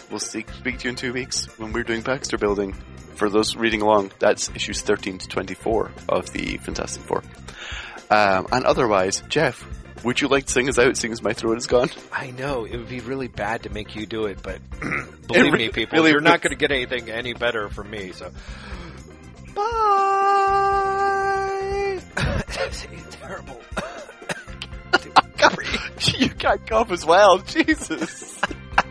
We'll speak, speak to you in two weeks when we're doing Baxter Building. For those reading along, that's issues 13 to 24 of the Fantastic Four. Um, and otherwise, Jeff, would you like to sing us out, seeing as my throat is gone? I know it would be really bad to make you do it, but believe me, people, really you're not going to get anything any better from me. So, bye. That's terrible. you can't cough as well, Jesus.